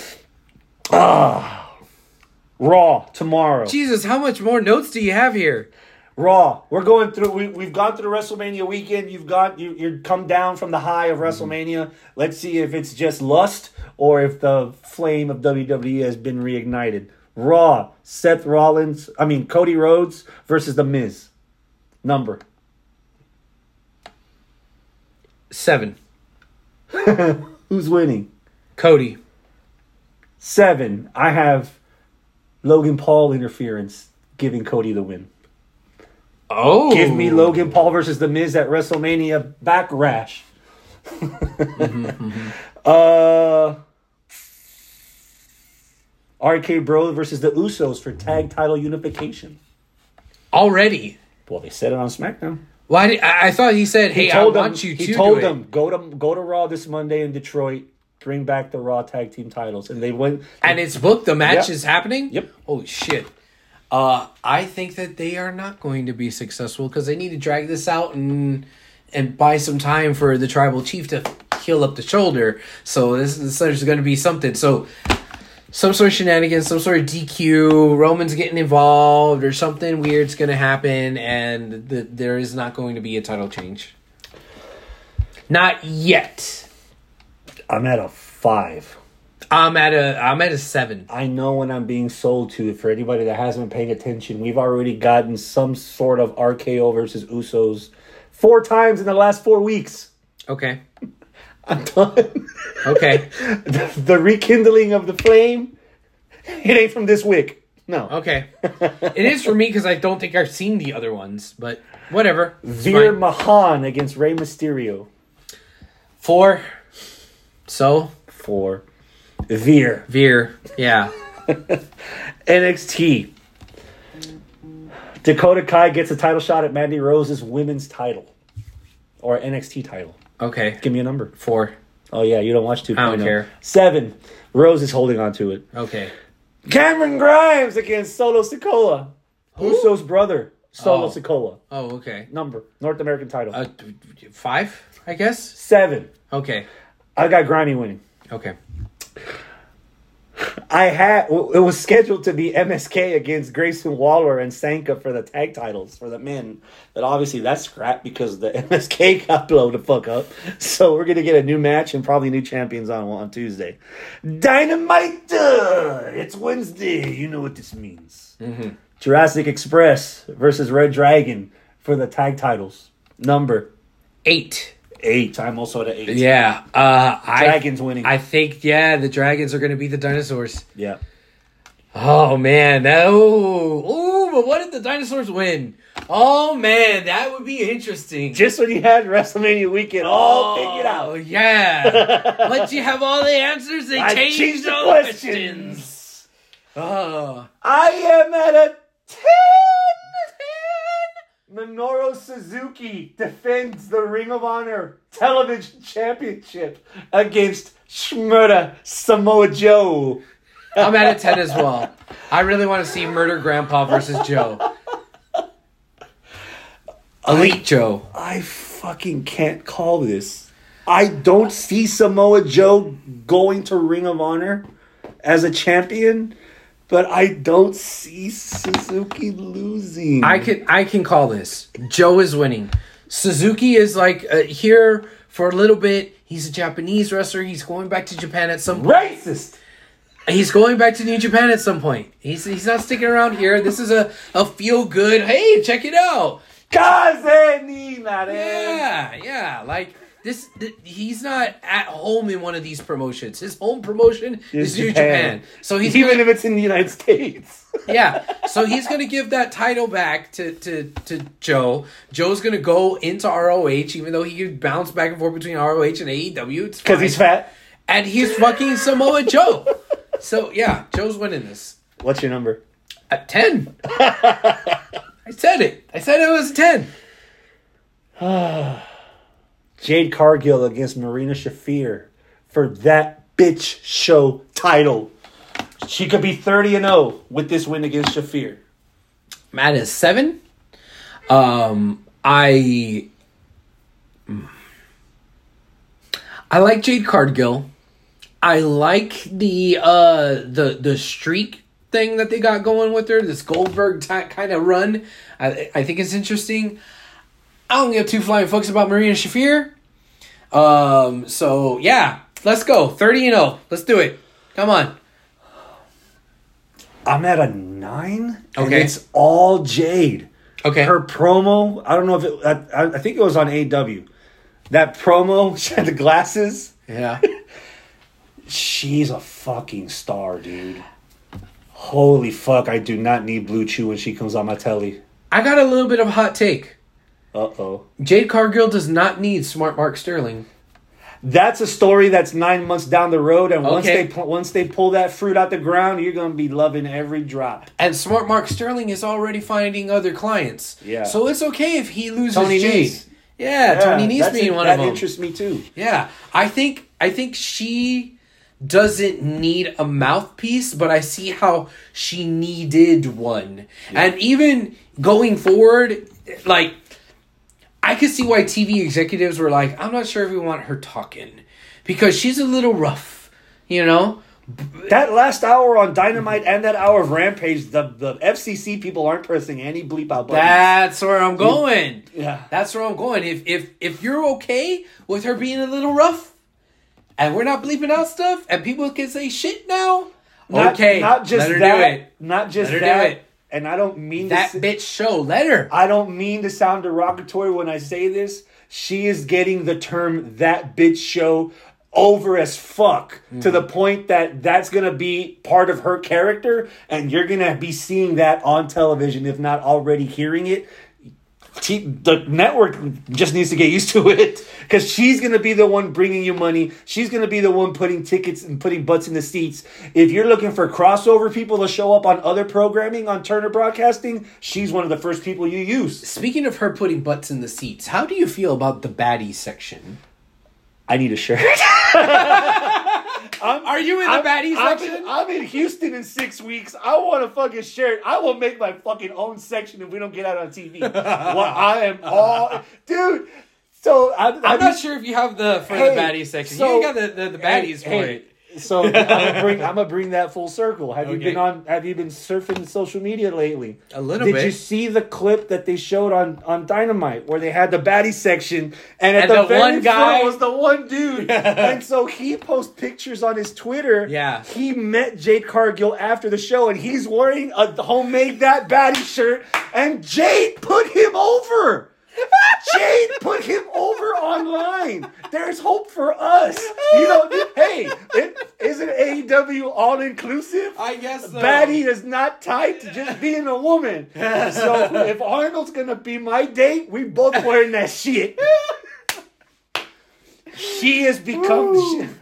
Raw tomorrow. Jesus, how much more notes do you have here? Raw. We're going through. We, we've gone through the WrestleMania weekend. You've got you. You're come down from the high of mm-hmm. WrestleMania. Let's see if it's just lust or if the flame of WWE has been reignited. Raw. Seth Rollins. I mean Cody Rhodes versus The Miz. Number. Seven. Who's winning? Cody. Seven. I have Logan Paul interference giving Cody the win. Oh. Give me Logan Paul versus The Miz at WrestleMania Backlash. uh, RK Bro versus the Usos for tag title unification. Already. Well, they said it on SmackDown. Why did I, I thought he said, "Hey, He I told them. want you to He told them it," go to go to Raw this Monday in Detroit. Bring back the Raw tag team titles, and they went. and it's booked. The match Yep. is happening. Yep. Holy shit. Uh, I think that they are not going to be successful because they need to drag this out and and buy some time for the tribal chief to heal up the shoulder. So this, this going to be something. So some sort of shenanigans, some sort of DQ, Roman's getting involved, or something weird's going to happen, and the, there is not going to be a title change. Not yet. I'm at a five. I'm at a I'm at a seven. I know when I'm being sold to. For anybody that hasn't been paying attention, we've already gotten some sort of RKO versus Usos four times in the last four weeks. Okay. I'm done. Okay. the, the rekindling of the flame, it ain't from this wick. No. Okay. it is for me because I don't think I've seen the other ones, but whatever. Veer. Mahaan against Rey Mysterio Four. So for Veer. Veer. Yeah. NXT. Dakota Kai gets a title shot at Mandy Rose's women's title. Or NXT title. Okay. Give me a number. Four. Oh yeah, you don't watch 2.0. I don't care. Seven. Rose is holding on to it. Okay. Cameron Grimes against Solo Sikoa. Uso's brother, Solo Oh. Sikoa. Oh, okay. Number. North American title. Uh, five, I guess. Seven. Okay. I got Grimy winning. Okay. I had it was scheduled to be MSK against Grayson Waller and Sanga for the tag titles for the men. But obviously that's crap because the MSK got blown the fuck up. So we're gonna get a new match and probably new champions on on Tuesday. Dynamite! It's Wednesday. You know what this means. Mm-hmm. Jurassic Express versus Red Dragon for the tag titles. Number Eight. Eight. I'm also at eight. Yeah. Uh, I, Dragons winning. I think yeah, the dragons are going to be the dinosaurs. yeah. Oh man, no. Ooh, but what if the dinosaurs win? Oh man, that would be interesting. Just when you had WrestleMania weekend all figured Oh out. yeah. Once you have all the answers, they I change changed the the questions. questions. Oh. I am at a 10. 10. Minoru Suzuki defends the Ring of Honor Television Championship against Shmurda Samoa Joe. I'm at a 10 as well. I really want to see Murder Grandpa versus Joe. Elite Joe. I fucking can't call this. I don't see Samoa Joe going to Ring of Honor as a champion, but I don't see Suzuki losing. I can I can call this. Joe is winning. Suzuki is like uh, here for a little bit. He's a Japanese wrestler. He's going back to Japan at some racist. He's going back to New Japan at some point. He's he's not sticking around here. This is a, a feel good. Hey, check it out. Kaze ni. Yeah, yeah. Like this, th- he's not at home in one of these promotions. His home promotion is, New Japan. So he's even gonna, if it's in the United States. yeah. So he's gonna give that title back to to to Joe. Joe's gonna go into ROH, even though he could bounce back and forth between ROH and AEW. Because he's fat. and he's fucking Samoa Joe. So yeah, Joe's winning this What's your number? at ten. I said it. I said it was a ten. Jade Cargill against Marina Shafir for that bitch show title. She could be 30 and 0 with this win against Shafir. Matt is seven. Um, I I like Jade Cargill. I like the uh the the streak thing that they got going with her. This Goldberg ty kind of run. I I think it's interesting. I don't give two flying fucks about Marina Shafir. Um. So yeah, let's go. Thirty and zero. Let's do it. Come on. I'm at a 9. And Okay. it's all Jade. Okay. Her promo, I don't know if it, I, I think it was on AW. That promo, she had the glasses. yeah. She's a fucking star, dude. Holy fuck, I do not need Blue Chew when she comes on my telly. I got a little bit of a hot take. Uh oh. Jade Cargill does not need smart Mark Sterling. That's a story that's nine months down the road, and once Okay. they once they pull that fruit out the ground, you're gonna be loving every drop. And smart Mark Sterling is already finding other clients. Yeah. So it's okay if he loses Tony Jade. Nese. Yeah, Tony Nese that's- being one that of them. interests me too. Yeah. I think I think she doesn't need a mouthpiece, but I see how she needed one. And even going forward, like I could see why TV executives were like, I'm not sure if we want her talking. Because she's a little rough, you know? That last hour on Dynamite and that hour of Rampage, the the FCC people aren't pressing any bleep out buttons. That's where I'm going. yeah. That's where I'm going. If if if you're okay with her being a little rough, and we're not bleeping out stuff, and people can say shit now, Not, okay, Not just that. do it. Not just Let her do that. And I don't mean That to, bitch show. letter. I don't mean to sound derogatory when I say this. She is getting the term "that bitch show" over as fuck to the mm-hmm. point that that's gonna be part of her character, and you're gonna be seeing that on television, if not already hearing it. T- the network just needs to get used to it because she's going to be the one bringing you money. She's going to be the one putting tickets and putting butts in the seats. If you're looking for crossover people to show up on other programming on Turner Broadcasting, she's one of the first people you use. Speaking of her putting butts in the seats, how do you feel about the baddie section? I need a shirt. Are you in the baddies I'm section? in, I'm in Houston in six weeks. I want a fucking shirt. I will make my fucking own section if we don't get out on TV. well, I am all, dude. So I, I'm not sure if you have the for Hey, the baddies section. so- you got the, the, the baddies Hey, for hey, it. So I'm gonna bring I'm gonna bring that full circle. Have you been on? Have you been surfing social media lately? A little Did bit. Did you see the clip that they showed on on Dynamite where they had the baddie section and at And the, the very one guy- front was the one dude, and so he posts pictures on his Twitter. Yeah. he met Jade Cargill after the show, and he's wearing a homemade that baddie shirt, and Jade put him over. Jade put him over online. There's hope for us. You know, hey, it, isn't AEW all inclusive? I guess so. Baddie is not tied to just being a woman. So if Arnold's gonna be my date, we both wearing that shit. She has become.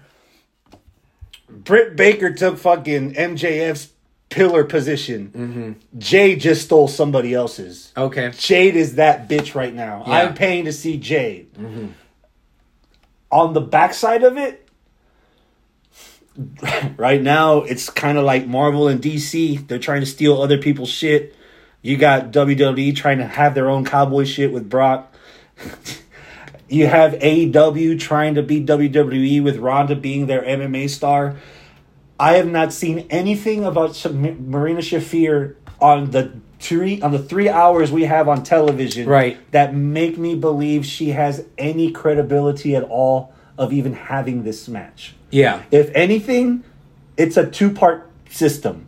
Britt Baker took fucking MJF's pillar position. Jade just stole somebody else's. Okay. Jade is that bitch right now. Yeah. I'm paying to see Jade. On the backside of it, right now it's kind of like Marvel and DC. They're trying to steal other people's shit. You got WWE trying to have their own cowboy shit with Brock. you have AEW trying to beat WWE with Ronda being their MMA star. I have not seen anything about Marina Shafir on the three on the three hours we have on television Right. that make me believe she has any credibility at all of even having this match. Yeah. If anything, it's a two part system.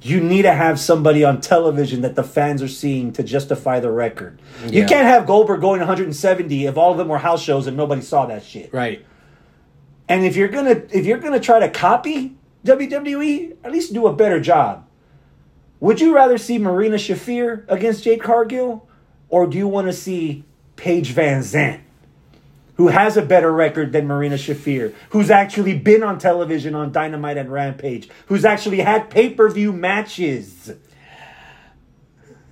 You need to have somebody on television that the fans are seeing to justify the record. You can't have Goldberg going 170 if all of them were house shows and nobody saw that shit. Right. And if you're gonna if you're gonna try to copy WWE, at least do a better job. Would you rather see Marina Shafir against Jade Cargill, or do you want to see Paige VanZant, who has a better record than Marina Shafir, who's actually been on television on Dynamite and Rampage, who's actually had pay per view matches?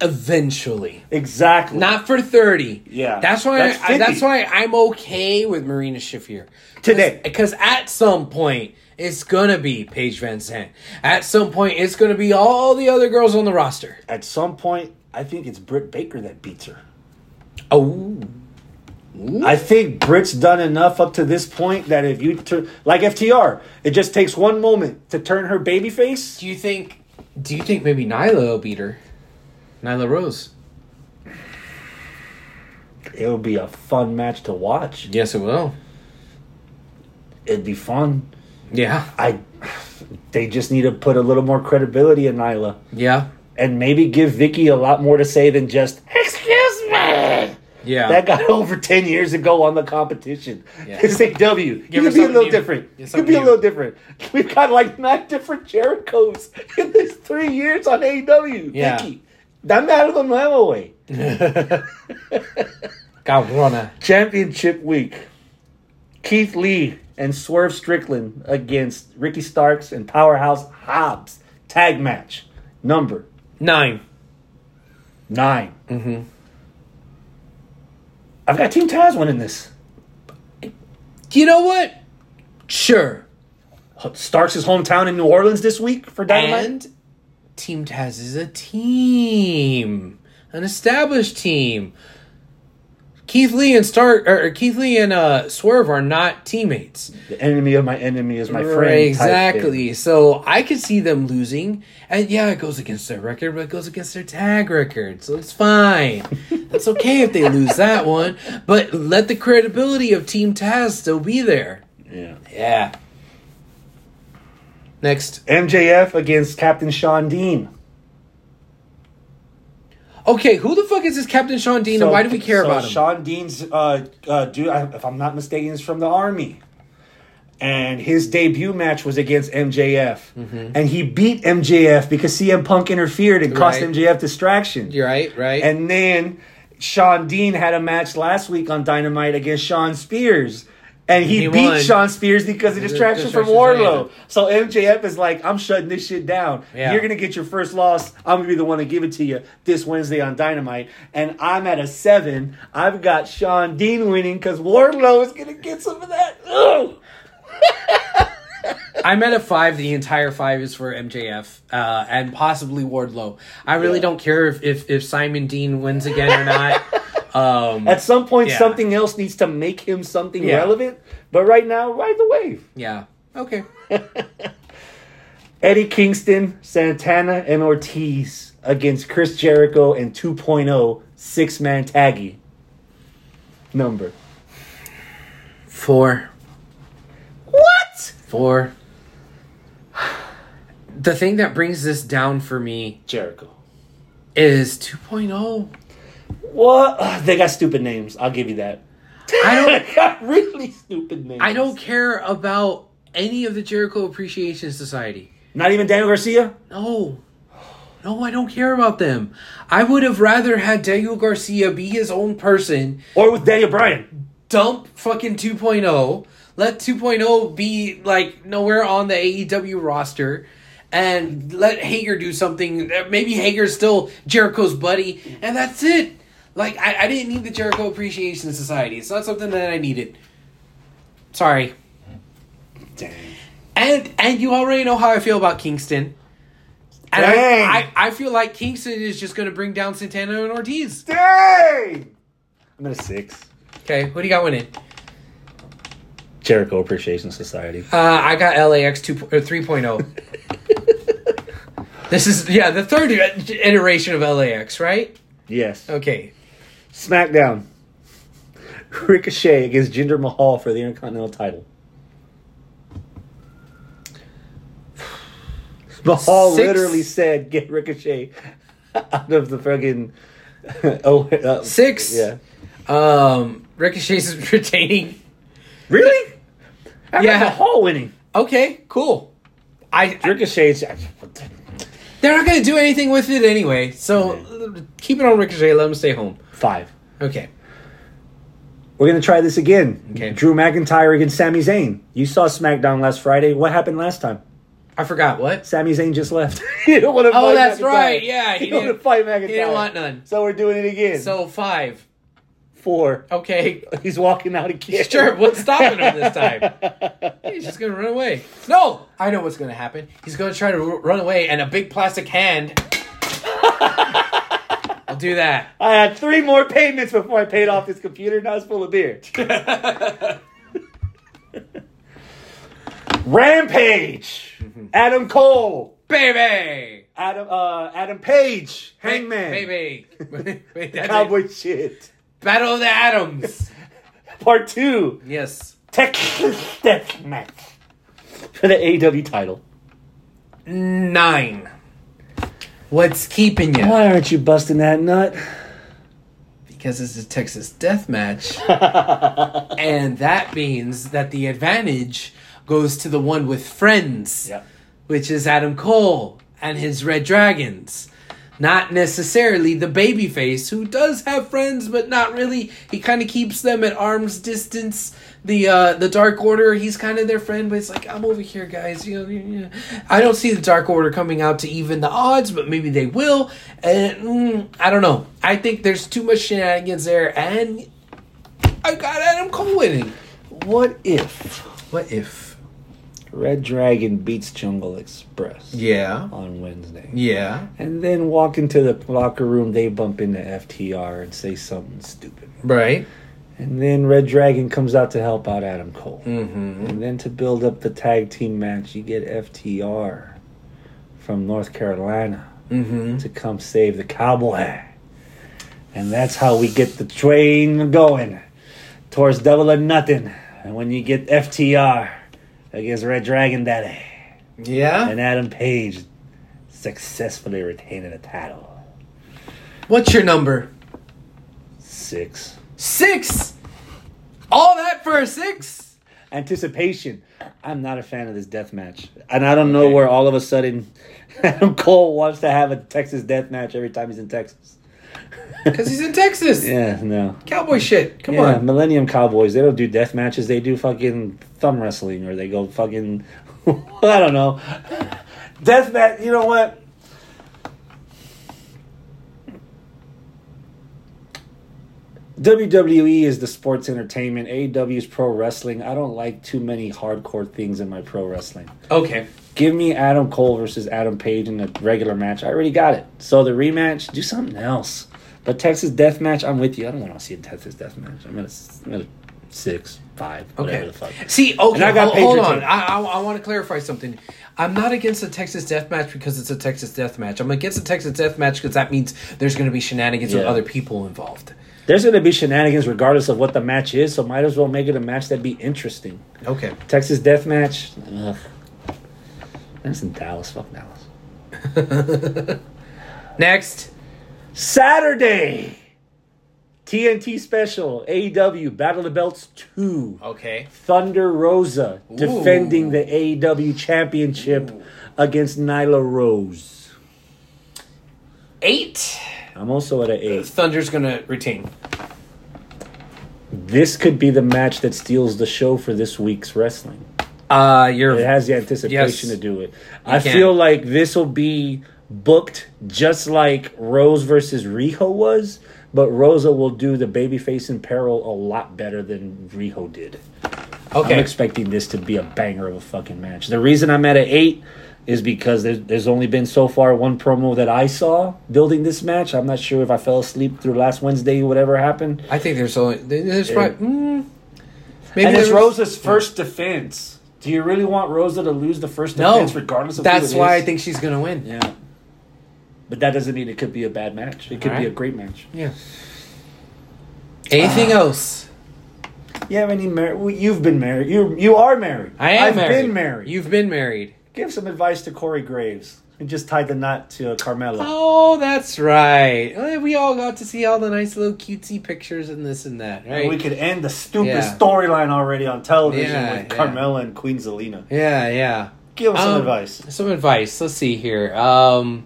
Eventually. Exactly. Not for 30. Yeah. That's why That's I, 50. that's why I'm okay with Marina Shafir. Today. Because at some point it's gonna be Paige VanZant. At some point it's gonna be all the other girls on the roster. At some point, I think it's Britt Baker that beats her. Oh. I think Britt's done enough up to this point that if you tur- like FTR, it just takes one moment to turn her baby face. Do you think do you think maybe Nyla will beat her? Nyla Rose. It'll be a fun match to watch. Yes it will. It'd be fun. Yeah. I they just need to put a little more credibility in Nyla Yeah. and maybe give Vicky a lot more to say than just excuse me. Yeah. That got over ten years ago on the competition. Yeah. It's AW. You could be a little new. different. You could be a little different. We've got like nine different Jerichos in this three years on AW. Yeah. Vicky, dame algo nuevo, way. Cabrona. Championship week. Keith Lee and Swerve Strickland against Ricky Starks and Powerhouse Hobbs. Tag match. Number Nine. 9 Mm-hmm. I've got Team Taz winning this. You know what? Sure. Starks' hometown in New Orleans this week for Dynamite. And Team Taz is a team, an established team. Keith Lee and Stark, or Keith Lee and uh, Swerve are not teammates. the enemy of my enemy is my friend. Right, type exactly. So I could see them losing, and yeah, it goes against their record, but it goes against their tag record, so it's fine. It's okay if they lose that one, but let the credibility of Team Taz still be there. Yeah. Yeah. Next. MJF against Captain Shawn Dean. Okay, who the fuck is this Captain Shawn Dean, and why do we care so about him? Shawn Dean's, uh, uh, dude, if I'm not mistaken, is from the army, and his debut match was against MJF, and he beat MJF because CM Punk interfered and cost Right. MJF distraction. You're right, right? And then Shawn Dean had a match last week on Dynamite against Shawn Spears. And he, He beat won. Shawn Spears because of The distraction from distraction, Wardlow. So MJF is like, I'm shutting this shit down. Yeah. You're gonna get your first loss. I'm gonna be the one to give it to you this Wednesday on Dynamite. And I'm at a seven. I've got Shawn Dean winning because Wardlow is gonna get some of that. Ugh. I'm at a five. The entire five is for MJF uh, and possibly Wardlow. I really Yeah. don't care if, if if Simon Dean wins again or not. Um, At some point, Yeah. something else needs to make him something Yeah. relevant. But right now, ride the wave. yeah. Okay. Eddie Kingston, Santana, and Ortiz against Chris Jericho and 2.0 six man taggy number. Four. What? Four. The thing that brings this down for me Jericho. is oh. 2.0. What? Ugh, they got stupid names. I'll give you that. I don't They got really stupid names. I don't care about any of the Jericho Appreciation Society. Not even Daniel Garcia? No. No, I don't care about them. I would have rather had Daniel Garcia be his own person, Or with Daniel Bryan? dump fucking 2.0, let 2.0 be like nowhere on the AEW roster, and let Hager do something. Maybe Hager's still Jericho's buddy, and that's it. Like, I, I didn't need the Jericho Appreciation Society. It's not something that I needed. Sorry. Dang. And and you already know how I feel about Kingston. And I, Dang. I, I feel like Kingston is just going to bring down Santana and Ortiz. Dang! I'm at a six. Okay, what do you got winning? Jericho Appreciation Society. Uh, I got LAX 2, or 3.0. this is, yeah, the third iteration of LAX, right? Yes. Okay. SmackDown. Ricochet against Jinder Mahal for the Intercontinental title. Mahal Six. literally said, "Get Ricochet out of the fucking." oh, uh, Six. Yeah. Um, Ricochet's retaining. Really? How Yeah. Mahal winning? Okay, cool. I, I they're not going to do anything with it anyway, so uh, keep it on Ricochet. Let him stay home. Five. Okay. We're gonna try this again. Okay. Drew McIntyre against Sami Zayn. You saw SmackDown last Friday. What happened last time? I forgot what. Sami Zayn just left. he didn't want to Oh, that's McIntyre. right. Yeah, he, he didn't want to fight McIntyre. He didn't want none. So we're doing it again. So five. four. Okay. He's walking out again. Sure. What's stopping him this time? He's just gonna run away. No, I know what's gonna happen. He's gonna try to r- run away, and a big plastic hand. I'll do that. I had three more payments before I paid off this computer. Now it's full of beer. Rampage. Mm-hmm. Adam Cole. Baby. Adam. Uh, Adam Page. Hangman. Baby. Wait, that's it. Cowboy shit. Battle of the Atoms. Part two. Yes. Texas Death Match for the AEW title. Nine. What's keeping you? Why aren't you busting that nut? Because it's a Texas death match. and that means that the advantage goes to the one with friends. Yep. which is Adam Cole and his Red Dragons. Not necessarily the babyface who does have friends, but not really. He kind of keeps them at arm's distance. The uh, the Dark Order, he's kind of their friend, but it's like I'm over here, guys. You know, you know. I don't see the Dark Order coming out to even the odds, but maybe they will. And mm, I don't know. I think there's too much shenanigans there, and I got Adam Cole winning. What if What if? Red Dragon beats Jungle Express Yeah, on Wednesday? yeah, And then walk into the locker room, they bump into FTR and say something stupid. right. And then Red Dragon comes out to help out Adam Cole. Mm-hmm. And then to build up the tag team match, you get FTR from North Carolina Mm-hmm. to come save the cowboy. And that's how we get the train going towards double or nothing. And when you get FTR against Red Dragon Daddy Yeah. and Adam Page successfully retaining the title. What's your number? Six. Six. All that for a six. Anticipation. I'm not a fan of this death match. And I don't know Okay. where all of a sudden Adam Cole wants to have a Texas death match every time he's in Texas. Because he's in Texas. Yeah, no. Cowboy shit. Come yeah, on. Millennium Cowboys. They don't do death matches. They do fucking thumb wrestling, or they go fucking. I don't know. Death match. You know what? WWE is the sports entertainment. AEW is pro wrestling. I don't like too many hardcore things in my pro wrestling. Okay. Give me Adam Cole versus Adam Page in a regular match. I already got it. So the rematch, do something else. But Texas Death Match, I'm with you. I don't want to see a Texas Death Match. I'm at a, I'm at a six, five, whatever Okay. the fuck. See, okay, I got hold, hold on. I, I, I want to clarify something. I'm not against a Texas death match because it's a Texas death match. I'm against a Texas death match because that means there's going to be shenanigans with other people involved. There's going to be shenanigans regardless of what the match is, so might as well make it a match that'd be interesting. Okay. Texas Death Match, ugh. That's in Dallas. Fuck Dallas. Next. Saturday, TNT special, AEW Battle of the Belts 2. Okay. Thunder Rosa defending the AEW championship against Nyla Rose. Eight. I'm also at an eight. Thunder's going to retain. This could be the match that steals the show for this week's wrestling. Uh, you're It has the anticipation Yes. to do it. I can. feel like this will be booked just like Rose versus Riho was, but Rosa will do the babyface in peril a lot better than Riho did. Okay. I'm expecting this to be a banger of a fucking match. The reason I'm at an eight is because there's, there's only been so far one promo that I saw building this match. I'm not sure if I fell asleep through last Wednesday, whatever happened. I think there's only there's probably mm, maybe and it's was- Rosa's first defense. Do you really want Rosa to lose the first No, defense regardless of that's who it why I think she's gonna win. Yeah. But that doesn't mean it could be a bad match. It could be a great match. Yeah. Anything Ah. else? Yeah, I mean, mar- well, you've been married. You you are married. I am I've married. been married. You've been married. Give some advice to Corey Graves and just tie the knot to Carmella. Oh, that's right. Eh, We all got to see all the nice little cutesy pictures and this and that, right? We could end the stupid Yeah. storyline already on television Yeah, with yeah. Carmella and Queen Zelina. yeah, yeah. Give us some Um, advice. Some advice. Let's see here. Um,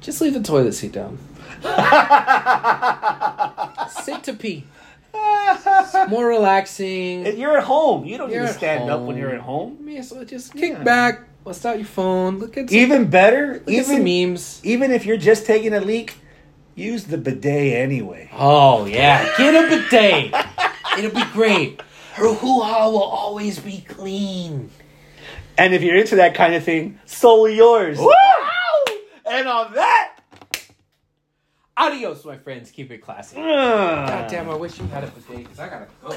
just leave the toilet seat down. Sit to pee. It's more relaxing. You're at home. You don't You're need to stand up when you're at home. Yeah, so just kick Yeah. back, bust out your phone, look at some, Even better, look at some even memes. even if you're just taking a leak, use the bidet anyway. Oh yeah, get a bidet. It'll be great. Her hoo-ha will always be clean. And if you're into that kind of thing, solely yours. Woo! And on that, Adios, my friends. Keep it classy. uh, God damn, I wish you had a bidet because I gotta go.